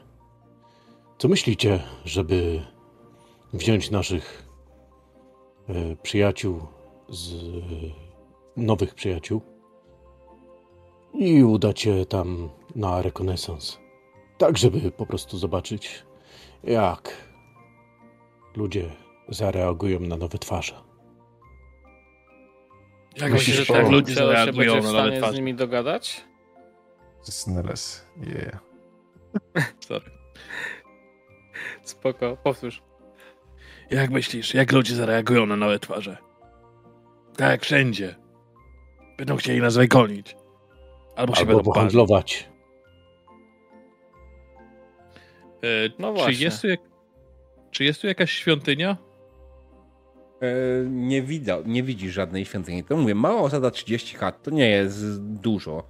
Co myślicie, żeby wziąć naszych e, przyjaciół z e, nowych przyjaciół i udać się tam na rekonesans? Tak, żeby po prostu zobaczyć, jak ludzie zareagują na nowe twarze. Jak myślisz, że tak ludzie zareagują na nowe twarze? z nimi dogadać? Snelles, yeah. Sorry. Spoko, powtórz. Jak myślisz, jak ludzie zareagują na nowe twarze? Tak jak wszędzie. Będą chcieli nas wygonić. Albo się Albo będą pohandlować. E, no czy, jest tu jak... czy jest tu jakaś świątynia? E, nie, widał, nie widzisz żadnej świątyni. To mówię, mała osada 30 chat to nie jest dużo.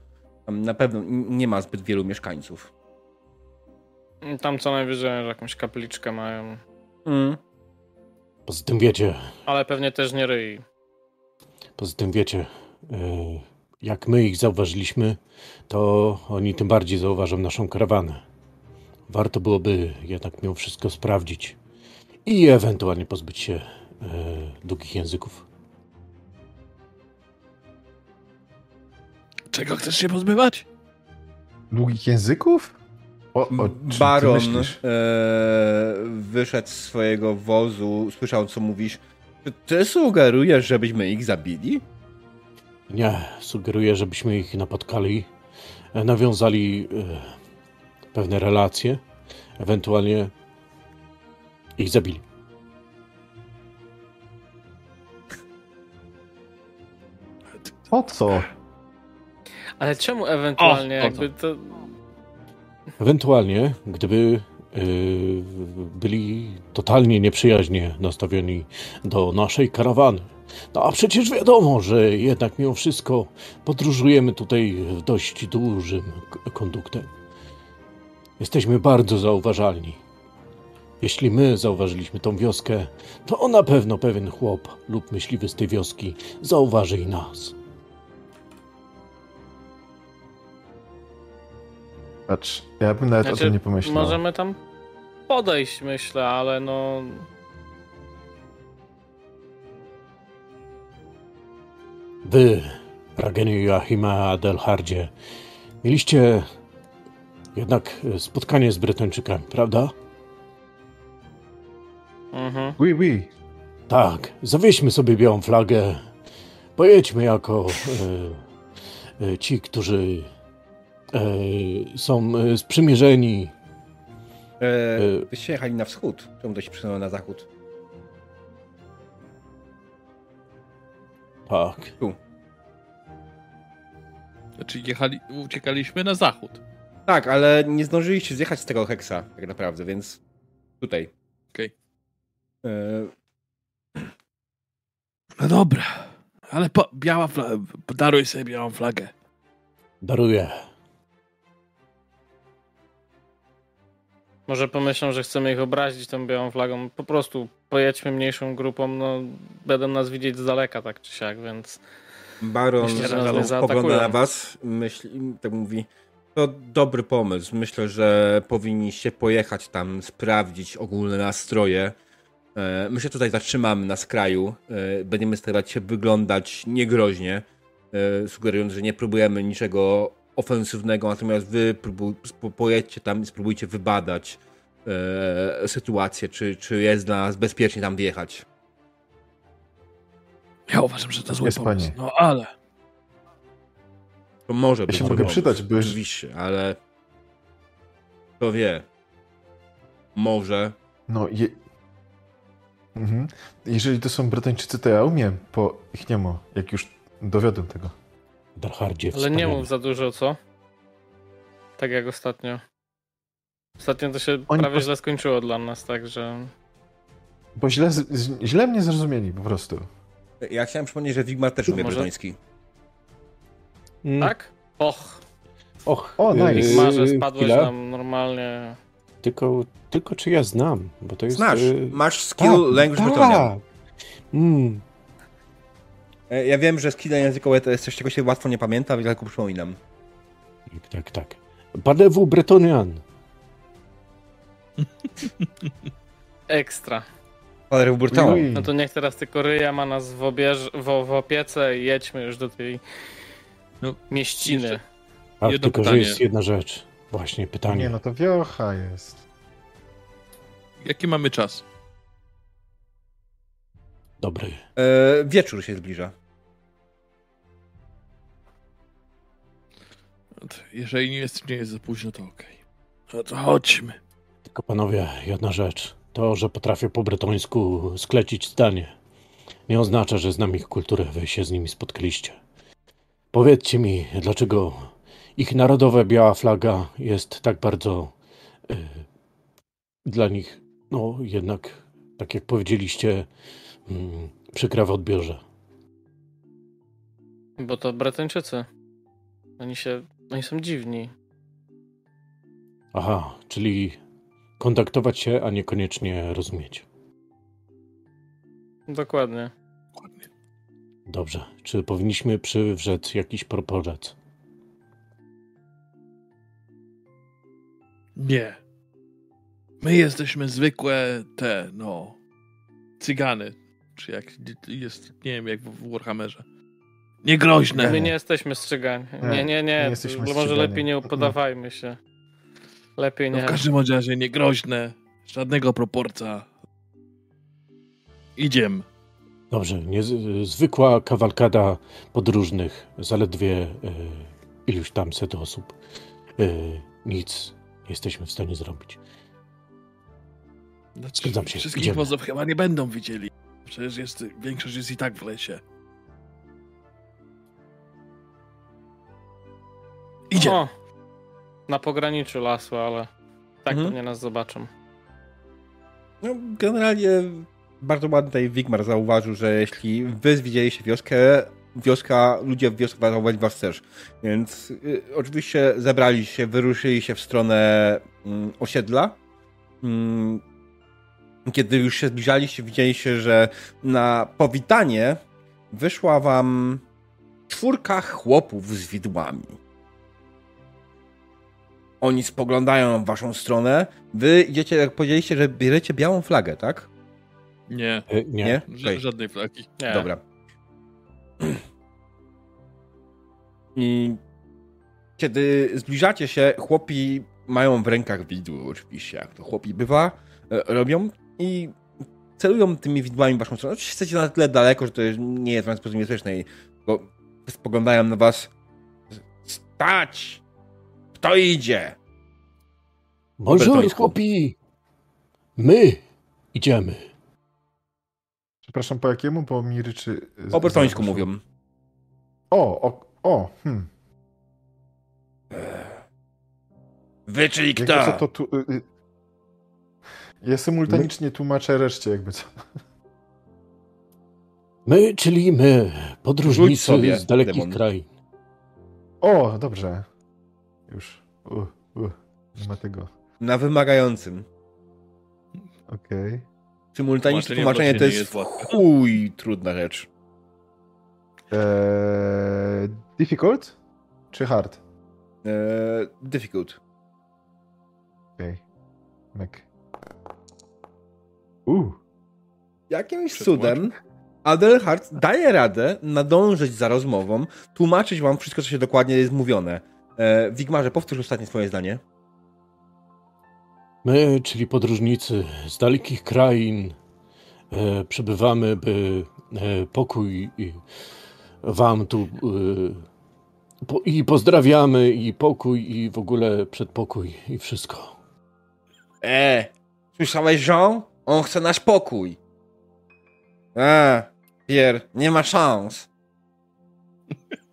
Tam na pewno nie ma zbyt wielu mieszkańców. Tam co najwyżej jakąś kapliczkę mają. Mm. Poza tym wiecie, Ale pewnie też nie ryj. poza tym wiecie, e, jak my ich zauważyliśmy, to oni tym bardziej zauważą naszą karawanę. Warto byłoby jednak mimo wszystko sprawdzić i ewentualnie pozbyć się e, długich języków. Czego chcesz się pozbywać? Długich języków? O, o Baron e, wyszedł z swojego wozu, słyszał co mówisz. Czy ty sugerujesz, żebyśmy ich zabili? Nie, sugeruję, żebyśmy ich napotkali, e, nawiązali e, pewne relacje, ewentualnie ich zabili. Po co? Ale czemu ewentualnie O, jakby to... Ewentualnie, gdyby e, byli totalnie nieprzyjaźnie nastawieni do naszej karawany. No a przecież wiadomo, że jednak mimo wszystko podróżujemy tutaj dość dużym konduktem. Jesteśmy bardzo zauważalni. Jeśli my zauważyliśmy tą wioskę, to na pewno pewien chłop lub myśliwy z tej wioski zauważy i nas. Patrz, ja bym nawet o Znaczy, tym nie pomyślał. Możemy tam podejść, myślę, ale no... Wy, Rageniu Joachima Adelhardzie, mieliście jednak spotkanie z Brytończykami, prawda? Mhm. Oui, oui. Tak, zawieźmy sobie białą flagę. Pojedźmy jako e, e, ci, którzy e, są e, sprzymierzeni. E, E. Byście jechali na wschód. Czemu to się przesunęło na zachód? Tak, Znaczy jechali, uciekaliśmy na zachód. Tak, ale nie zdążyliście zjechać z tego heksa, tak naprawdę, więc tutaj. Okej. E, No dobra, ale po, biała flaga, daruj sobie białą flagę. daruję. Może pomyślą, że chcemy ich obrazić tą białą flagą. Po prostu pojedźmy mniejszą grupą, no będą nas widzieć z daleka tak czy siak, więc... Baron Myślę, spogląda na was, myśli, tak mówi, to dobry pomysł. Myślę, że powinniście pojechać tam, sprawdzić ogólne nastroje. E, My się tutaj zatrzymamy na skraju. E, Będziemy starać się wyglądać niegroźnie, e, sugerując, że nie próbujemy niczego ofensywnego, natomiast wy pojedźcie tam i spróbujcie wybadać e, sytuację, czy, czy jest dla nas bezpiecznie tam wjechać. Ja uważam, że to zły Jest, pomysł. panie. No ale To może Ja być się mogę pomysł, przydać, już- Oczywiście, ale kto wie. Może. No, je... mhm. jeżeli to są Brytończycy, to ja umiem po ich niemu, jak już dowiodłem tego. Ale nie mów za dużo, co? Tak jak ostatnio. Ostatnio to się Oni prawie źle skończyło dla nas, także... Bo źle, źle mnie zrozumieli po prostu. Ja chciałem przypomnieć, że Wigmar też umie Może- brytoński. Mm, Tak? Och, Och, O, nice. yy, Marze, spadłeś chwila. nam normalnie. Tylko, tylko czy ja znam, bo to jest... Znasz, yy, masz skill language Brytonian. Mm, E, Ja wiem, że skill językowe to jest coś, czego się łatwo nie pamięta, więc tylko przypominam. tak, tak, tak. Parlez-vous bretonian? Ekstra. Ale w Burtown. Oui, oui. No to niech teraz tylko Ryja ma nas w, obierz, w, w opiece i jedźmy już do tej No, mieściny. jeszcze- Tak, Jedno tylko, pytanie. że jest jedna rzecz. Właśnie pytanie. Nie, no to wiocha jest. jaki mamy czas? Dobry. E, wieczór się zbliża. Jeżeli nie jest, nie jest za późno, to okej. No to chodźmy. Tylko panowie, jedna rzecz. To, że potrafię po bretońsku sklecić zdanie, nie oznacza, że znam ich kulturę, wy się z nimi spotkaliście. Powiedzcie mi, dlaczego ich narodowa biała flaga jest tak bardzo y, dla nich, no jednak, tak jak powiedzieliście, mm, przykra w odbiorze. Bo to Bretończycy. Oni się. Oni są dziwni. Aha, czyli kontaktować się, a niekoniecznie rozumieć. Dokładnie. Dokładnie. Dobrze. Czy powinniśmy przywrzec jakiś proporzec? Nie. My jesteśmy zwykłe te, no, cygany. Czy jak jest, nie wiem, jak w Warhammerze. Niegroźne. My nie jesteśmy strzygani. Nie, nie, nie. nie jesteśmy Może lepiej nie podawajmy się. Lepiej No nie. w każdym razie niegroźne. Żadnego proporca. Idziemy. Dobrze, nie, zwykła kawalkada podróżnych, zaledwie e, iluś tam set osób. E, nic nie jesteśmy w stanie zrobić. Znaczy, Zgadzam się, Wszystkich idziemy. wozów chyba nie będą widzieli. Przecież jest, większość jest i tak w lesie. Idzie. O, na pograniczu lasu, ale tak Mhm. pewnie nas zobaczą. No, generalnie bardzo ładnie tutaj Wigmar zauważył, że jeśli wy widzieliście wioskę, wioska, ludzie w wiosce zauważyli was też. Więc y, oczywiście zebrali się, wyruszyli się w stronę mm, osiedla. Mm, kiedy już się zbliżaliście, widzieliście, że na powitanie wyszła wam czwórka chłopów z widłami. Oni spoglądają w waszą stronę. Wy idziecie, jak powiedzieliście, że bierzecie białą flagę, tak? Nie, E, nie. Nie? żadnej flagi. Nie. Dobra. I kiedy zbliżacie się, chłopi mają w rękach widły, oczywiście, jak to chłopi bywa, e, robią i celują tymi widłami w waszą stronę. Oczywiście jesteście na tyle daleko, że to nie jest w żaden sposób niebezpieczne, bo spoglądają na was. Stać! Kto idzie? Bonjour, chłopi! My idziemy. Przepraszam, po jakiemu? Bo mi ryczy... z- bretońsku mówią. O, o, o, hmm. Wy, czyli Jakby kto? co to tu... y, y. Ja symultanicznie tłumaczę reszcie, jakby co. My, czyli my, podróżnicy sobie, z dalekich demon. krain. O, dobrze. Już. U, u. Nie ma tego. Na wymagającym. Okej. Symultaniczne Tłumaczenie tłumaczenie to jest jest chuj trudna rzecz. Eee, difficult? Czy hard? Eee, difficult. Okej. Mek. U. Jakimś Przetłumacz. cudem Adelhard daje radę nadążyć za rozmową, tłumaczyć wam wszystko, co się dokładnie jest mówione. Eee, Wigmarze, powtórz ostatnie swoje zdanie. My, czyli podróżnicy z dalekich krain, e, przybywamy, by e, pokój i wam tu e, po, i pozdrawiamy i pokój i w ogóle przedpokój i wszystko. E, słyszałeś, Jean? On chce nasz pokój. A, Pierre, nie ma szans.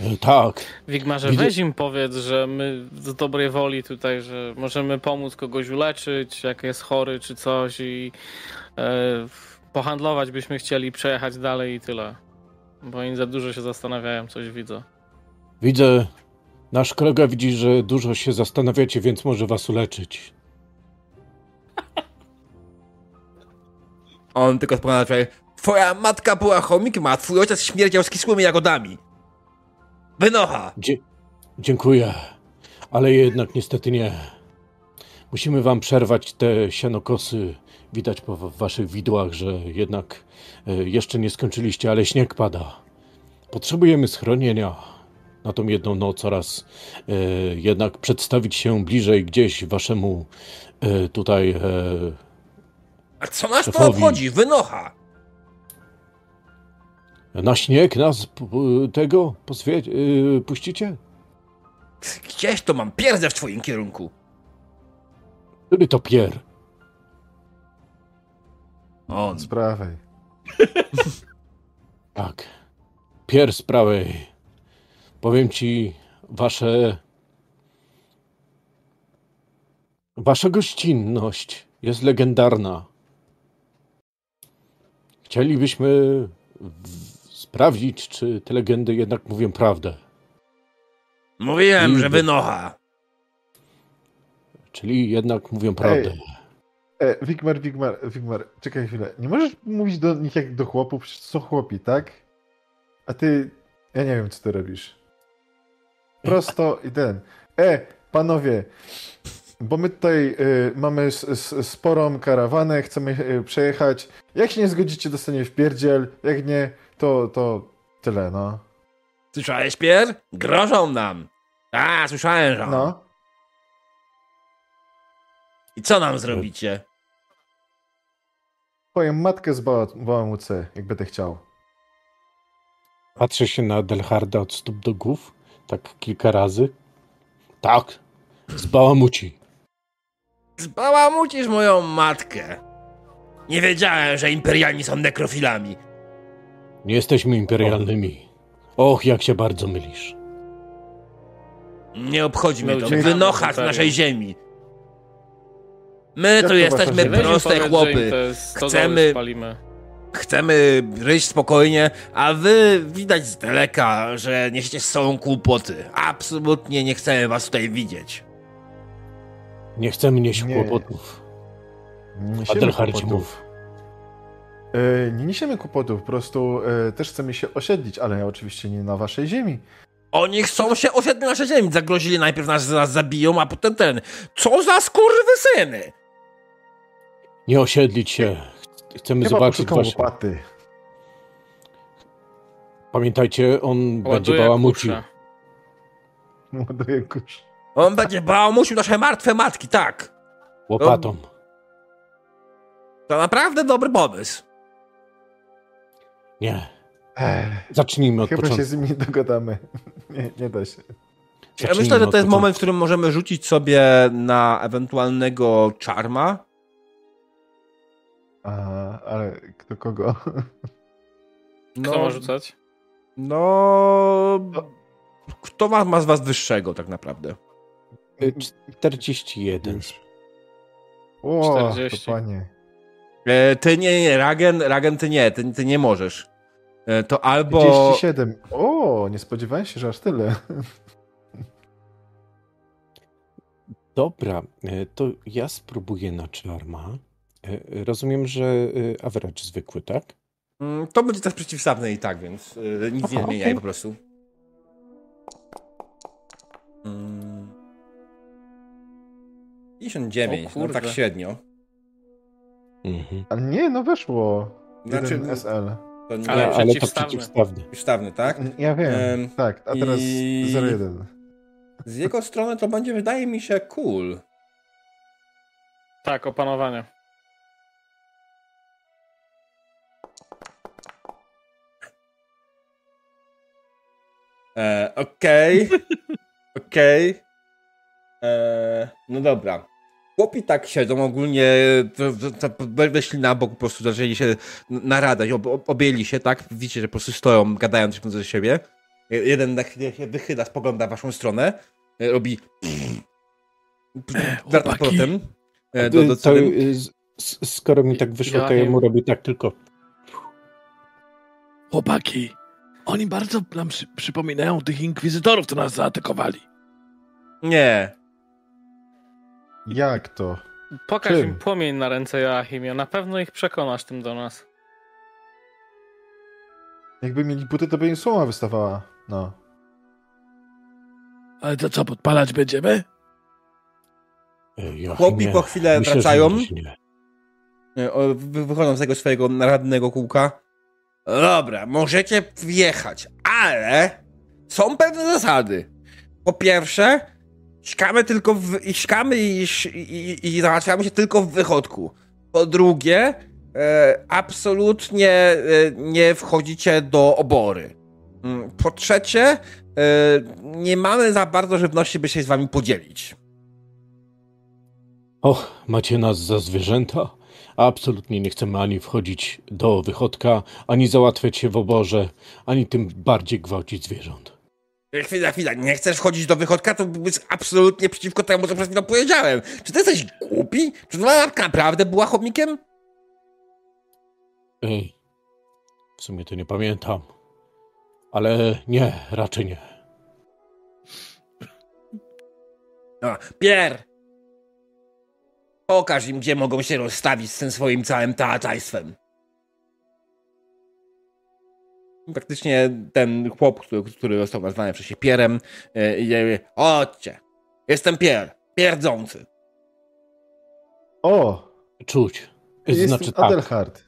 E, tak, Wigmarze, Widzę- weź im powiedz, że my z dobrej woli tutaj, że możemy pomóc kogoś uleczyć, jak jest chory czy coś i e, pohandlować byśmy chcieli, przejechać dalej i tyle. Bo oni za dużo się zastanawiają, coś widzę. widzę, nasz kolega widzi, że dużo się zastanawiacie, więc może was uleczyć. On tylko spogląda. Twoja matka była chomikiem, a twój ojciec śmierdział z kisłymi jagodami. Wynocha! Dzie- dziękuję, ale jednak niestety nie. Musimy wam przerwać te sianokosy. Widać po waszych widłach, że jednak e, jeszcze nie skończyliście, ale śnieg pada. Potrzebujemy schronienia na tą jedną noc oraz e, jednak przedstawić się bliżej gdzieś waszemu e, tutaj. A co nas to obchodzi? Wynocha! Na śnieg nas tego pozwie, e, puścicie? Gdzieś to mam pierdę w twoim kierunku. Który to pier? On. Z prawej. Tak. Pier z prawej. Powiem ci, wasze. Wasza gościnność jest legendarna. Chcielibyśmy w- sprawdzić, czy te legendy jednak mówią prawdę. Mówiłem, Niby. że wynocha. Czyli jednak mówią prawdę. E, Wigmar, Wigmar, Wigmar, czekaj chwilę. Nie możesz mówić do nich jak do chłopów, przecież to są chłopi, tak? A ty, ja nie wiem, co ty robisz. Prosto i ten. E, panowie, bo my tutaj y, mamy s, s, sporą karawanę, chcemy y, przejechać. Jak się nie zgodzicie, dostanie w pierdziel. Jak nie, to, to tyle, no. Słyszałeś, Pier? Grożą nam. A, słyszałem, że. No. I co nam zrobicie? Twoją matkę z bała- bałamucę, jak będę chciał. Patrzę się na Delharda od stóp do głów, tak kilka razy. Tak, zbałamuci. Zbałamucisz moją matkę. Nie wiedziałem, że imperialni są nekrofilami. Nie jesteśmy imperialnymi. Och, jak się bardzo mylisz. Nie obchodzi mnie to. Wynocha z naszej ziemi. My to tu jesteśmy proste chłopy. Chcemy-. Chcemy ryć spokojnie, a wy widać z daleka, że niesiecie z sobą kłopoty. Absolutnie nie chcemy was tutaj widzieć. Nie chcemy nieść Nie. kłopotów. Adelhardzie kłopotów. E, nie niesiemy kłopotów, po prostu e, też chcemy się osiedlić, ale oczywiście nie na waszej ziemi. Oni chcą się osiedlić na naszej ziemi. Zagrozili najpierw nas, nas zabiją, a potem ten. Co za skurwysyny! Nie osiedlić się. Chcemy Chyba zobaczyć właśnie. łopaty. Pamiętajcie, on będzie Ładuję bałamucił. Ładuję kurz. On będzie bałamusił nasze martwe matki, tak. Łopatą. To naprawdę dobry pomysł. Nie. Zacznijmy od chyba się początku. z nimi dogadamy. Nie, nie da się. Ja Zacznijmy myślę, że to jest moment, w którym możemy rzucić sobie na ewentualnego czarma. A, ale kto kogo? Kto ma rzucać? No. Kto ma, ma z was wyższego, tak naprawdę? Y, 41. O, 40. to panie. E, ty nie, nie, Ragen, Ragen ty nie, ty, ty nie możesz. E, to albo. 37. O, nie spodziewałem się, że aż tyle. Dobra, y, to ja spróbuję na czarma. Y, Rozumiem, że average zwykły, tak? Mm, To będzie też przeciwstawne i tak, więc nic nie zmieniaj okej. po prostu. Mm. 59, O no tak średnio. Mhm. Ale nie, no weszło. Znaczy, SL. To nie Ale Ale, to przeciwstawny. przeciwstawny. tak? Ja wiem. Em, tak, a teraz i- 0,1. Z jego strony to będzie, wydaje mi się, cool. Tak, opanowanie. E, Okej. Okej. E, No dobra. Chłopi tak siedzą ogólnie, weszli na bok, po prostu zaczęli się naradać, ob, ob- objęli się, tak? Widzicie, że po prostu stoją, gadają coś między siebie. Jeden na chwilę się wychyla, spogląda w waszą stronę, e, robi... Wraca powrotem. e, Do, do to, skoro mi tak wyszło, to ja mu robię tak tylko. Chłopaki, oni bardzo nam przy, przypominają tych inkwizytorów, co nas zaatakowali. Nie. Jak to? Pokaż Czym? im płomień na ręce Joachimie. Na pewno ich przekonasz tym do nas. Jakby mieli buty, to by im słoma wystawała. No. Ale to co, podpalać będziemy? y, Joachimie, Chłopi po chwilę myślę, wracają. E, wychodzą z tego swojego naradnego kółka. Dobra, możecie wjechać, ale są pewne zasady. Po pierwsze, śkamy tylko w, i śkamy i, i, i załatwiamy się tylko w wychodku. Po drugie, e, absolutnie e, nie wchodzicie do obory. Mm, Po trzecie, e, nie mamy za bardzo żywności, by się z wami podzielić. Och, macie nas za zwierzęta? Absolutnie nie chcemy ani wchodzić do wychodka, ani załatwiać się w oborze, ani tym bardziej gwałcić zwierząt. Chwila, chwila, nie chcesz wchodzić do wychodka, to byłbyś absolutnie przeciwko temu, co przed chwilą powiedziałem. Czy ty jesteś głupi? Czy twoja matka naprawdę była chomikiem? Ej, W sumie to nie pamiętam. Ale nie, raczej nie. No, Pier! Pokaż im, gdzie mogą się rozstawić z tym swoim całym teatrajstwem. Praktycznie ten chłop, który, który został nazwany przez się Pierem, e, i mówi, chodźcie, jestem Pier, pierdzący. O! Czuć. Jestem Znaczy tak. Adelhard.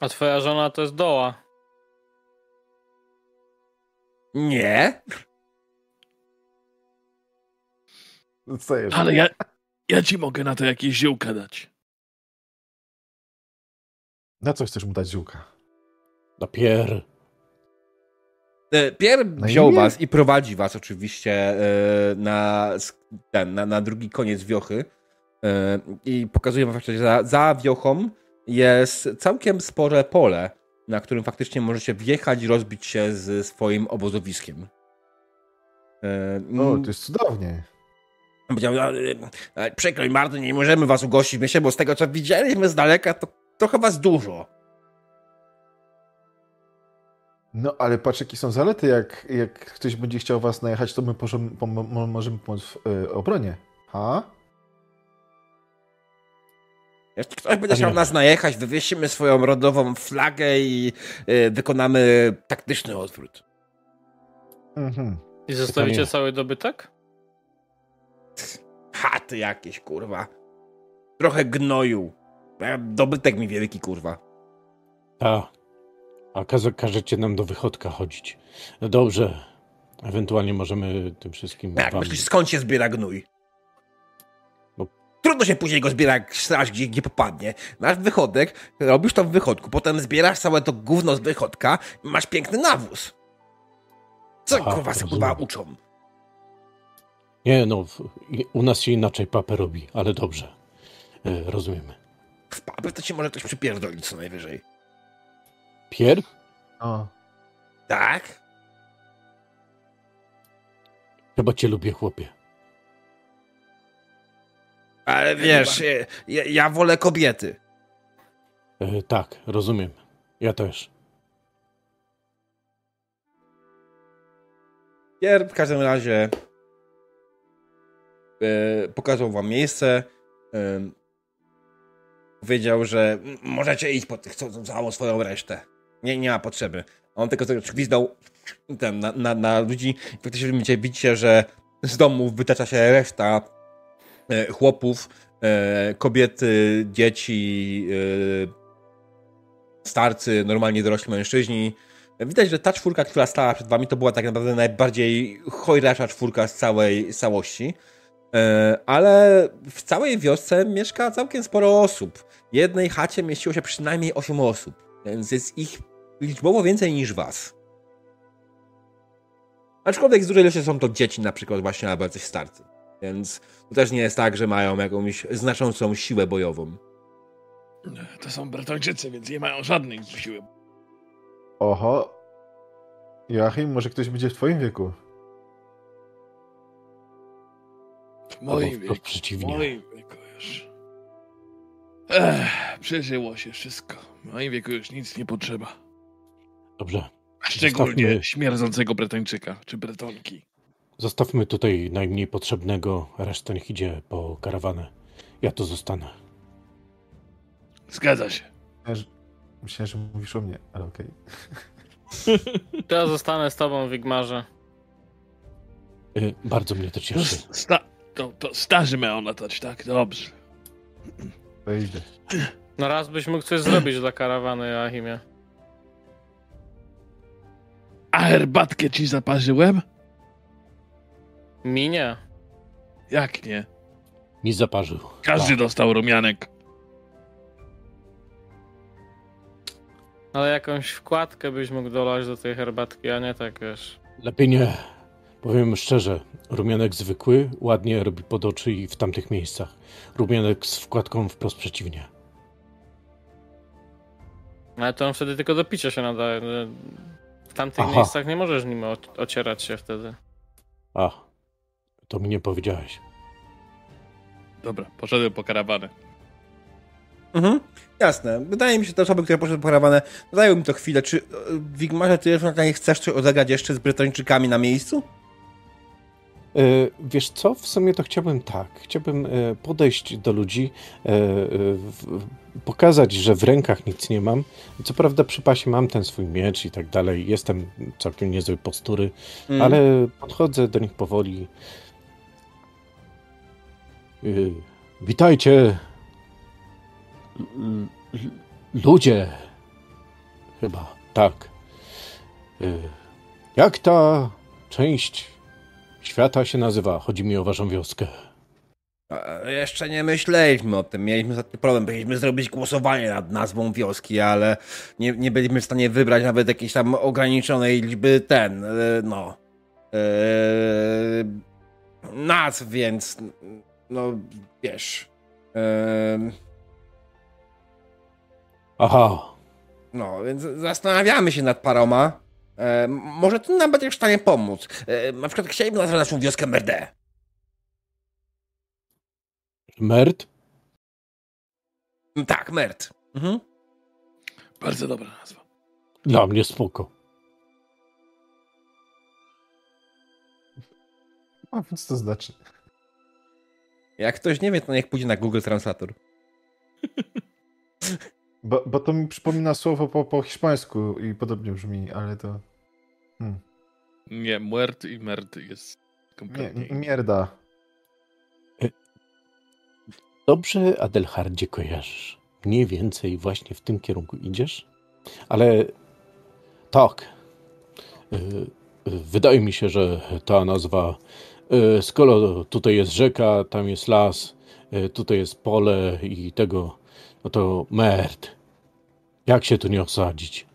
A twoja żona to jest doła. Nie? Co jeszcze? Ale ja, ja ci mogę na to jakieś ziółka dać. Na co chcesz mu dać ziółka? Na pier. E, Pier Na wziął was i prowadzi was oczywiście e, na, ten, na, na drugi koniec wiochy e, i pokazuje wam faktycznie, że za, za wiochą jest całkiem spore pole, na którym faktycznie możecie wjechać i rozbić się z swoim obozowiskiem. E, O, to jest cudownie. Powiedział, "No, przykro mi bardzo, nie możemy was ugościć w mieście, bo z tego co widzieliśmy z daleka, to trochę was dużo. No, ale patrz, jakie są zalety. Jak, jak ktoś będzie chciał was najechać, to my możemy, pom- możemy pomóc w y, obronie. Ha? Jeśli ktoś będzie Panie- chciał nas najechać, wywiesimy swoją rodową flagę i e, wykonamy taktyczny odwrót. Mhm. I zostawicie cały dobytek? Chaty jakieś, kurwa. Trochę gnoju. Dobytek mi wielki, kurwa. A. A każe, każecie nam do wychodka chodzić. No dobrze. Ewentualnie możemy tym wszystkim Jak wam... myślisz, skąd się zbiera gnój? No. Trudno się później go zbiera, straż gdzie, gdzie popadnie. Masz wychodek, robisz to w wychodku, potem zbierasz całe to gówno z wychodka i masz piękny nawóz. Co Aha, kurwa se kurwa uczą? Nie, no, u nas się inaczej papę robi, ale dobrze. E, rozumiemy. W papy to ci może ktoś przypierdolić co najwyżej. Pier? O. Tak? Chyba cię lubię, chłopie. Ale wiesz, ja, ja wolę kobiety. E, tak, rozumiem. Ja też. Pier w każdym razie e, pokazał wam miejsce. E, powiedział, że możecie iść po tych, co- całą swoją resztę. Nie, nie ma potrzeby. On tylko gwizdał ten, na, na, na ludzi. Faktycznie widzicie, widzicie, że z domów wytacza się reszta e, chłopów, e, kobiety, dzieci, e, starcy, normalnie dorośli mężczyźni. Widać, że ta czwórka, która stała przed wami, to była tak naprawdę najbardziej chojrasza czwórka z całej całości. Ale w całej wiosce mieszka całkiem sporo osób. W jednej chacie mieściło się przynajmniej 8 osób, więc jest ich liczbowo więcej niż was. Aczkolwiek z dużej ilości są to dzieci na przykład właśnie albo jacyś starcy. Więc to też nie jest tak, że mają jakąś znaczącą siłę bojową. To są Bretończycy, więc nie mają żadnej siły. Oho. Joachim, może ktoś będzie w twoim wieku? W moim wieku. W przeciwnie. moim wieku już. Ech, przeżyło się wszystko. W moim wieku już nic nie potrzeba. Dobrze. Szczególnie Zostawmy- śmierdzącego Bretończyka, czy Bretonki. Zostawmy tutaj najmniej potrzebnego, reszta niech idzie po karawanę. Ja tu zostanę. Zgadza się. Myślałem, że- mówisz o mnie, ale okej. To ja zostanę z tobą, Wigmarze. E, bardzo mnie to To, cieszy. sta, to, to starzy tak? Dobrze. To idę. No raz byś mógł coś zrobić dla karawany, Joachimie. A herbatkę ci zaparzyłem? Minie. Jak nie? Mi zaparzył. Każdy Tak. dostał rumianek. Ale jakąś wkładkę byś mógł dolać do tej herbatki, a nie tak wiesz. Lepiej nie. Powiem szczerze, rumianek zwykły ładnie robi pod oczy i w tamtych miejscach. Rumianek z wkładką wprost przeciwnie. Ale to on wtedy tylko do picia się nadaje. W tamtych Aha. miejscach nie możesz nim ocierać się wtedy. A, to mi nie powiedziałeś. Dobra, poszedłem po karawanę. Mhm. Jasne. Wydaje mi się, że te osoby, które poszły porawane, zajęło mi to chwilę. Czy e, Wigmarze, ty Ewentualnie chcesz coś odegrać jeszcze z Brytończykami na miejscu? E, Wiesz co, w sumie to chciałbym tak. Chciałbym e, podejść do ludzi, e, pokazać, że w rękach nic nie mam. Co prawda przy pasie mam ten swój miecz i tak dalej. Jestem całkiem niezłej postury, Mm. ale podchodzę do nich powoli. Witajcie, ludzie. Chyba tak. Jak ta część świata się nazywa? Chodzi mi o waszą wioskę. E, Jeszcze nie myśleliśmy o tym. Mieliśmy ostatni problem. Chcieliśmy zrobić głosowanie nad nazwą wioski, ale nie, nie byliśmy w stanie wybrać nawet jakiejś tam ograniczonej liczby ten, e, no, e, nazw, więc no, wiesz, e, Aha, no, więc zastanawiamy się nad paroma. E, może ty nam będziesz w stanie pomóc. E, na przykład chcielibyśmy nazwać naszą wioskę Merde. Mert? Tak, Merd. Mhm. Bardzo dobra nazwa. Dla mnie spoko. A więc to znaczy. Jak ktoś nie wie, to niech pójdzie na Google Translator. Bo, bo to mi przypomina słowo po, po hiszpańsku i podobnie brzmi, ale to. Hmm. Nie, Muert i Merd jest Nie, kompletnie. mierda. Dobrze, Adelhardzie, kojarzysz. Mniej więcej właśnie w tym kierunku idziesz. Ale tak. y, y, Wydaje mi się, że ta nazwa, y, skoro tutaj jest rzeka, tam jest las, tutaj jest pole i tego, no to merd. Jak się tu nie osadzić?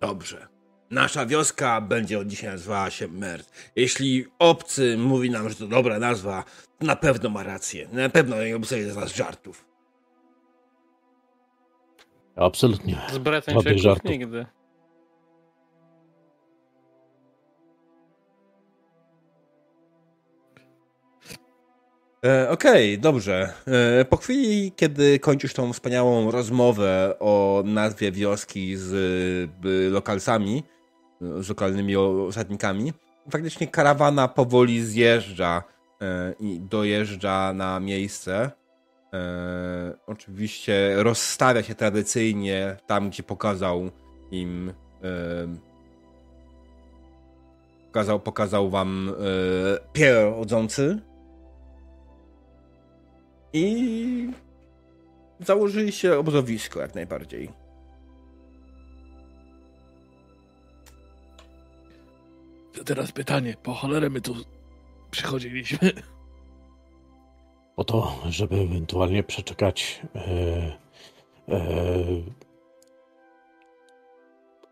Dobrze. Nasza wioska będzie od dzisiaj nazywała się Merd. Jeśli obcy mówi nam, że to dobra nazwa, to na pewno ma rację. Na pewno nie obserwuje z nas żartów. Absolutnie. Z Bretończyków żartów. nigdy. E, Okej, dobrze. E, po chwili, kiedy kończysz tą wspaniałą rozmowę o nazwie wioski z y, lokalsami, y, z lokalnymi osadnikami, faktycznie karawana powoli zjeżdża e, i dojeżdża na miejsce. Oczywiście rozstawia się tradycyjnie tam, gdzie pokazał im. Pokazał, pokazał wam e, pierodzący. I założyli się obozowisko jak najbardziej. To teraz pytanie, po cholerę my tu przychodziliśmy. Po to, żeby ewentualnie przeczekać e, e,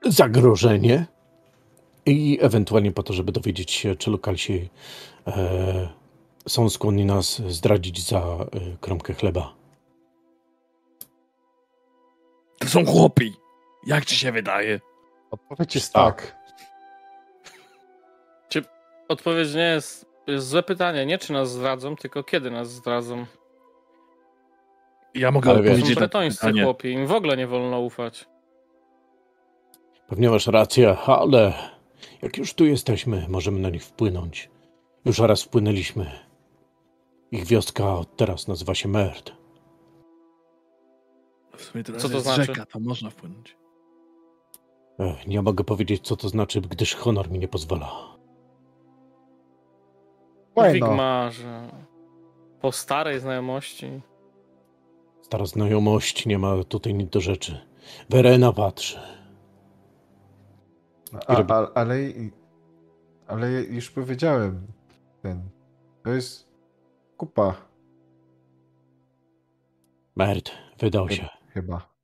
zagrożenie i ewentualnie po to, żeby dowiedzieć się, czy lokalsi e, są skłonni nas zdradzić za e, kromkę chleba. To są chłopi. Jak ci się wydaje? Odpowiedź jest Tak. tak. Odpowiedź nie jest, jest złe pytanie. Nie czy nas zdradzą, tylko kiedy nas zdradzą. Ja mogę Ale odpowiedzieć na to bretońscy chłopi, im w ogóle nie wolno ufać. Pewnie masz rację, ale jak już tu jesteśmy, możemy na nich wpłynąć. Już raz wpłynęliśmy. Ich wioska od teraz nazywa się Merd. W sumie teraz Co to jest znaczy? rzeka, to można wpłynąć. Ech, nie mogę powiedzieć, co to znaczy, gdyż honor mi nie pozwala. Fajno. Wigmarze. Po starej znajomości. Stara znajomość, nie ma tutaj nic do rzeczy. Werena patrzy. A, robi- a, ale, ale już powiedziałem. Ten. To jest kupa, Merd, wydał się. chyba.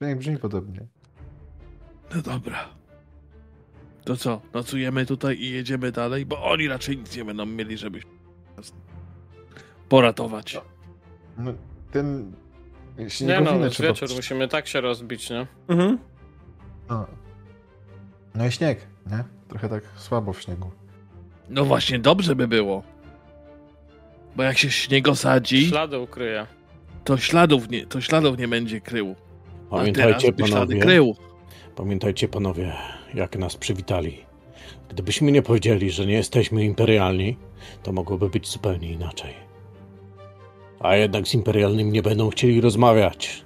Brzmi, brzmi podobnie. No dobra. To co, nocujemy tutaj i jedziemy dalej? Bo oni raczej nic nie będą mieli, żeby nas poratować. No, ten. Nie no, trzeba wieczór przy- musimy tak się rozbić, nie? Mhm. No. no i śnieg, nie? Trochę tak słabo w śniegu. No właśnie, dobrze by było. Bo jak się śnieg osadzi, Ślady ukryje. to śladów nie, to śladów nie będzie krył. A Pamiętajcie, teraz by ślady panowie, krył. pamiętajcie, panowie, jak nas przywitali. Gdybyśmy nie powiedzieli, że nie jesteśmy imperialni, to mogłoby być zupełnie inaczej. A jednak z imperialnym nie będą chcieli rozmawiać.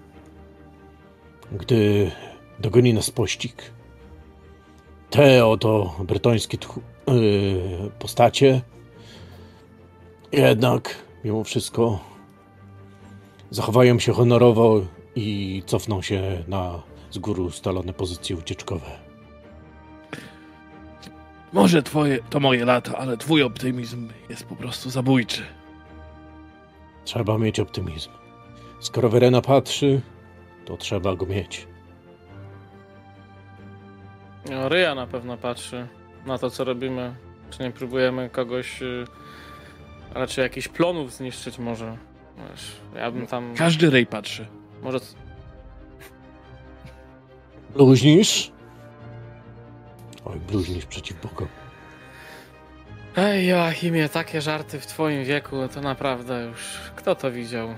Gdy dogoni nas pościg. Te oto yy, postacie jednak mimo wszystko zachowają się honorowo i cofną się na z góry ustalone pozycje ucieczkowe. Może twoje, to moje lata, ale twój optymizm jest po prostu zabójczy. Trzeba mieć optymizm. Skoro Verena patrzy, to trzeba go mieć. No, Ryja na pewno patrzy na to, co robimy. Czy nie próbujemy kogoś, y, raczej jakichś plonów zniszczyć może. Wiesz, ja bym tam... Każdy rej patrzy. Może... Bluźnisz? Oj, bluźnisz przeciw bokom. Ej, Joachimie, takie żarty w twoim wieku, to naprawdę już... Kto to widział?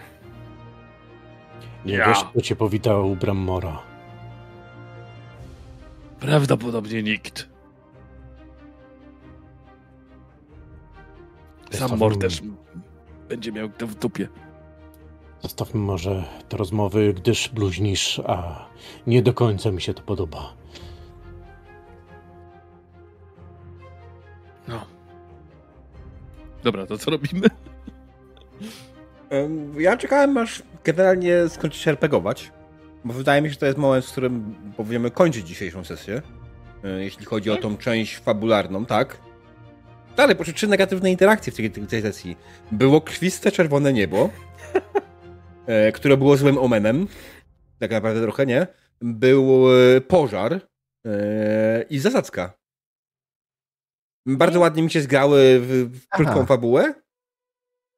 Nie Ja. wiesz, kto cię powitał u Brammora. Prawdopodobnie nikt. Sam Mor też będzie miał to w dupie. Zostawmy może te rozmowy, gdyż bluźnisz, a nie do końca mi się to podoba. No. Dobra, to co robimy? Ja czekałem, aż generalnie skończysz RPGować, bo wydaje mi się, że to jest moment, w którym powiemy kończyć dzisiejszą sesję, e, jeśli chodzi o tą część fabularną, tak? Dalej, proszę, trzy negatywne interakcje w tej, tej, tej sesji. Było krwiste czerwone niebo, e, które było złym omenem, tak naprawdę trochę, nie? Był e, pożar e, i zasadzka. Bardzo ładnie mi się zgrały w, w krótką Aha. fabułę,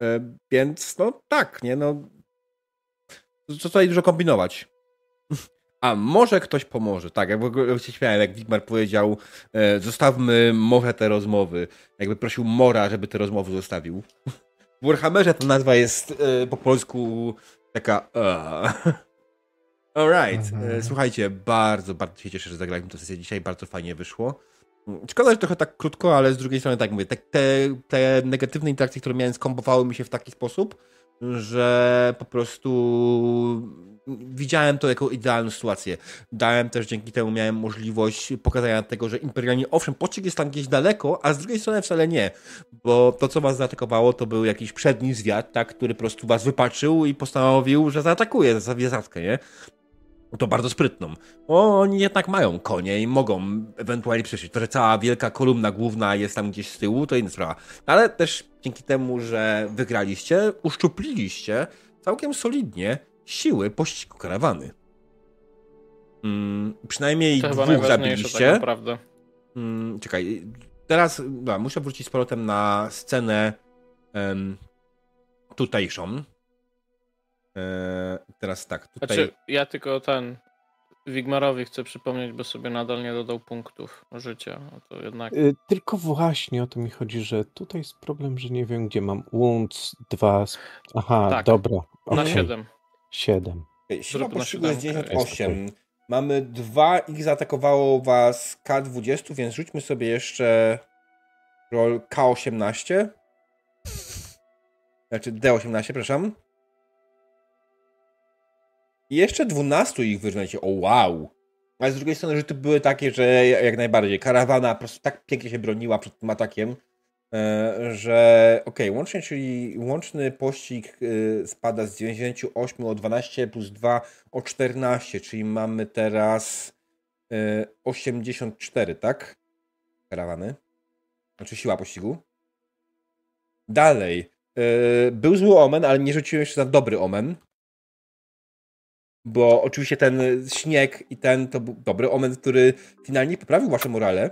E, Więc no tak, nie no. Co tutaj dużo kombinować. A może ktoś pomoże, tak, jak w ogóle się śmiałem, jak Wigmar powiedział, e, zostawmy może te rozmowy. Jakby prosił Mora, żeby te rozmowy zostawił. W Warhammerze ta nazwa jest e, po polsku taka. Uh. Alright. Mhm. E, słuchajcie, bardzo, bardzo się cieszę, że zagraliśmy tę sesję dzisiaj. Bardzo fajnie wyszło. Szkoda, że trochę tak krótko, ale z drugiej strony tak mówię, te, te, te negatywne interakcje, które miałem, skombowały mi się w taki sposób, że po prostu widziałem to jako idealną sytuację. Dałem też dzięki temu miałem możliwość pokazania tego, że Imperialnie, owszem, pocisk jest tam gdzieś daleko, a z drugiej strony wcale nie, bo to, co was zaatakowało, to był jakiś przedni zwiat, tak, który po prostu was wypatrzył i postanowił, że zaatakuje, zastawi zasadzkę, nie? To bardzo sprytną. O, oni jednak mają konie i mogą ewentualnie przejść. To, że cała wielka kolumna główna jest tam gdzieś z tyłu, to inna sprawa. Ale też dzięki temu, że wygraliście, uszczupliliście całkiem solidnie siły pościgu karawany. Mm, przynajmniej To dwóch najważniejsze tak zabiliście. naprawdę. Mm, czekaj, teraz no, muszę wrócić z powrotem na scenę em, tutejszą. E, teraz tak, tutaj... Znaczy, ja tylko ten Wigmarowi chcę przypomnieć, bo sobie nadal nie dodał punktów życia. No to jednak. Y, Tylko właśnie o to mi chodzi, że tutaj jest problem, że nie wiem, gdzie mam łąc dwa. Aha, Tak. dobra. Na okej. 7. Siedem. Siła Zrób na pościgu jest siódemkę. 98. Mamy dwa, ich zaatakowało was K20, więc rzućmy sobie jeszcze roll K18. Znaczy D18, przepraszam. I jeszcze 12 ich wyrzucicie. O wow! Ale z drugiej strony rzuty były takie, że jak najbardziej. Karawana po prostu tak pięknie się broniła przed tym atakiem, e, że okej, łącznie, czyli łączny pościg e, spada z 98 o 12 plus 2 o 14, czyli mamy teraz e, 84, tak? Karawany. Znaczy siła pościgu. Dalej. e, Był zły omen, ale nie rzuciłem jeszcze na dobry omen. Bo oczywiście ten śnieg i ten to był dobry omen, który finalnie poprawił wasze morale.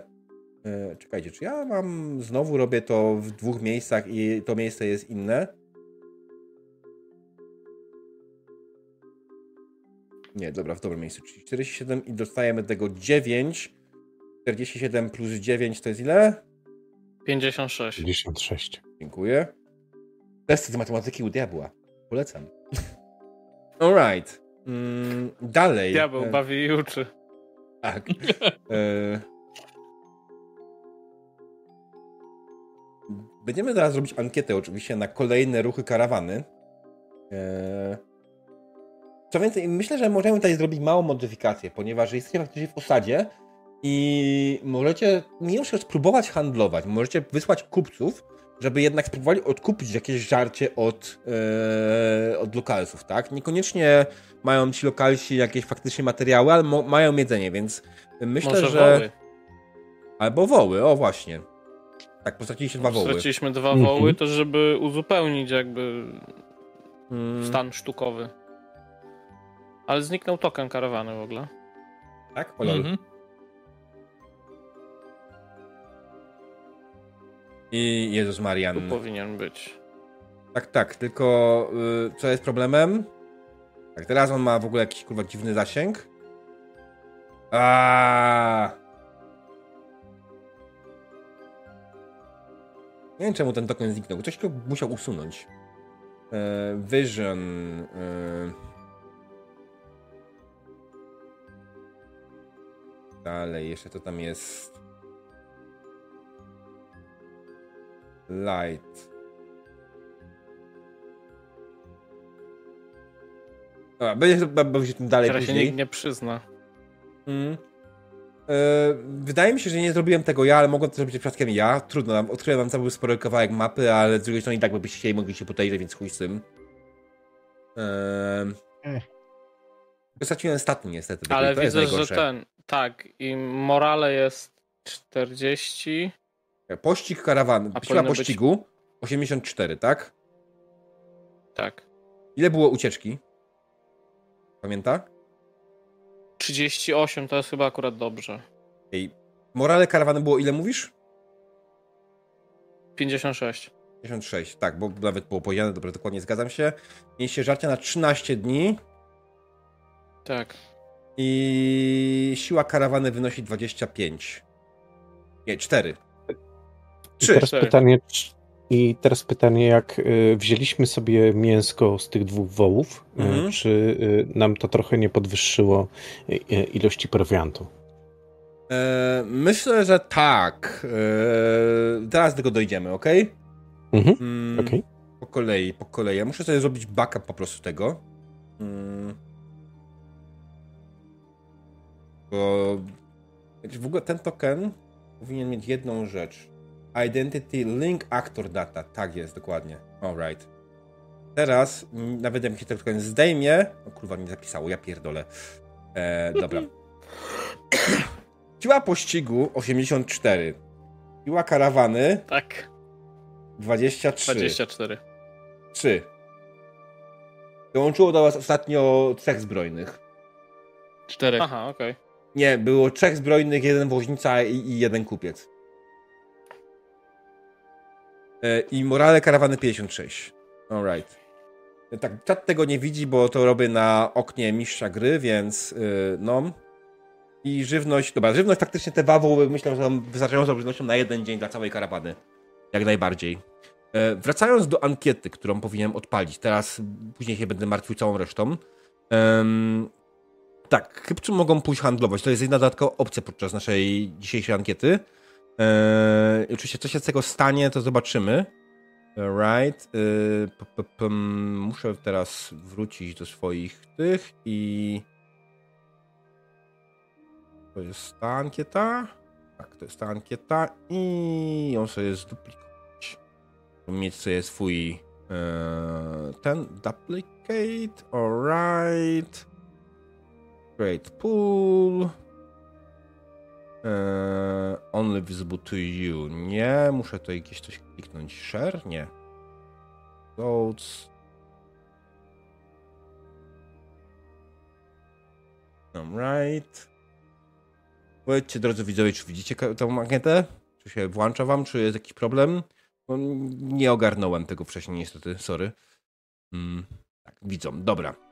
E, Czekajcie, czy ja mam znowu robię to w dwóch miejscach i to miejsce jest inne? Nie, dobra, w dobrym miejscu. Czyli 47 i dostajemy tego 9. 47 plus 9 to jest ile? 56. 56. Dziękuję. Testy z matematyki u diabła. Polecam. Alright. Mm, dalej. Diabeł E, bawi i uczy. Tak. E, Będziemy teraz robić ankietę oczywiście na kolejne ruchy karawany. E, Co więcej, myślę, że możemy tutaj zrobić małą modyfikację, ponieważ jesteście faktycznie w osadzie i możecie mimo wszystko spróbować handlować. Możecie wysłać kupców, żeby jednak spróbowali odkupić jakieś żarcie od, e, od lokalsów, tak? Niekoniecznie mają ci lokalsi jakieś faktycznie materiały, ale mo- mają jedzenie, więc myślę, Może że... woły. Albo woły, o właśnie. Tak, postraciliście dwa woły. Straciliśmy dwa Mhm. woły, to żeby uzupełnić jakby Mm, stan sztukowy. Ale zniknął token karawany w ogóle. tak? O, lol. Mhm. I Jezus Tu Marian. powinien być. Tak, tak, tylko y, co jest problemem? Tak, teraz on ma w ogóle jakiś kurwa dziwny zasięg. Aaaa! Nie wiem czemu ten token zniknął. Ktoś go musiał usunąć. E, vision. E... Dalej, jeszcze to tam jest. Light. Dobra, będzie się tym dalej Teraz się później. nikt nie przyzna. Mm. E, wydaje mi się, że nie zrobiłem tego ja, ale mogłem to zrobić przypadkiem ja. Trudno, nam- odkryłem wam cały spory kawałek mapy, ale z drugiej strony i tak byście chcieli, mogli się podejrzeć, więc chuj z tym. Ehm. Ech. Straciłem staty niestety. Ale to jest widzę, że ten. Tak, i morale jest 40. Pościg karawany, siła powinno być- pościgu 84, tak? Tak. Ile było ucieczki? Pamięta? 38 to jest chyba akurat dobrze. Ej, morale karawany było ile mówisz? 56. 56, tak, bo nawet było powiedziane, dobra, dokładnie zgadzam się. Mieliście żarcia na 13 dni Tak. i siła karawany wynosi 25. Nie, 4. I teraz pytanie, i teraz pytanie, jak y, wzięliśmy sobie mięsko z tych dwóch wołów, y, Mhm. czy y, nam to trochę nie podwyższyło ilości prowiantu? E, myślę, że tak. E, teraz do tego dojdziemy, ok? Mhm. Mm, Okej. Po kolei, po kolei. Ja muszę sobie zrobić backup po prostu tego. Mm. Bo w ogóle ten token powinien mieć jedną rzecz. Identity Link Actor Data. Tak jest, dokładnie. Alright. Teraz, mm, nawet jak mi się token zdejmie... O kurwa, nie zapisało, ja pierdolę. E, dobra. Siła pościgu 84. Siła karawany Tak. 23. 24. 3. Dołączyło do was ostatnio trzech zbrojnych. Czterech. Aha, okej. Nie, było trzech zbrojnych, jeden woźnica i, i jeden kupiec. E, I morale karawany 56. Alright. E, Tak, czat tego nie widzi, bo to robię na oknie mistrza gry, więc yy, no. I żywność, dobra, żywność faktycznie te wawoły myślę, że są wystarczającą żywnością na jeden dzień dla całej karawany. Jak najbardziej. E, wracając do ankiety, którą powinienem odpalić, teraz później się będę martwił całą resztą. Em, tak, Kypczy mogą pójść handlować. To jest jedna dodatkowa opcja podczas naszej dzisiejszej ankiety. Eee, oczywiście, co się z tego stanie, to zobaczymy. Right. Eee, p- p- p- muszę teraz wrócić do swoich tych i. To jest ta ankieta. Tak, to jest ta ankieta i ją sobie zduplikować. Mieć sobie swój eee, ten duplicate. Alright. Create pool. Eee, only visible to you. Nie, muszę tutaj jakieś coś kliknąć. Share? Nie. Loads. Right. Powiedzcie, drodzy widzowie, czy widzicie tą ankietę? Czy się włącza wam? Czy jest jakiś problem? No, nie ogarnąłem tego wcześniej, niestety. Sorry. Mm, tak, widzą. Dobra.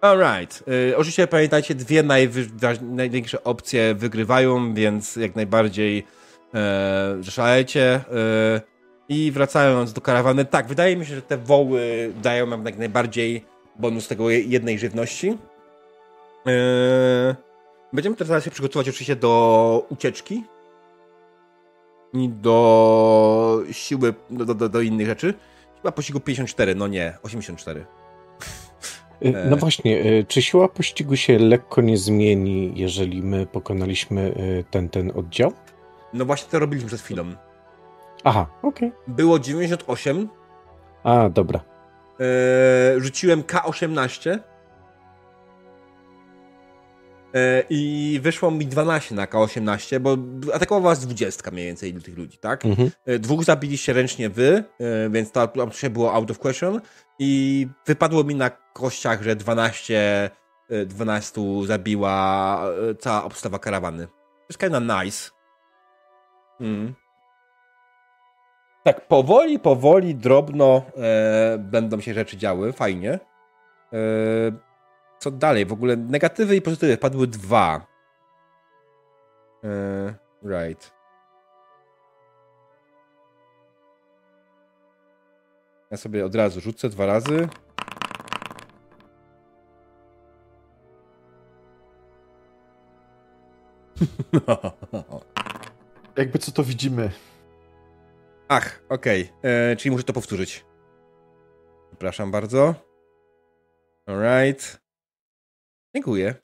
Alright. Y, oczywiście pamiętajcie, dwie największe opcje wygrywają, więc jak najbardziej e, że szalejecie. E, I wracając do karawany, tak, wydaje mi się, że te woły dają nam jak najbardziej bonus tego je- jednej żywności. E, będziemy teraz się przygotować oczywiście do ucieczki i do siły, do, do, do innych rzeczy. Chyba pościgu 54, no nie, 84. Y, E. No właśnie, y, czy siła pościgu się lekko nie zmieni, jeżeli my pokonaliśmy y, ten, ten oddział? No właśnie to robiliśmy przed chwilą. Aha, okej. Było 98, A, dobra. e, rzuciłem K18 e, i wyszło mi 12 na K18, bo atakował was 20 mniej więcej ilu tych ludzi, tak? Mhm. E, Dwóch zabiliście ręcznie wy, e, więc to oczywiście było out of question i wypadło mi na kościach, że 12, e, 12 zabiła e, cała obstawa karawany. To jest kinda nice. Mm. Tak, powoli, powoli, drobno e, będą się rzeczy działy, fajnie. E, co dalej? W ogóle negatywy i pozytywy padły dwa. E, right. Ja sobie od razu rzucę dwa razy. Jakby co to widzimy. Ach, okej. E, Czyli muszę to powtórzyć. Przepraszam bardzo. Alright. Dziękuję.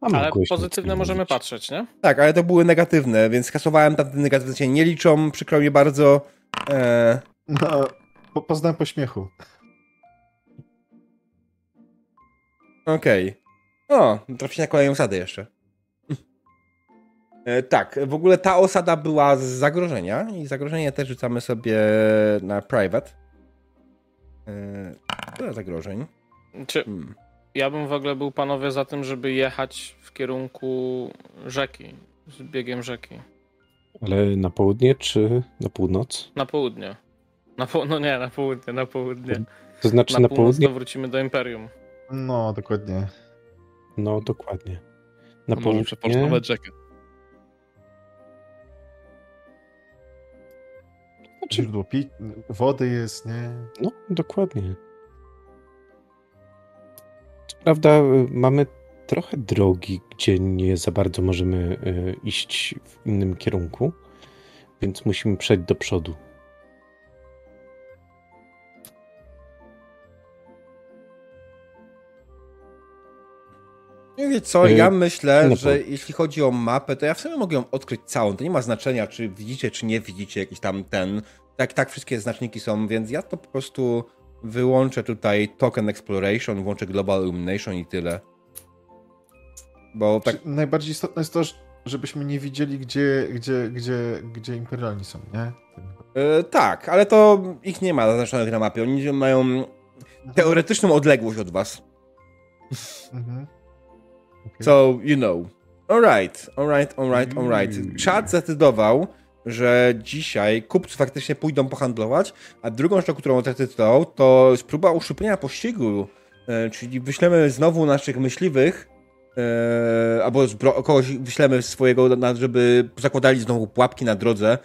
A Ale pozytywne możemy mówić. patrzeć, nie? Tak, ale to były negatywne, więc kasowałem tamte negatywne się nie liczą, przykro mi bardzo. E, No, po, poznałem po śmiechu. Okej. O, trafiliście na kolejną osadę jeszcze. E, tak, w ogóle ta osada była z zagrożenia i zagrożenie też rzucamy sobie na private. Tyle zagrożeń. Czy Hmm. ja bym w ogóle był panowie za tym, żeby jechać w kierunku rzeki, z biegiem rzeki. Ale na południe czy na północ? Na południe. Na po... No nie, na południe, na południe. To znaczy Na, na, południe? to wrócimy do Imperium. No, dokładnie. No dokładnie. Na No może południe. przepocztować rzekę. Źródło pi- wody jest, nie? no dokładnie. Co prawda y, mamy trochę drogi, gdzie nie za bardzo możemy y, iść w innym kierunku, więc musimy przejść do przodu. Nie wie co, Y, ja myślę, no że jeśli chodzi o mapę, to ja w sumie mogę ją odkryć całą. To nie ma znaczenia, czy widzicie, czy nie widzicie jakiś tam ten. Tak, tak, wszystkie znaczniki są, więc ja to po prostu wyłączę tutaj Token Exploration, włączę Global Illumination i tyle. Bo tak. Czy Najbardziej istotne jest to, żebyśmy nie widzieli, gdzie, gdzie, gdzie, gdzie imperialni są, nie? e, tak, ale to ich nie ma zaznaczonych na mapie. Oni mają teoretyczną odległość od was. Mhm. Okej. So, you know. Alright, alright, alright, alright. Mm. Czad zdecydował, że dzisiaj kupcy faktycznie pójdą pohandlować, a drugą rzeczą, którą zdecydował, to jest próba uszczuplenia pościgu. E, czyli wyślemy znowu naszych myśliwych, e, albo kogoś wyślemy swojego, żeby zakładali znowu pułapki na drodze,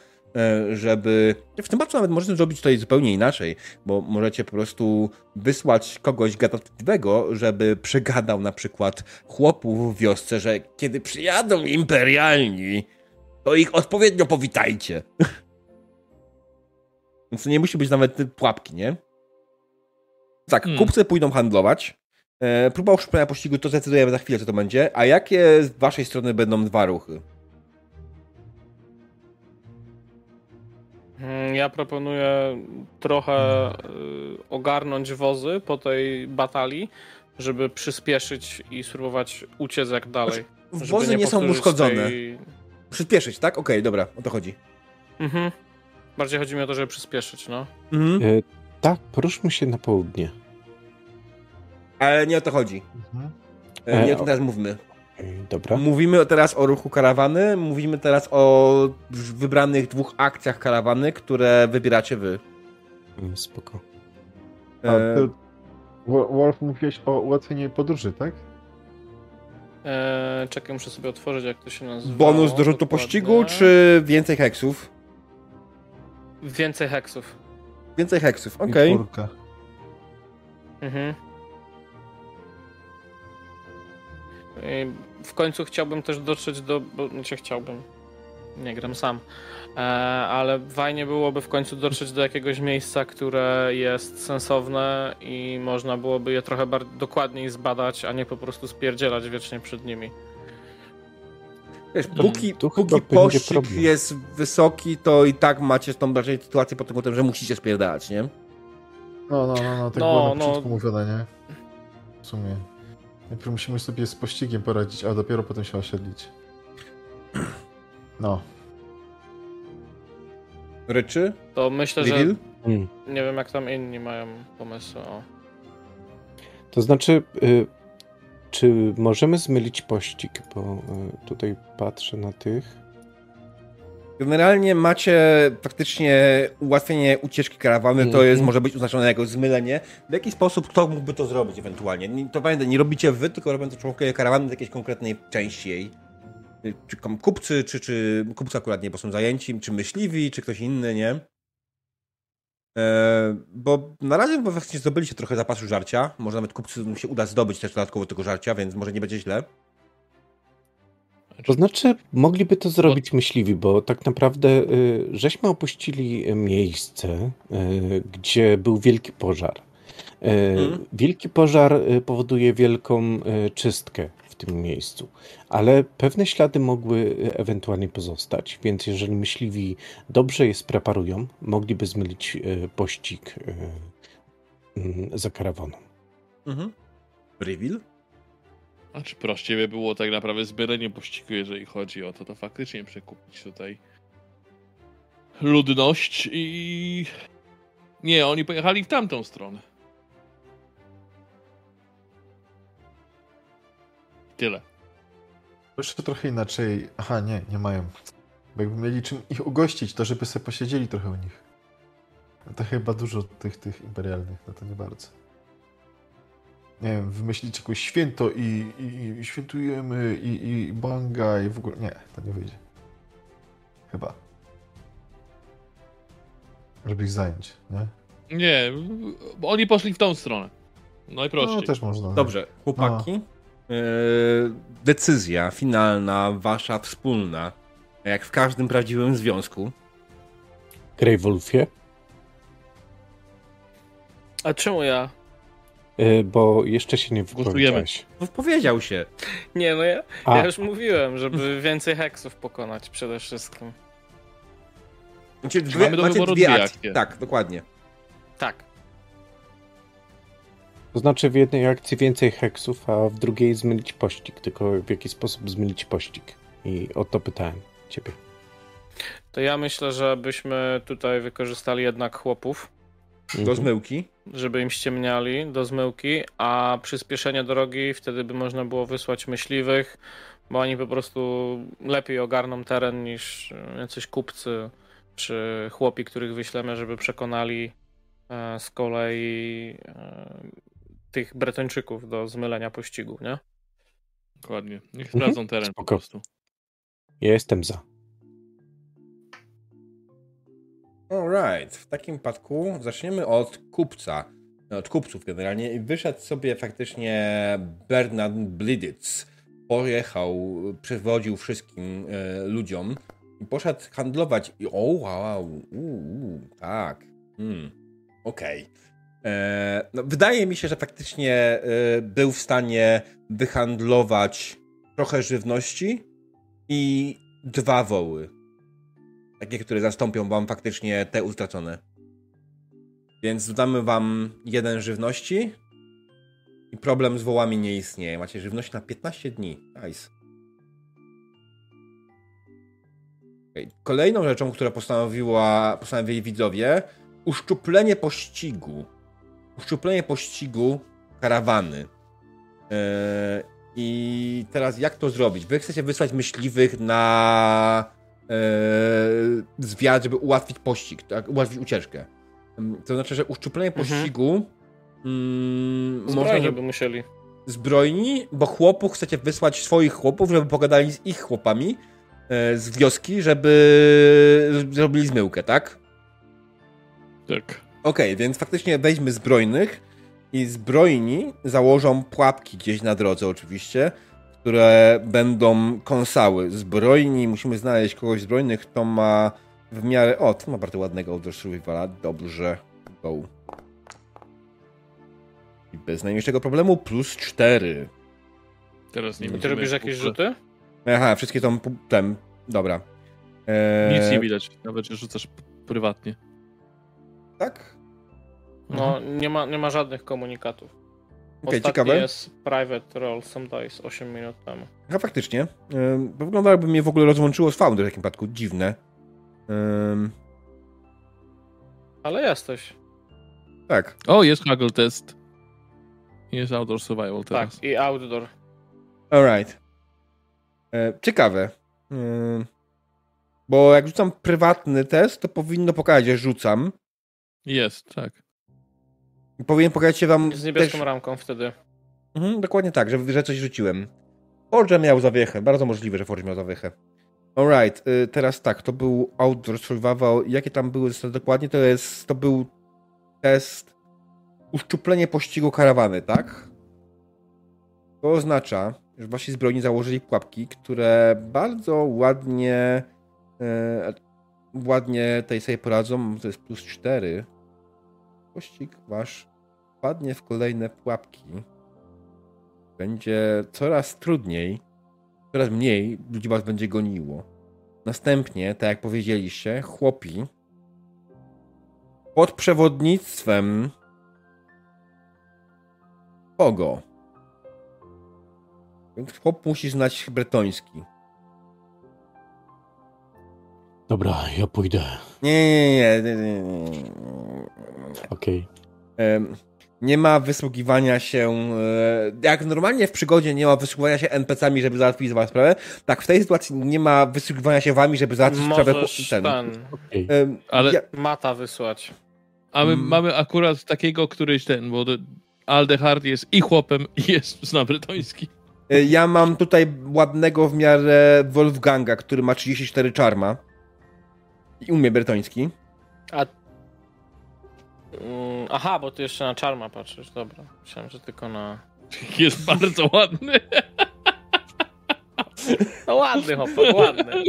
żeby... W tym przypadku nawet możemy zrobić to zupełnie inaczej, bo możecie po prostu wysłać kogoś gadatliwego, żeby przegadał na przykład chłopów w wiosce, że kiedy przyjadą imperialni, to ich odpowiednio powitajcie. Więc to nie musi być nawet pułapki, nie? Tak, Hmm. kupcy pójdą handlować. E, próba uszczuplenia pościgu to zdecydujemy za chwilę, co to będzie. A jakie z waszej strony będą dwa ruchy? Ja proponuję trochę y, ogarnąć wozy po tej batalii, żeby przyspieszyć i spróbować uciec jak dalej. Żeby Wozy nie są powtórzyć uszkodzone. Tej... Przyspieszyć, tak? Okej, dobra, o to chodzi. Mhm. Bardziej chodzi mi o to, żeby przyspieszyć, no. Mhm. Y, tak, poruszmy się na południe. Ale nie o to chodzi. Mhm. E, nie o E, tym teraz mówimy. Dobra. Mówimy teraz o ruchu karawany, mówimy teraz o wybranych dwóch akcjach karawany, które wybieracie wy. Y, Spoko. A, E, ty, Wolf, mówiłeś o ułatwieniu podróży, tak? Eee, czekaj, muszę sobie otworzyć, jak to się nazywa. Bonus do rzutu pościgu, czy więcej heksów? Więcej heksów. Więcej heksów, okej. czwórka. Mhm. W końcu chciałbym też dotrzeć do. Bo, znaczy chciałbym. Nie gram sam. E, ale fajnie byłoby w końcu dotrzeć do jakiegoś miejsca, które jest sensowne i można byłoby je trochę bardziej dokładniej zbadać, a nie po prostu spierdzielać wiecznie przed nimi. Wiesz, póki, tu póki pościg jest wysoki, to i tak macie tą raczej sytuację pod tym kątem, że musicie spierdalać, nie? No, no, no, no tak No, było na no. mówione, nie? W sumie. Najpierw musimy sobie z pościgiem poradzić, a dopiero potem się osiedlić. No. Ryczy? To myślę, że. Reveal? Mm. Nie wiem, jak tam inni mają pomysły. O. To znaczy, y, czy możemy zmylić pościg? Bo y, tutaj patrzę na tych. Generalnie macie faktycznie ułatwienie ucieczki karawany, to Mhm. jest, może być oznaczone jako zmylenie. W jaki sposób kto mógłby to zrobić ewentualnie? Nie- To pamiętaj, nie robicie wy, tylko robią to członkowie karawany z jakiejś konkretnej części jej. Y, Czy kupcy, czy, czy kupcy akurat nie, bo są zajęci, czy myśliwi, czy ktoś inny, nie? E, bo na razie bo faktycznie zdobyliście trochę zapasu żarcia. Może nawet kupcy się uda zdobyć też dodatkowo tego żarcia, więc może nie będzie źle. To znaczy, mogliby to zrobić myśliwi, bo tak naprawdę y, żeśmy opuścili miejsce, y, gdzie był wielki pożar. Y, Mhm. Wielki pożar powoduje wielką czystkę w tym miejscu, ale pewne ślady mogły ewentualnie pozostać, więc jeżeli myśliwi dobrze je spreparują, mogliby zmylić pościg mm, za karawaną. Mhm. Reveal? A czy prościej by było tak naprawdę zbieranie pościgu, jeżeli chodzi o to, to faktycznie przekupić tutaj ludność i... Nie, oni pojechali w tamtą stronę. Tyle. Jeszcze trochę inaczej. Aha, nie, nie mają. Bo jakby mieli czym ich ugościć, to żeby sobie posiedzieli trochę u nich. To chyba dużo tych, tych imperialnych, no to nie bardzo. Nie wiem, wymyślić jakieś święto i, i, i świętujemy i, i banga i w ogóle. Nie, to nie wyjdzie. Chyba. Żeby ich zająć, nie? Nie, bo oni poszli w tą stronę. Najprościej. No też można. nie? Dobrze, chłopaki. Yy, decyzja finalna, wasza wspólna, jak w każdym prawdziwym związku. Grey Wolfie, A czemu ja? Y, bo jeszcze się nie wypowiedziałeś. No, powiedział się. Nie, no ja, A, ja już mówiłem, żeby więcej heksów pokonać przede wszystkim. Macie dwie, mamy do macie wyboru dwie dwie akcje. akcje? Tak, dokładnie. Tak. To znaczy w jednej akcji więcej heksów, a w drugiej zmylić pościg. Tylko w jaki sposób zmylić pościg? I o to pytałem ciebie. To ja myślę, że byśmy tutaj wykorzystali jednak chłopów, Do Mhm. zmyłki. żeby im ściemniali do zmyłki, a przyspieszenie drogi wtedy by można było wysłać myśliwych, bo oni po prostu lepiej ogarną teren niż e, jacyś kupcy czy chłopi, których wyślemy, żeby przekonali e, z kolei e, tych Bretończyków do zmylenia pościgu, nie? Dokładnie. Niech Mhm. sprawdzą teren po Spoko. prostu. Ja jestem za. Alright, w takim przypadku zaczniemy od kupca. Od kupców generalnie. Wyszedł sobie faktycznie Bernard Blidyc. Pojechał, przewodził wszystkim e, ludziom i poszedł handlować. I o, wow, uu, tak. Hmm, Okej. E, No, wydaje mi się, że faktycznie e, był w stanie wyhandlować trochę żywności i dwa woły. Takie, które zastąpią wam faktycznie te utracone. Więc dodamy wam jeden żywności i problem z wołami nie istnieje. Macie żywność na 15 dni. Nice. Okej, Kolejną rzeczą, która postanowiła, postanowili widzowie, uszczuplenie pościgu. Uszczuplenie pościgu karawany. Yy, I teraz jak to zrobić? Wy chcecie wysłać myśliwych na zwiat, żeby ułatwić pościg, tak? ułatwić ucieczkę. Ym, To znaczy, że uszczuplenie Mhm. pościgu mm, można, by musieli. zbrojni, bo chłopów chcecie wysłać swoich chłopów, żeby pogadali z ich chłopami e, z wioski, żeby zrobili zmyłkę, tak? Tak. Okej, więc faktycznie weźmy zbrojnych i zbrojni założą pułapki gdzieś na drodze oczywiście, które będą kąsały. Zbrojni, musimy znaleźć kogoś zbrojnych, kto ma w miarę... O, to ma bardzo ładnego Outdoor Survivala. Dobrze. Go. I bez najmniejszego problemu plus 4. Teraz nie I ty robisz jakieś rzuty? Aha, wszystkie pu- tem. Dobra. Eee, Nic nie widać, nawet że rzucasz prywatnie. Tak? No, Mhm. nie ma, nie ma żadnych komunikatów. Okej, Ostatni ciekawe. jest Private Roll Some Dice 8 minut temu. Aha, faktycznie. Ehm, wygląda jakby mnie w ogóle rozłączyło z Founder w takim przypadku. Dziwne. Ale jesteś. tak. O, jest Haggle test. Jest Outdoor Survival teraz. Tak, i Outdoor. Alright. E, ciekawe. Bo jak rzucam prywatny test, to powinno pokazać, że rzucam. Jest, tak. Powinien pokazać się wam Z niebieską też... ramką wtedy. Mhm, dokładnie tak, że, że coś rzuciłem. Forge miał zawiechę. Bardzo możliwe, że Forge miał zawiechę. Alright, y, teraz tak, to był Outdoor Survival. Jakie tam były zasady dokładnie? To jest, to był test uszczuplenie pościgu karawany, tak? To oznacza, że wasi zbrojni założyli pułapki, które bardzo ładnie e, ładnie tutaj sobie poradzą. To jest plus 4. Pościg wasz wpadnie w kolejne pułapki. Będzie coraz trudniej, coraz mniej ludzi was będzie goniło. Następnie, tak jak powiedzieliście, chłopi pod przewodnictwem kogo? Więc chłop musi znać bretoński. Dobra, ja pójdę. Nie, nie, nie, nie, nie, nie. Okej. Em, Nie ma wysługiwania się. e, Jak normalnie w przygodzie nie ma wysługiwania się NPC-ami, żeby załatwić za was sprawę, tak w tej sytuacji nie ma wysługiwania się wami, żeby załatwić sprawę. Możesz ten. ten, okej. Em, Ale- ja, mata wysłać. A my Mm. mamy akurat takiego, któryś ten, bo de- Aldehard jest i chłopem, i jest zna brytoński. e, ja mam tutaj ładnego w miarę Wolfganga, który ma 34 czarma. I umie bretoński. Mm, aha, bo ty jeszcze na czarma patrzysz, dobra. Myślałem, że tylko na... Jest bardzo ładny. No ładny chłopak, ładny.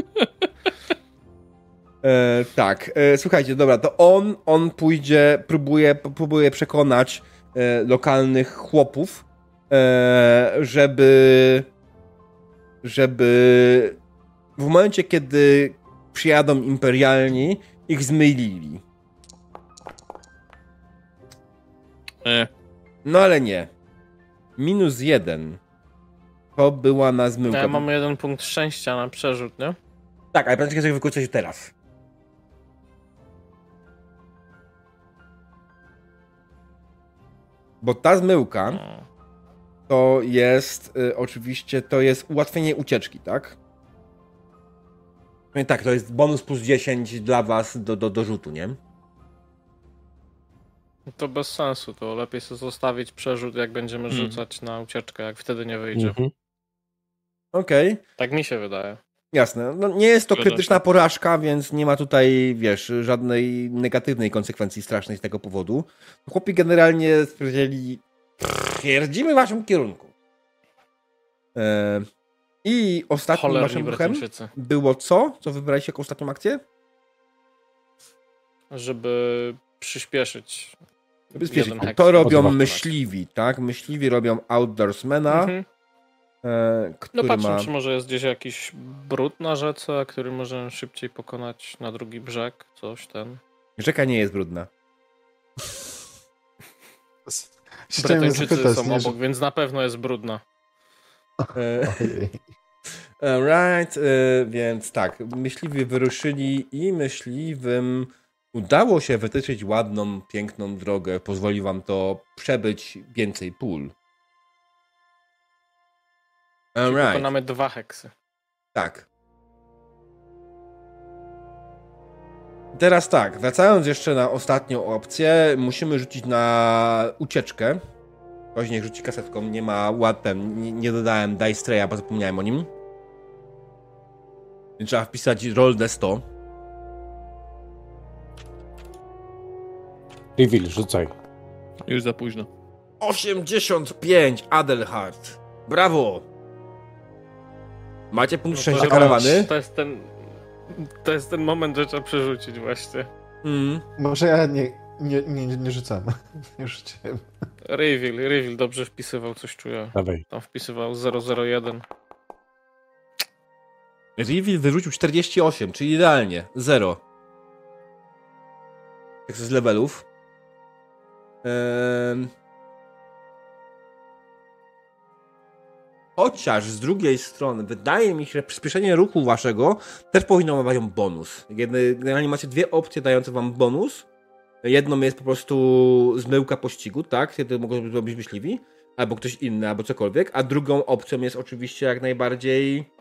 E, tak, e, słuchajcie, dobra, to on, on pójdzie, próbuje, próbuje przekonać e, lokalnych chłopów, e, żeby, żeby w momencie, kiedy przyjadą imperialni, ich zmylili. E, No ale nie. Minus jeden. To była na zmyłkę. Ja mamy jeden punkt szczęścia na przerzut, nie? Tak, ale prędzej sobie wykluczyć teraz. Bo ta zmyłka No. to jest y, oczywiście to jest ułatwienie ucieczki, tak? No i tak, to jest bonus plus 10 dla was do, do, do rzutu, nie? To bez sensu, to lepiej sobie zostawić przerzut, jak będziemy Mhm. rzucać na ucieczkę, jak wtedy nie wyjdzie. Mhm. Okej, Tak mi się wydaje. jasne. No, nie jest to krytyczna porażka, więc nie ma tutaj, wiesz, żadnej negatywnej konsekwencji strasznej z tego powodu. Chłopi generalnie stwierdzili, twierdzimy w waszym kierunku. E, I ostatnim Cholerni waszym ruchem było co? Co wybraliście jako ostatnią akcję? Żeby przyspieszyć. Heks. To robią myśliwi, tak? Myśliwi robią outdoorsmana, Mhm. e, No patrzę, ma... czy może jest gdzieś jakiś brud na rzece, który możemy szybciej pokonać na drugi brzeg, coś ten. Rzeka nie jest brudna. Brytyjczycy są nie, że... obok, więc na pewno jest brudna. Alright, e, więc tak, myśliwi wyruszyli i myśliwym udało się wytyczyć ładną, piękną drogę. Pozwoli wam to przebyć więcej pól. Alright, pokonamy dwa heksy. tak. Teraz tak, wracając jeszcze na ostatnią opcję, musimy rzucić na ucieczkę. Ktoś niech rzuci kasetką, nie ma łatem, nie, nie dodałem Dice Traya, bo zapomniałem o nim. Więc trzeba wpisać roll D100. Reveal, rzucaj. Już za późno. 85 Adelhard. Brawo! Macie punkt No to szczęścia karawany? To jest ten. To jest ten moment, że trzeba przerzucić właśnie. Mm. Może ja nie, nie, nie, nie rzucam. Nie rzuciłem. Reveal, Reveal dobrze wpisywał, coś czuję. Dawaj. Tam wpisywał 001. Reveal wyrzucił 48, czyli idealnie. Zero. Jak z levelów. Ehm... Chociaż z drugiej strony, wydaje mi się, że przyspieszenie ruchu waszego też powinno wam bonus. Generalnie macie dwie opcje dające wam bonus. Jedną jest po prostu zmyłka pościgu, tak? Kiedy mogą zrobić myśliwi, albo ktoś inny, albo cokolwiek. A drugą opcją jest oczywiście jak najbardziej.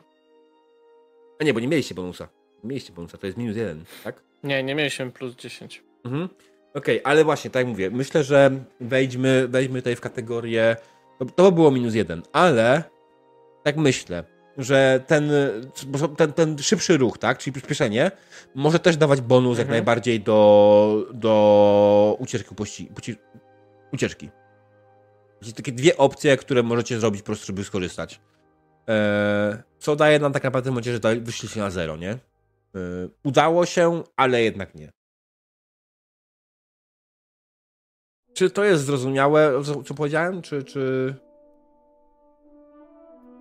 A nie, bo nie mieliście bonusa. Nie mieliście bonusa, to jest minus jeden, tak? Nie, nie mieliśmy plus 10. Mhm. Okej, ale właśnie, tak jak mówię, myślę, że wejdźmy, wejdźmy tutaj w kategorię. To, to by było minus jeden, ale tak myślę, że ten, ten, ten szybszy ruch, tak, czyli przyspieszenie, może też dawać bonus jak Mhm. najbardziej do, do ucieczki pości, poci, ucieczki. Jest takie dwie opcje, które możecie zrobić po prostu, żeby skorzystać. Eee, co daje nam tak naprawdę momencie, że da- wyszliście na zero, nie? Eee, udało się, ale jednak nie. Czy to jest zrozumiałe, co, powiedziałem, czy... czy...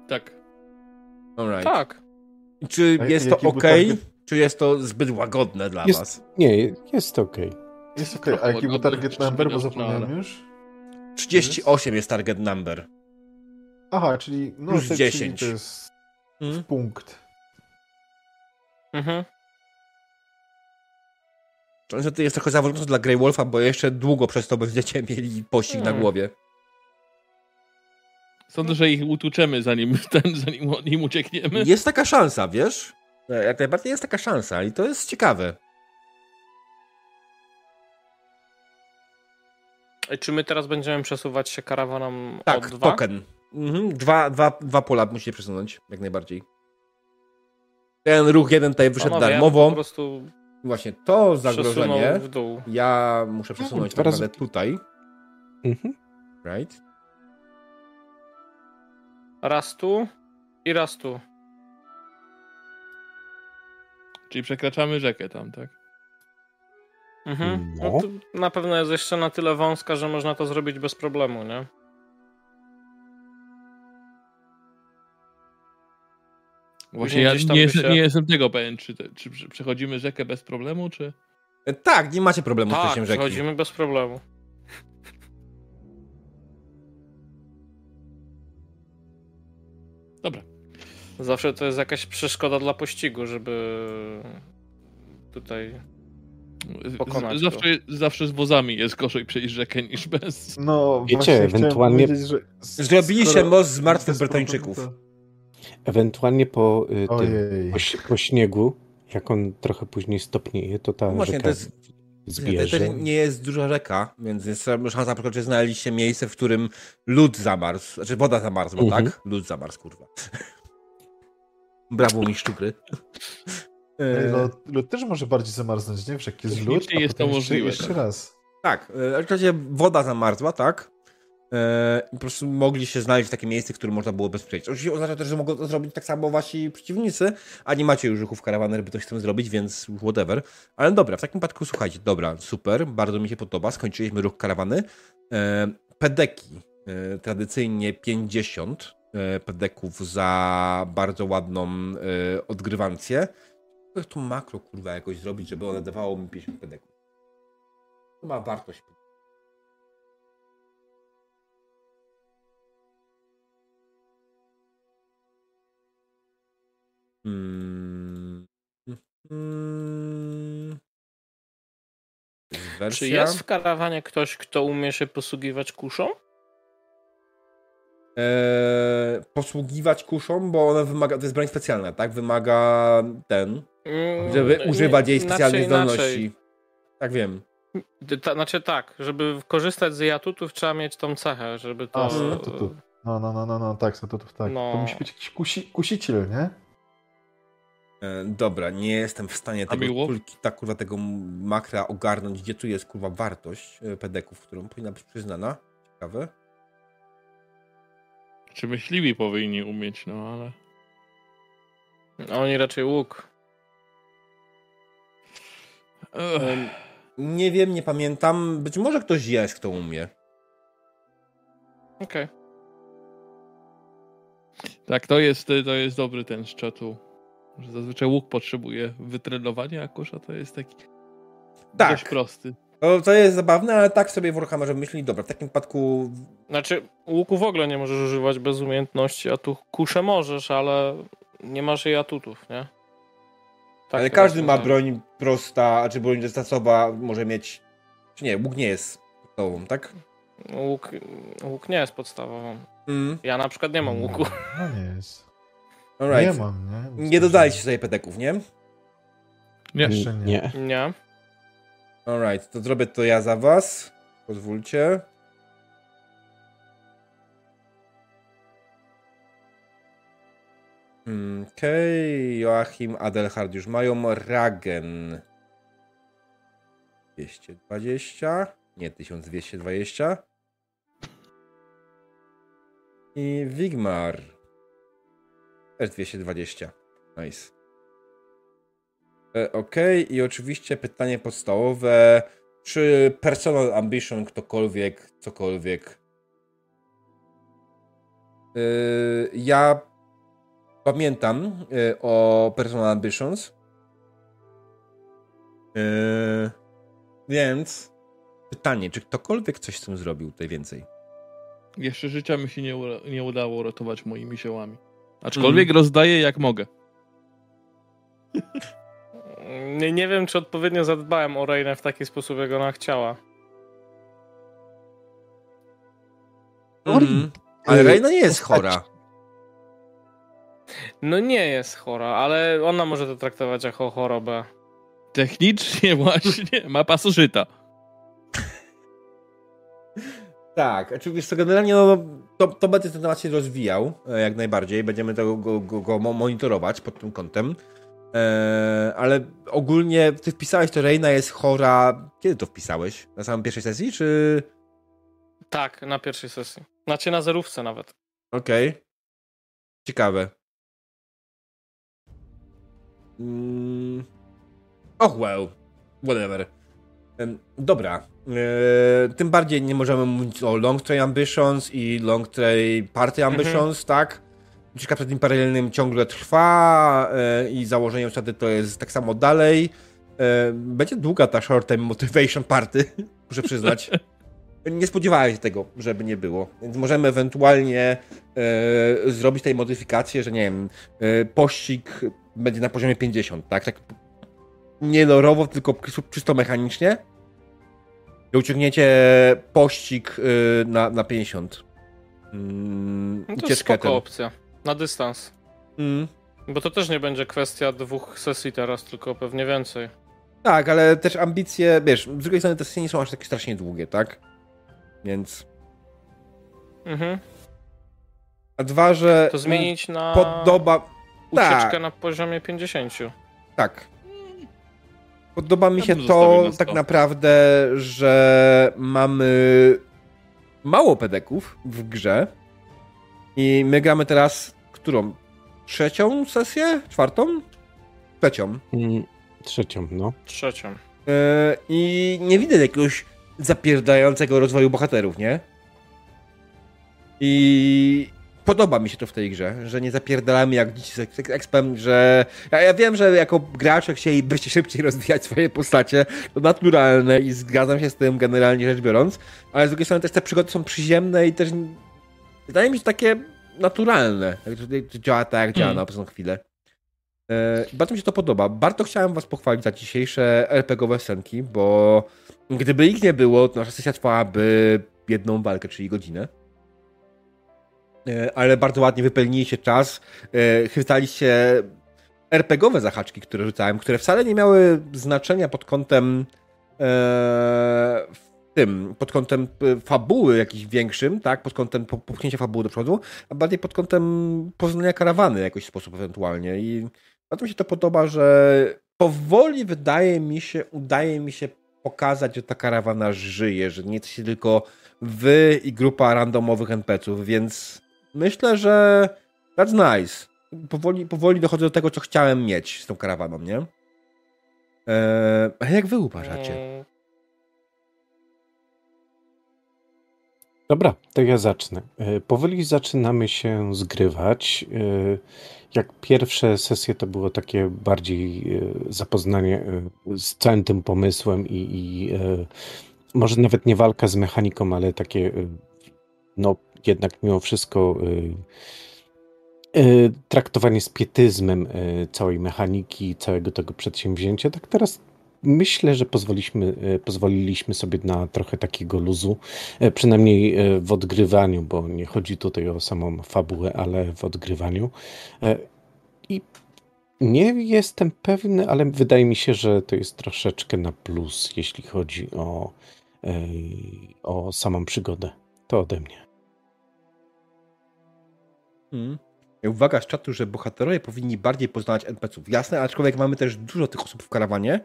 Tak. Alright. Tak. Czy A jest to ok, czy jest to zbyt łagodne dla Jest- was? Nie, jest okej. Jest okej, a jaki był target number, bo zapomniałem już? 38 jest target number. Aha, czyli... No, Plus to, 10. Czyli to jest Hmm? punkt. Mhm. To niestety jest trochę zawodowe dla Grey Wolfa, bo jeszcze długo przez to będziecie mieli pościg na Hmm. głowie. Sądzę, że ich utłuczemy zanim, ten, zanim od nim uciekniemy. Jest taka szansa, wiesz? E, Jak najbardziej jest taka szansa i to jest ciekawe. I czy my teraz będziemy przesuwać się karawaną Tak, o dwa? token. Mhm. Dwa, dwa, dwa pola musicie przesunąć, jak najbardziej. Ten ruch jeden tutaj wyszedł Panowie, ja darmowo. po prostu Właśnie to zagrożenie w dół. ja muszę przesunąć tak naprawdę tutaj. Mhm. Right? Raz tu i raz tu. Czyli przekraczamy rzekę tam, tak? Mhm. No. No. na pewno jest jeszcze na tyle wąska, że można to zrobić bez problemu, nie? Właśnie ja nie, jestem- się- nie jestem tego pewien, czy, te, czy prze- przechodzimy rzekę bez problemu, czy... E, Tak, nie macie problemu z Tak, przejściem rzeki. przechodzimy bez problemu. Dobra. Zawsze to jest jakaś przeszkoda dla pościgu, żeby tutaj... Z- Pokonać z, zawsze, zawsze z wozami jest gorzej przejść rzekę niż bez... No, Wiecie, ewentualnie- że Zrobiliście skoro- most z martwych to- Ewentualnie po, y, tym, po, po śniegu, jak on trochę później stopnieje, to ta No właśnie, rzeka to jest- To zbierze. też nie jest duża rzeka, więc jest szansa na przykład, że znaleźliście miejsce, w którym lód zamarzł. Znaczy woda zamarzła, Mhm. tak? Lód zamarzł, kurwa. Brawo mi E, Lód, lód też może bardziej zamarznąć, nie? Wiesz, jak jest lód, a jest to potem jeszcze, możliwe, jeszcze tak. raz. Tak, e, w razie woda zamarzła, tak? E, po prostu mogli się znaleźć takie miejsce, w którym można było bez przejść. Oczywiście oznacza też, że mogą to zrobić tak samo wasi przeciwnicy, a nie macie już ruchów karawany, żeby coś z tym zrobić, więc whatever. Ale dobra, w takim przypadku słuchajcie, dobra, super, bardzo mi się podoba, skończyliśmy ruch karawany. E, pedeki, e, tradycyjnie 50 e, pedeków za bardzo ładną odgrywancję. Jak to makro, kurwa, jakoś zrobić, żeby one dawało mi 50 pedeków. To ma wartość. Hmm. Hmm. Wersja? Czy jest w karawanie ktoś, kto umie się posługiwać kuszą? Eee, posługiwać kuszą, bo ona wymaga, to jest broń specjalna, tak? Wymaga ten, Mm, żeby używać jej inaczej, specjalnej inaczej. zdolności. Tak wiem. Ta, znaczy tak, żeby korzystać z jej atutów trzeba mieć tą cechę, żeby to... A, statutów. No, no, no, no, no, tak, statutów, tak. No. To musi być jakiś kusi, kusiciel, nie? E, dobra, nie jestem w stanie tego kulki, tak kurwa tego makra ogarnąć, gdzie tu jest kurwa wartość e, pedeków, którą powinna być przyznana. Ciekawe. Czy myśliwi powinni umieć, no ale... Oni raczej łuk. Em, Nie wiem, nie pamiętam. Być może ktoś jest, kto umie. Okej. Tak, to jest, to jest dobry ten z czatu. Że zazwyczaj łuk potrzebuje wytrenowania, a kosza to jest taki Tak. dość prosty. To, to jest zabawne, ale tak sobie w Warhammerze myśli, dobra, w takim przypadku Znaczy, łuku w ogóle nie możesz używać bez umiejętności, a tu kuszę możesz, ale nie masz jej atutów, nie? Tak ale każdy ma rozumiem. broń prosta, czy broń dystansowa może mieć. Czy nie, łuk nie jest podstawową, tak? Łuk, łuk nie jest podstawową. Mm. Ja na przykład nie mam łuku. No nie jest. Alright. Nie mam, nie? Nie dodajcie sobie pedeków, nie? Nie. Jeszcze nie. Nie. Nie. Alright, to zrobię to ja za was. Pozwólcie. Okej, Joachim, Adelhard już mają. Ragen. 220. Nie, 1220. I Wigmar. Też 220. Nice. E, Okej, i oczywiście pytanie podstawowe. Czy personal ambition ktokolwiek, cokolwiek? Yy, ja pamiętam yy, o personal ambitions. Więc pytanie, czy ktokolwiek coś z tym zrobił tutaj więcej? Jeszcze życia mi się nie, nie udało uratować moimi ziołami. Aczkolwiek rozdaję jak mogę. nie. Nie wiem, czy odpowiednio zadbałem o Reinę w taki sposób, jak ona chciała. Mhm. Ale Reina nie jest chora. No nie jest chora, ale ona może to traktować jako chorobę. Technicznie właśnie ma pasożyta. Tak, oczywiście generalnie no, to, to będzie ten temat się rozwijał e, jak najbardziej. Będziemy tego, go, go, go mo- monitorować pod tym kątem. E, ale ogólnie ty wpisałeś, to Reina jest chora. Kiedy to wpisałeś? Na samej pierwszej sesji, czy. Tak, na pierwszej sesji. Znaczy na zerówce nawet. Okej. Ciekawe. Mm. Oh well. Whatever. Dobra. E, tym bardziej nie możemy mówić o Long Train Ambitions i Long Train Party Ambitions, tak? Ucieczka przed Imperialnym ciągle trwa e, i założeniem wtedy to jest tak samo dalej. E, będzie długa ta Short Time Motivation Party, muszę przyznać. Nie spodziewałem się tego, żeby nie było. Więc możemy ewentualnie zrobić tej modyfikację, że nie wiem, pościg będzie na poziomie 50, tak? tak nie lorowo, tylko czysto mechanicznie. I uciągniecie pościg e, na, na 50. Mm, No to jest ucieczkę spoko ten. opcja. Na dystans. Mm. Bo to też nie będzie kwestia dwóch sesji teraz, tylko pewnie więcej. Tak, ale też ambicje, wiesz, z drugiej strony te sesje nie są aż takie strasznie długie, tak? Więc... Mhm. A dwa, że... To zmienić na Podoba... ucieczkę tak. na poziomie 50. Tak. Podoba mi Ja się zostawił to na tak naprawdę, że mamy mało pedeków w grze i my gramy teraz którą? Trzecią sesję? Czwartą? Trzecią. Mm, Trzecią, no. Trzecią. Yy, I nie widzę jakiegoś zapierdającego rozwoju bohaterów, nie? I podoba mi się to w tej grze, że nie zapierdalamy jak dzieci z ex- expem, że ja, ja wiem, że jako gracze chcielibyście szybciej rozwijać swoje postacie, to naturalne i zgadzam się z tym generalnie rzecz biorąc, ale z drugiej strony też te przygody są przyziemne i też wydaje mi się takie naturalne, to- to działa tak, jak działa Mm. na obecną chwilę. E, bardzo mi się to podoba. Bardzo chciałem was pochwalić za dzisiejsze RPGowe scenki, bo gdyby ich nie było, to nasza sesja trwałaby jedną walkę, czyli godzinę. E, ale bardzo ładnie wypełniliście czas. E, chwytaliście RPGowe zahaczki, które rzucałem, które wcale nie miały znaczenia pod kątem w tym, pod kątem e, fabuły jakiś większym, tak, pod kątem popchnięcia fabuły do przodu, a bardziej pod kątem poznania karawany w jakiś sposób ewentualnie i bardzo mi się to podoba, że powoli wydaje mi się, udaje mi się pokazać, że ta karawana żyje, że nie jesteście tylko wy i grupa randomowych NPC-ów, więc myślę, że that's nice. Powoli, powoli dochodzę do tego, co chciałem mieć z tą karawaną, nie? Eee, a jak wy uważacie? Mm. Dobra, to ja zacznę. E, powoli zaczynamy się zgrywać. E, jak pierwsze sesje to było takie bardziej zapoznanie z całym tym pomysłem i, i może nawet nie walka z mechaniką, ale takie no jednak mimo wszystko traktowanie z pietyzmem całej mechaniki, całego tego przedsięwzięcia. Tak teraz myślę, że pozwoliliśmy, pozwoliliśmy sobie na trochę takiego luzu, przynajmniej w odgrywaniu, bo nie chodzi tutaj o samą fabułę, ale w odgrywaniu. I nie jestem pewny, ale wydaje mi się, że to jest troszeczkę na plus, jeśli chodzi o, o samą przygodę. To ode mnie. Hmm. Uwaga z czatu, że bohaterowie powinni bardziej poznawać NPC-ów. Jasne, aczkolwiek mamy też dużo tych osób w karawanie,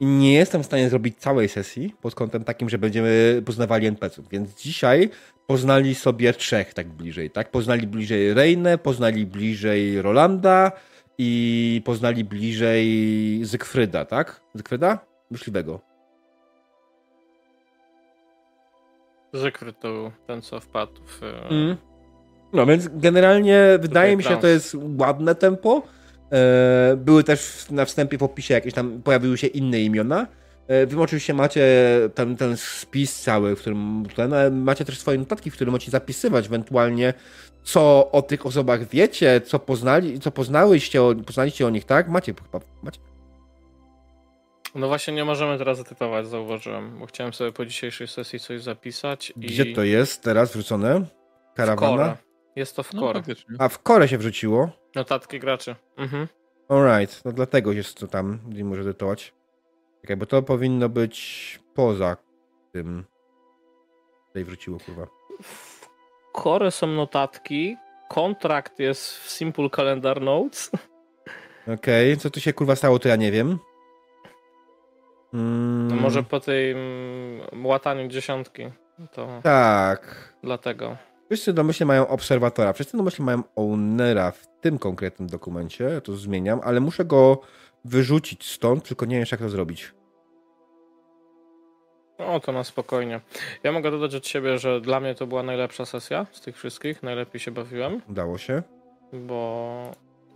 i nie jestem w stanie zrobić całej sesji pod kątem takim, że będziemy poznawali NPC-ów. Więc dzisiaj poznali sobie trzech tak bliżej, tak? Poznali bliżej Reinę, poznali bliżej Rolanda i poznali bliżej Zygfryda, tak? Zygfryda? Myśliwego. Zygfryd to ten, co wpadł w... Mm. No więc generalnie wydaje mi się, że to jest ładne tempo E, były też na wstępie w opisie jakieś tam pojawiły się inne imiona. E, wy oczywiście macie ten, ten spis cały, w którym ten, macie też swoje notatki, w którym możecie zapisywać ewentualnie co o tych osobach wiecie, co poznali, co poznałyście, poznaliście o nich, tak? Macie chyba, macie. No właśnie nie możemy teraz zatypować, zauważyłem, bo chciałem sobie po dzisiejszej sesji coś zapisać. Gdzie to jest teraz wrzucone? Karawana? Jest to w core. No, A w core się wrzuciło? Notatki graczy. Mhm. Alright, no dlatego jest to tam, gdzie może edytować. Czekaj, bo to powinno być poza tym. Tutaj wróciło, kurwa. W core są notatki, kontrakt jest w Simple Calendar Notes. Okej, okay. co tu się kurwa stało, to ja nie wiem. Mm. No może po tym łataniu dziesiątki. To tak. Dlatego. Wszyscy domyślnie mają obserwatora, wszyscy domyślnie mają ownera w tym konkretnym dokumencie, ja to zmieniam, ale muszę go wyrzucić stąd, tylko nie wiem jak to zrobić. O, to na spokojnie. Ja mogę dodać od siebie, że dla mnie to była najlepsza sesja z tych wszystkich, najlepiej się bawiłem. Udało się. Bo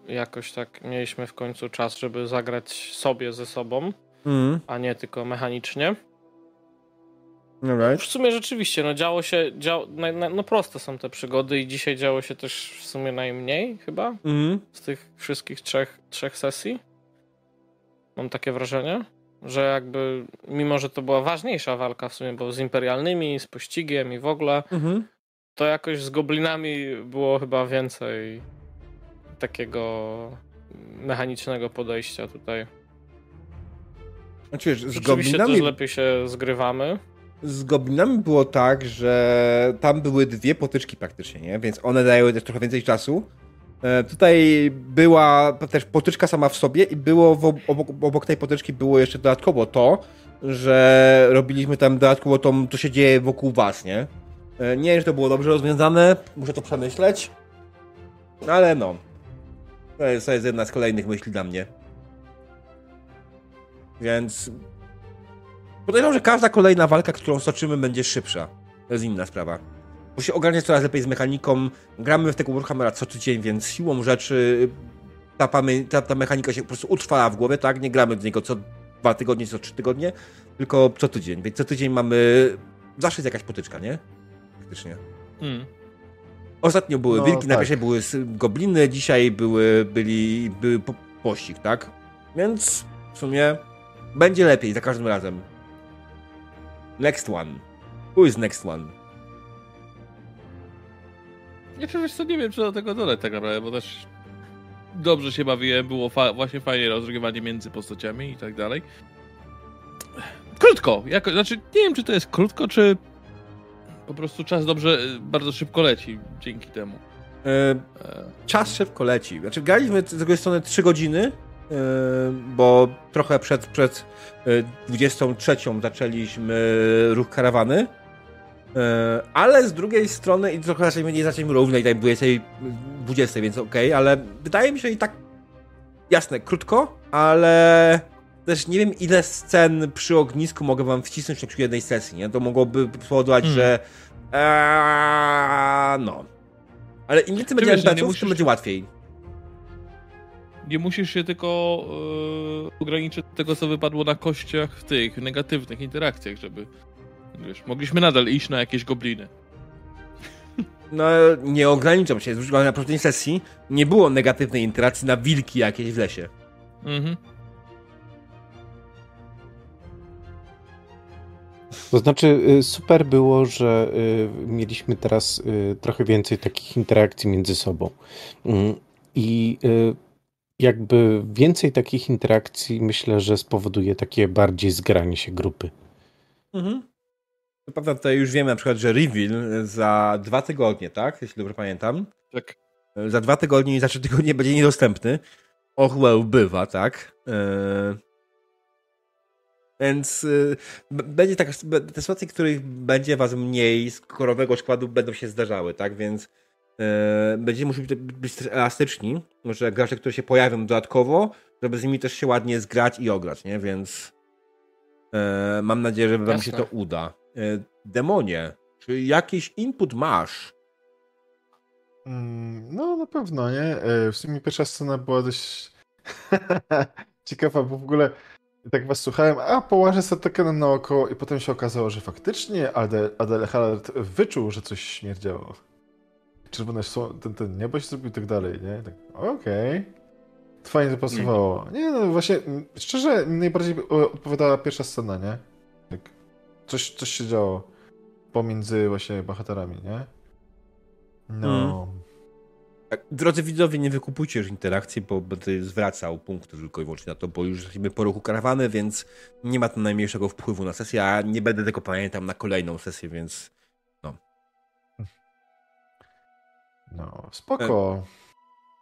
jakoś tak mieliśmy w końcu czas, żeby zagrać sobie ze sobą, mm. a nie tylko mechanicznie. W sumie rzeczywiście, no działo się, dział, no, no, proste są te przygody i dzisiaj działo się też w sumie najmniej chyba mm. z tych wszystkich trzech, trzech sesji. Mam takie wrażenie, że jakby, mimo że to była ważniejsza walka w sumie, bo z imperialnymi, z pościgiem i w ogóle, mm -hmm. to jakoś z goblinami było chyba więcej takiego mechanicznego podejścia tutaj. Znaczy, wiesz, z goblinami... też lepiej się zgrywamy z goblinami było tak, że tam były dwie potyczki praktycznie, nie? Więc one dają też trochę więcej czasu. E, tutaj była też potyczka sama w sobie i było w, obok, obok tej potyczki było jeszcze dodatkowo to, że robiliśmy tam dodatkowo to, co się dzieje wokół was, nie? E, nie wiem, to było dobrze rozwiązane, muszę to przemyśleć, ale no. To jest, to jest jedna z kolejnych myśli dla mnie. Więc Podejrzewam, że każda kolejna walka, którą stoczymy, będzie szybsza. To jest inna sprawa. Bo się ogarnia coraz lepiej z mechaniką. Gramy w tego Warhammera co tydzień, więc siłą rzeczy ta, ta, ta mechanika się po prostu utrwala w głowie, tak? Nie gramy do niego co dwa tygodnie, co trzy tygodnie, tylko co tydzień. Więc co tydzień mamy... Zawsze jest jakaś potyczka, nie? Faktycznie. Hmm. Ostatnio były no, wilki, tak. na pierwszej były gobliny, dzisiaj były, byli, były po, pościg, tak? Więc w sumie będzie lepiej za każdym razem. Next one. Who is next one? Nie, wiesz co, nie wiem, czy do tego dole tak naprawdę, bo też dobrze się bawiłem, było fa właśnie fajnie rozgrywanie między postaciami i tak dalej. krótko. Jako, znaczy, nie wiem, czy to jest krótko, czy po prostu czas dobrze, bardzo szybko leci dzięki temu. E, czas szybko leci. Znaczy, graliśmy z drugiej strony 3 godziny, e, bo trochę przed, przed e, 23 zaczęliśmy ruch karawany. Ale z drugiej strony, i trochę zaczęliśmy, nie zaczęliśmy równo, i tak 20, 20 więc okej, okay, ale wydaje mi się, i tak jasne, krótko, ale też nie wiem, ile scen przy ognisku mogę wam wcisnąć na jednej sesji, nie? To mogłoby spowodować, hmm. że Eee, no. Ale im więcej będzie NPC-ów, tym będzie łatwiej. Nie musisz się tylko yy, ograniczyć do tego, co wypadło na kościach w tych negatywnych interakcjach, żeby wiesz, mogliśmy nadal iść na jakieś gobliny. No, nie ograniczam się. Na poprzedniej sesji nie było negatywnej interakcji na wilki jakieś w lesie. Mhm. To znaczy, y, super było, że y, mieliśmy teraz y, trochę więcej takich interakcji między sobą. Mm, I jakby więcej takich interakcji myślę, że spowoduje takie bardziej zgranie się grupy. Mhm. To prawda, tutaj już wiemy na przykład, że reveal za dwa tygodnie, tak? Jeśli dobrze pamiętam. Tak. Za dwa tygodnie i za trzy tygodnie będzie niedostępny. Och, well, bywa, tak? Więc y, będzie taka, te sytuacje, w których będzie was mniej z korowego składu będą się zdarzały, tak? Więc y, będziecie musieli być, też elastyczni, że gracze, które się pojawią dodatkowo, żeby z nimi też się ładnie zgrać i ograć, nie? Więc y, mam nadzieję, że wam Jasne. się to uda. Y, demonie, czy jakiś input masz? Mm, no, na pewno, nie? E, w sumie pierwsza scena była dość ciekawa, bo w ogóle tak was słuchałem, a połażę sobie tokenem naokoło i potem się okazało, że faktycznie Adel, Adel wyczuł, że coś śmierdziało. Czerwone ten, ten niebo się zrobił i tak dalej, nie? Tak, okej. Okay. Fajnie to pasowało. Nie, no właśnie, szczerze, najbardziej odpowiadała pierwsza scena, nie? Tak. Coś, coś się działo pomiędzy właśnie bohaterami, nie? No. Mm. Tak, drodzy widzowie, nie wykupujcie już interakcji, bo będę zwracał punkty tylko i wyłącznie na to, bo już jesteśmy po ruchu karawany, więc nie ma to najmniejszego wpływu na sesję, a nie będę tego pamiętam na kolejną sesję, więc No, spoko.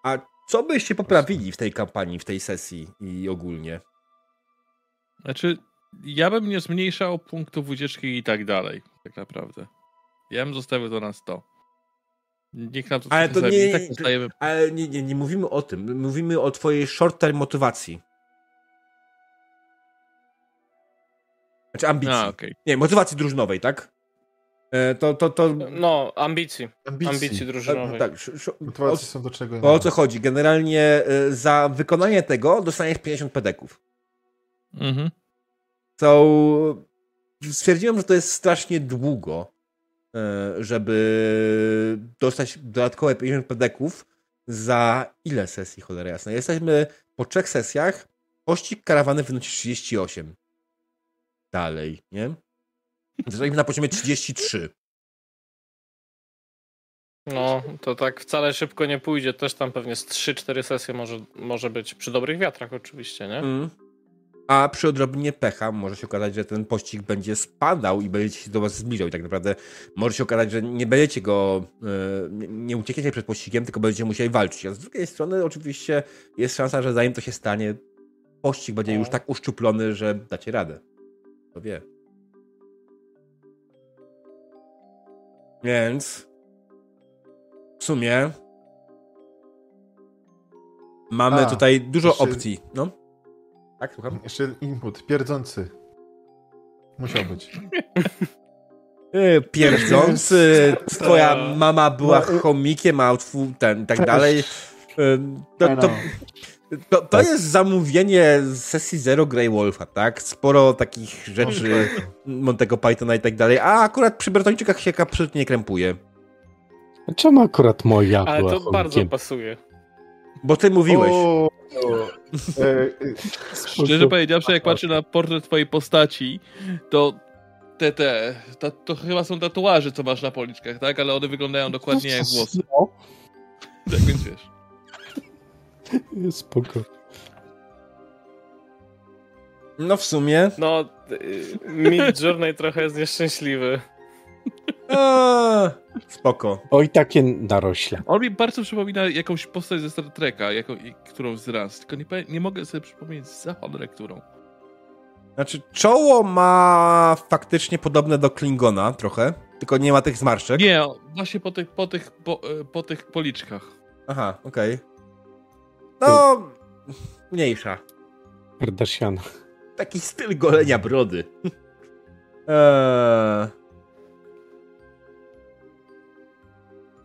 E, a co byście poprawili w tej kampanii, w tej sesji i ogólnie? Znaczy, ja bym nie zmniejszał punktów ucieczki i tak dalej, tak naprawdę. Ja bym zostawił to na 100. Niech nam to ale to nie, tak ale nie, nie, nie mówimy o tym. Mówimy o twojej short-term motywacji. Znaczy ambicji. A, okay. Nie, motywacji drużynowej, tak? E, to, to, to... No, ambicji. Ambicji, ambicji drużynowej. Tak, Motywacje są do czego. O co chodzi? Generalnie e, za wykonanie tego dostaniesz 50 pedeków. Mhm. So, stwierdziłem, że to jest strasznie długo. E, żeby dostać dodatkowe 50 pedeków za ile sesji, cholera jasna. Jesteśmy po trzech sesjach, pościg karawany wynosi 38. Dalej, nie? Jesteśmy na poziomie 33. No, to tak wcale szybko nie pójdzie. Też tam pewnie z 3-4 sesje może, może być przy dobrych wiatrach oczywiście, nie? Mm. A przy odrobinie pecha może się okazać, że ten pościg będzie spadał i będzie się do was zbliżał. I tak naprawdę może się okazać, że nie będziecie go, e, nie uciekniecie przed pościgiem, tylko będziecie musieli walczyć. A z drugiej strony oczywiście jest szansa, że zanim to się stanie, pościg będzie już tak uszczuplony, że dacie radę. Kto wie. Więc w sumie mamy A, tutaj dużo jeszcze... opcji. No. Tak, słucham? Jeszcze input, pierdzący. Musiał być. E, pierdzący, twoja mama była no, chomikiem, a ten, tak dalej. E, to, to, to, to tak. jest zamówienie z sesji Zero Grey Wolfa, tak? Sporo takich rzeczy Montego Pythona i tak dalej, a akurat przy Bertończykach się absolutnie nie krępuje. Czemu akurat moja Ale to chomikiem? bardzo pasuje. Bo ty mówiłeś. O, E, Szczerze powiedziawszy, jak patrzę na portret twojej postaci, to te, te, to, to chyba są tatuaże, co masz na policzkach, tak? Ale one wyglądają dokładnie jak włosy. Tak więc wiesz. Spoko. No w sumie. No, y, Mid Journey trochę jest nieszczęśliwy. A, spoko. Oj, takie narośla. On mi bardzo przypomina jakąś postać ze Star Treka, jaką, którą z raz. Tylko nie, nie mogę sobie przypomnieć za cholerę którą. Znaczy, czoło ma faktycznie podobne do Klingona trochę, tylko nie ma tych zmarszczek. Nie, właśnie po tych, po tych, po, e, po tych policzkach. Aha, okej. No, mniejsza. Kardashian. Taki styl golenia brody. Eee...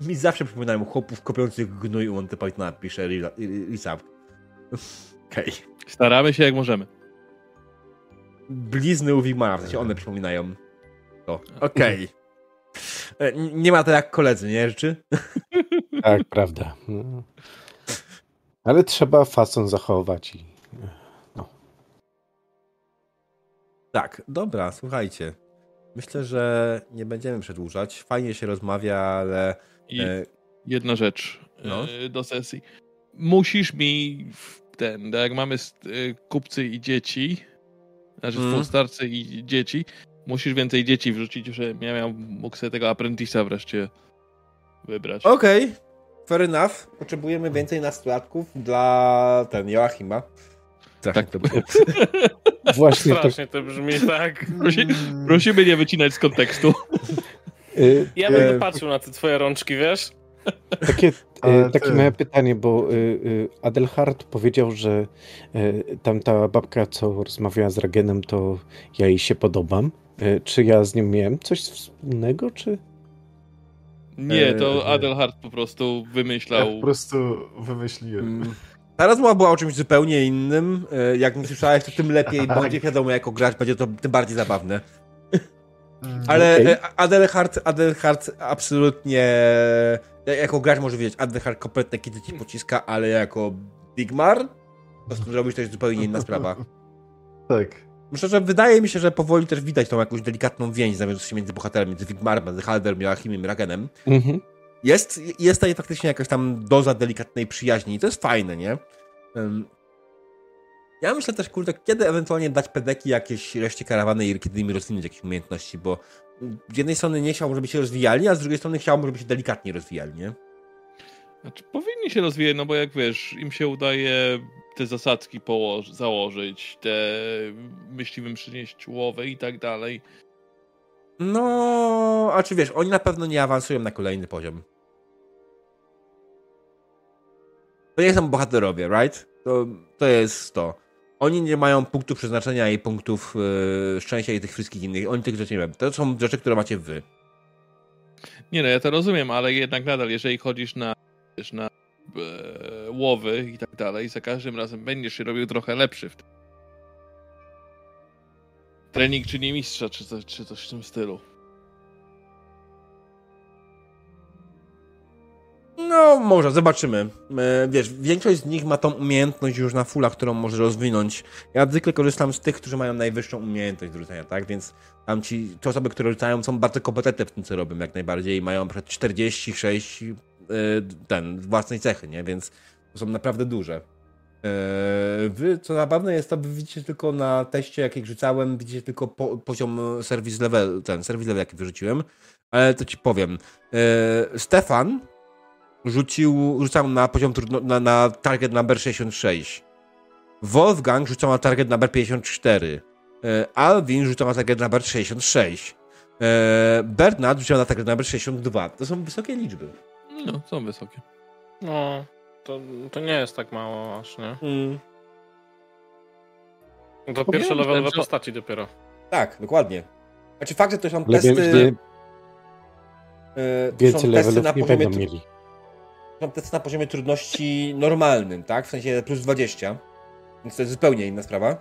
Mi zawsze przypominają chłopów kopiących gnój u Monty Pythona, pisze Lisa. Okej. Staramy się jak możemy. Blizny u Wigmara, w sensie one przypominają to. Okej. E, n- Nie ma to jak koledzy, nie rzeczy? Tak, prawda. No. Ale trzeba fason zachować i Tak, dobra, słuchajcie. Myślę, że nie będziemy przedłużać. Fajnie się rozmawia, ale I e, jedna rzecz No. e, do sesji. Musisz mi w ten, tak jak mamy e, kupcy i dzieci, znaczy Mm. starcy i dzieci, musisz więcej dzieci wrzucić, że ja miał, mógł sobie tego apprentice'a wreszcie wybrać. Okej, fair enough. Potrzebujemy więcej nastolatków dla ten Joachima. Tak. to było. właśnie to Strasznie to brzmi tak. Prosi, prosimy nie wycinać z kontekstu. y, Ja będę patrzył na te twoje rączki, wiesz? Takie, Ale e, takie ty- małe pytanie, bo y, y, Adelhard powiedział, że y, tamta babka, co rozmawiała z Ragenem, to ja jej się podobam. Y, czy ja z nim miałem coś wspólnego, czy... Nie, to Eee. Adelhard po prostu Ja wymyślał. po prostu wymyśliłem. Mm. Ta rozmowa była o czymś zupełnie innym. E, Jak nie słyszałeś, to tym lepiej, Tak. będzie wiadomo, jako grać będzie to tym bardziej zabawne. Mm. Ale okay. Adelhard, Adelhard absolutnie. ja- Jako gracz może wiedzieć, Adelhard kompletnie kiedy ci pociska, ale jako Bigmar, to z tym zrobić to jest zupełnie inna sprawa. Tak. Myślę, że wydaje mi się, że powoli też widać tą jakąś delikatną więź zawiązującą się między bohaterami, między Wigmarem, między Halderem, Joachimem i Ragenem. Mhm. Jest, jest tutaj faktycznie jakaś tam doza delikatnej przyjaźni i to jest fajne, nie? Ja myślę też, kurde, kiedy ewentualnie dać pedeki jakieś reszcie karawany i kiedy im rozwinąć jakieś umiejętności, bo z jednej strony nie chciałbym, żeby się rozwijali, a z drugiej strony chciałbym, żeby się delikatnie rozwijali, nie? Znaczy, powinni się rozwijać, no bo jak wiesz, im się udaje te zasadzki położ- założyć, te myśliwym przynieść łowy i tak dalej. No, a czy wiesz, oni na pewno nie awansują na kolejny poziom. To nie są bohaterowie, right? To, to jest to. Oni nie mają punktów przeznaczenia i punktów yy, szczęścia i tych wszystkich innych. Oni tych rzeczy nie mają. To są rzeczy, które macie wy. Nie no, ja to rozumiem, ale jednak nadal, jeżeli chodzisz na, wiesz, na łowy i tak dalej, za każdym razem będziesz się robił trochę lepszy w tym. Trening czyni mistrza, czy, coś- czy coś w tym stylu. No, może, zobaczymy. E, Wiesz, większość z nich ma tą umiejętność już na fulla, którą może rozwinąć. Ja zwykle korzystam z tych, którzy mają najwyższą umiejętność do rzucania, tak? Więc tam ci, te osoby, które rzucają, są bardzo kompetentne w tym, co robią, jak najbardziej. Mają przykład 46 e, ten, własnej cechy, nie? Więc to są naprawdę duże. E, Wy, co zabawne jest, to widzicie tylko na teście, jak ich rzucałem, widzicie tylko po, poziom service level, ten service level, jaki wyrzuciłem. Ale to ci powiem. E, Stefan rzucił, rzucał na poziom trudno, na, na target number 66. Wolfgang rzucał na target number 54. E, Alvin rzucał na target number 66. E, Bernard rzucał na target number 62. To są wysokie liczby. No, są wysokie. No, to, to nie jest tak mało aż, nie? No To pierwsze levelowe że- postaci dopiero. Tak, dokładnie. Znaczy fakt, że to są Ale testy... że e, to więcej są testy na poziomie mieli. są testy na poziomie trudności normalnym, tak? W sensie plus 20. Więc to jest zupełnie inna sprawa.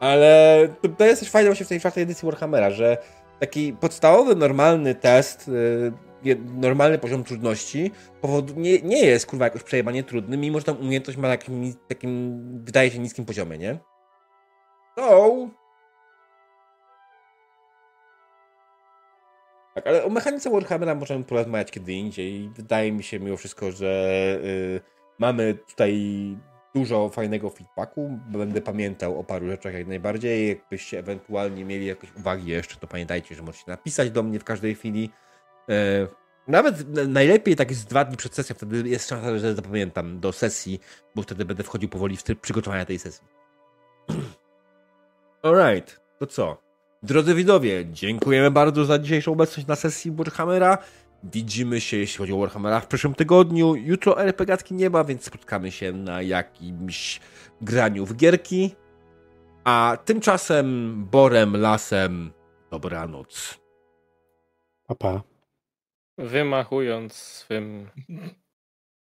Ale to, to jest też fajne właśnie w tej czwartej edycji Warhammera, że taki podstawowy, normalny test, y, je- normalny poziom trudności powodu, nie, nie jest kurwa jakoś przejebanie trudny, mimo że tam umiejętność ma na takim, takim wydaje się niskim poziomie, nie? So... Tak, ale o mechanice Warhammera możemy porozmawiać kiedy indziej. Wydaje mi się mimo wszystko, że y, mamy tutaj dużo fajnego feedbacku. Będę pamiętał o paru rzeczach jak najbardziej. Jakbyście ewentualnie mieli jakieś uwagi jeszcze, to pamiętajcie, że możecie napisać do mnie w każdej chwili. E, nawet najlepiej tak jest dwa dni przed sesją, wtedy jest szansa, że zapamiętam do sesji, bo wtedy będę wchodził powoli w tryb przygotowania tej sesji. Alright, to co? Drodzy widowie, dziękujemy bardzo za dzisiejszą obecność na sesji Warhammera. Widzimy się, jeśli chodzi o Warhammera, w przyszłym tygodniu. Jutro RPGatki nie ma, więc spotkamy się na jakimś graniu w gierki. A tymczasem Borem, Lasem, dobranoc. Pa, pa. Wymachując swym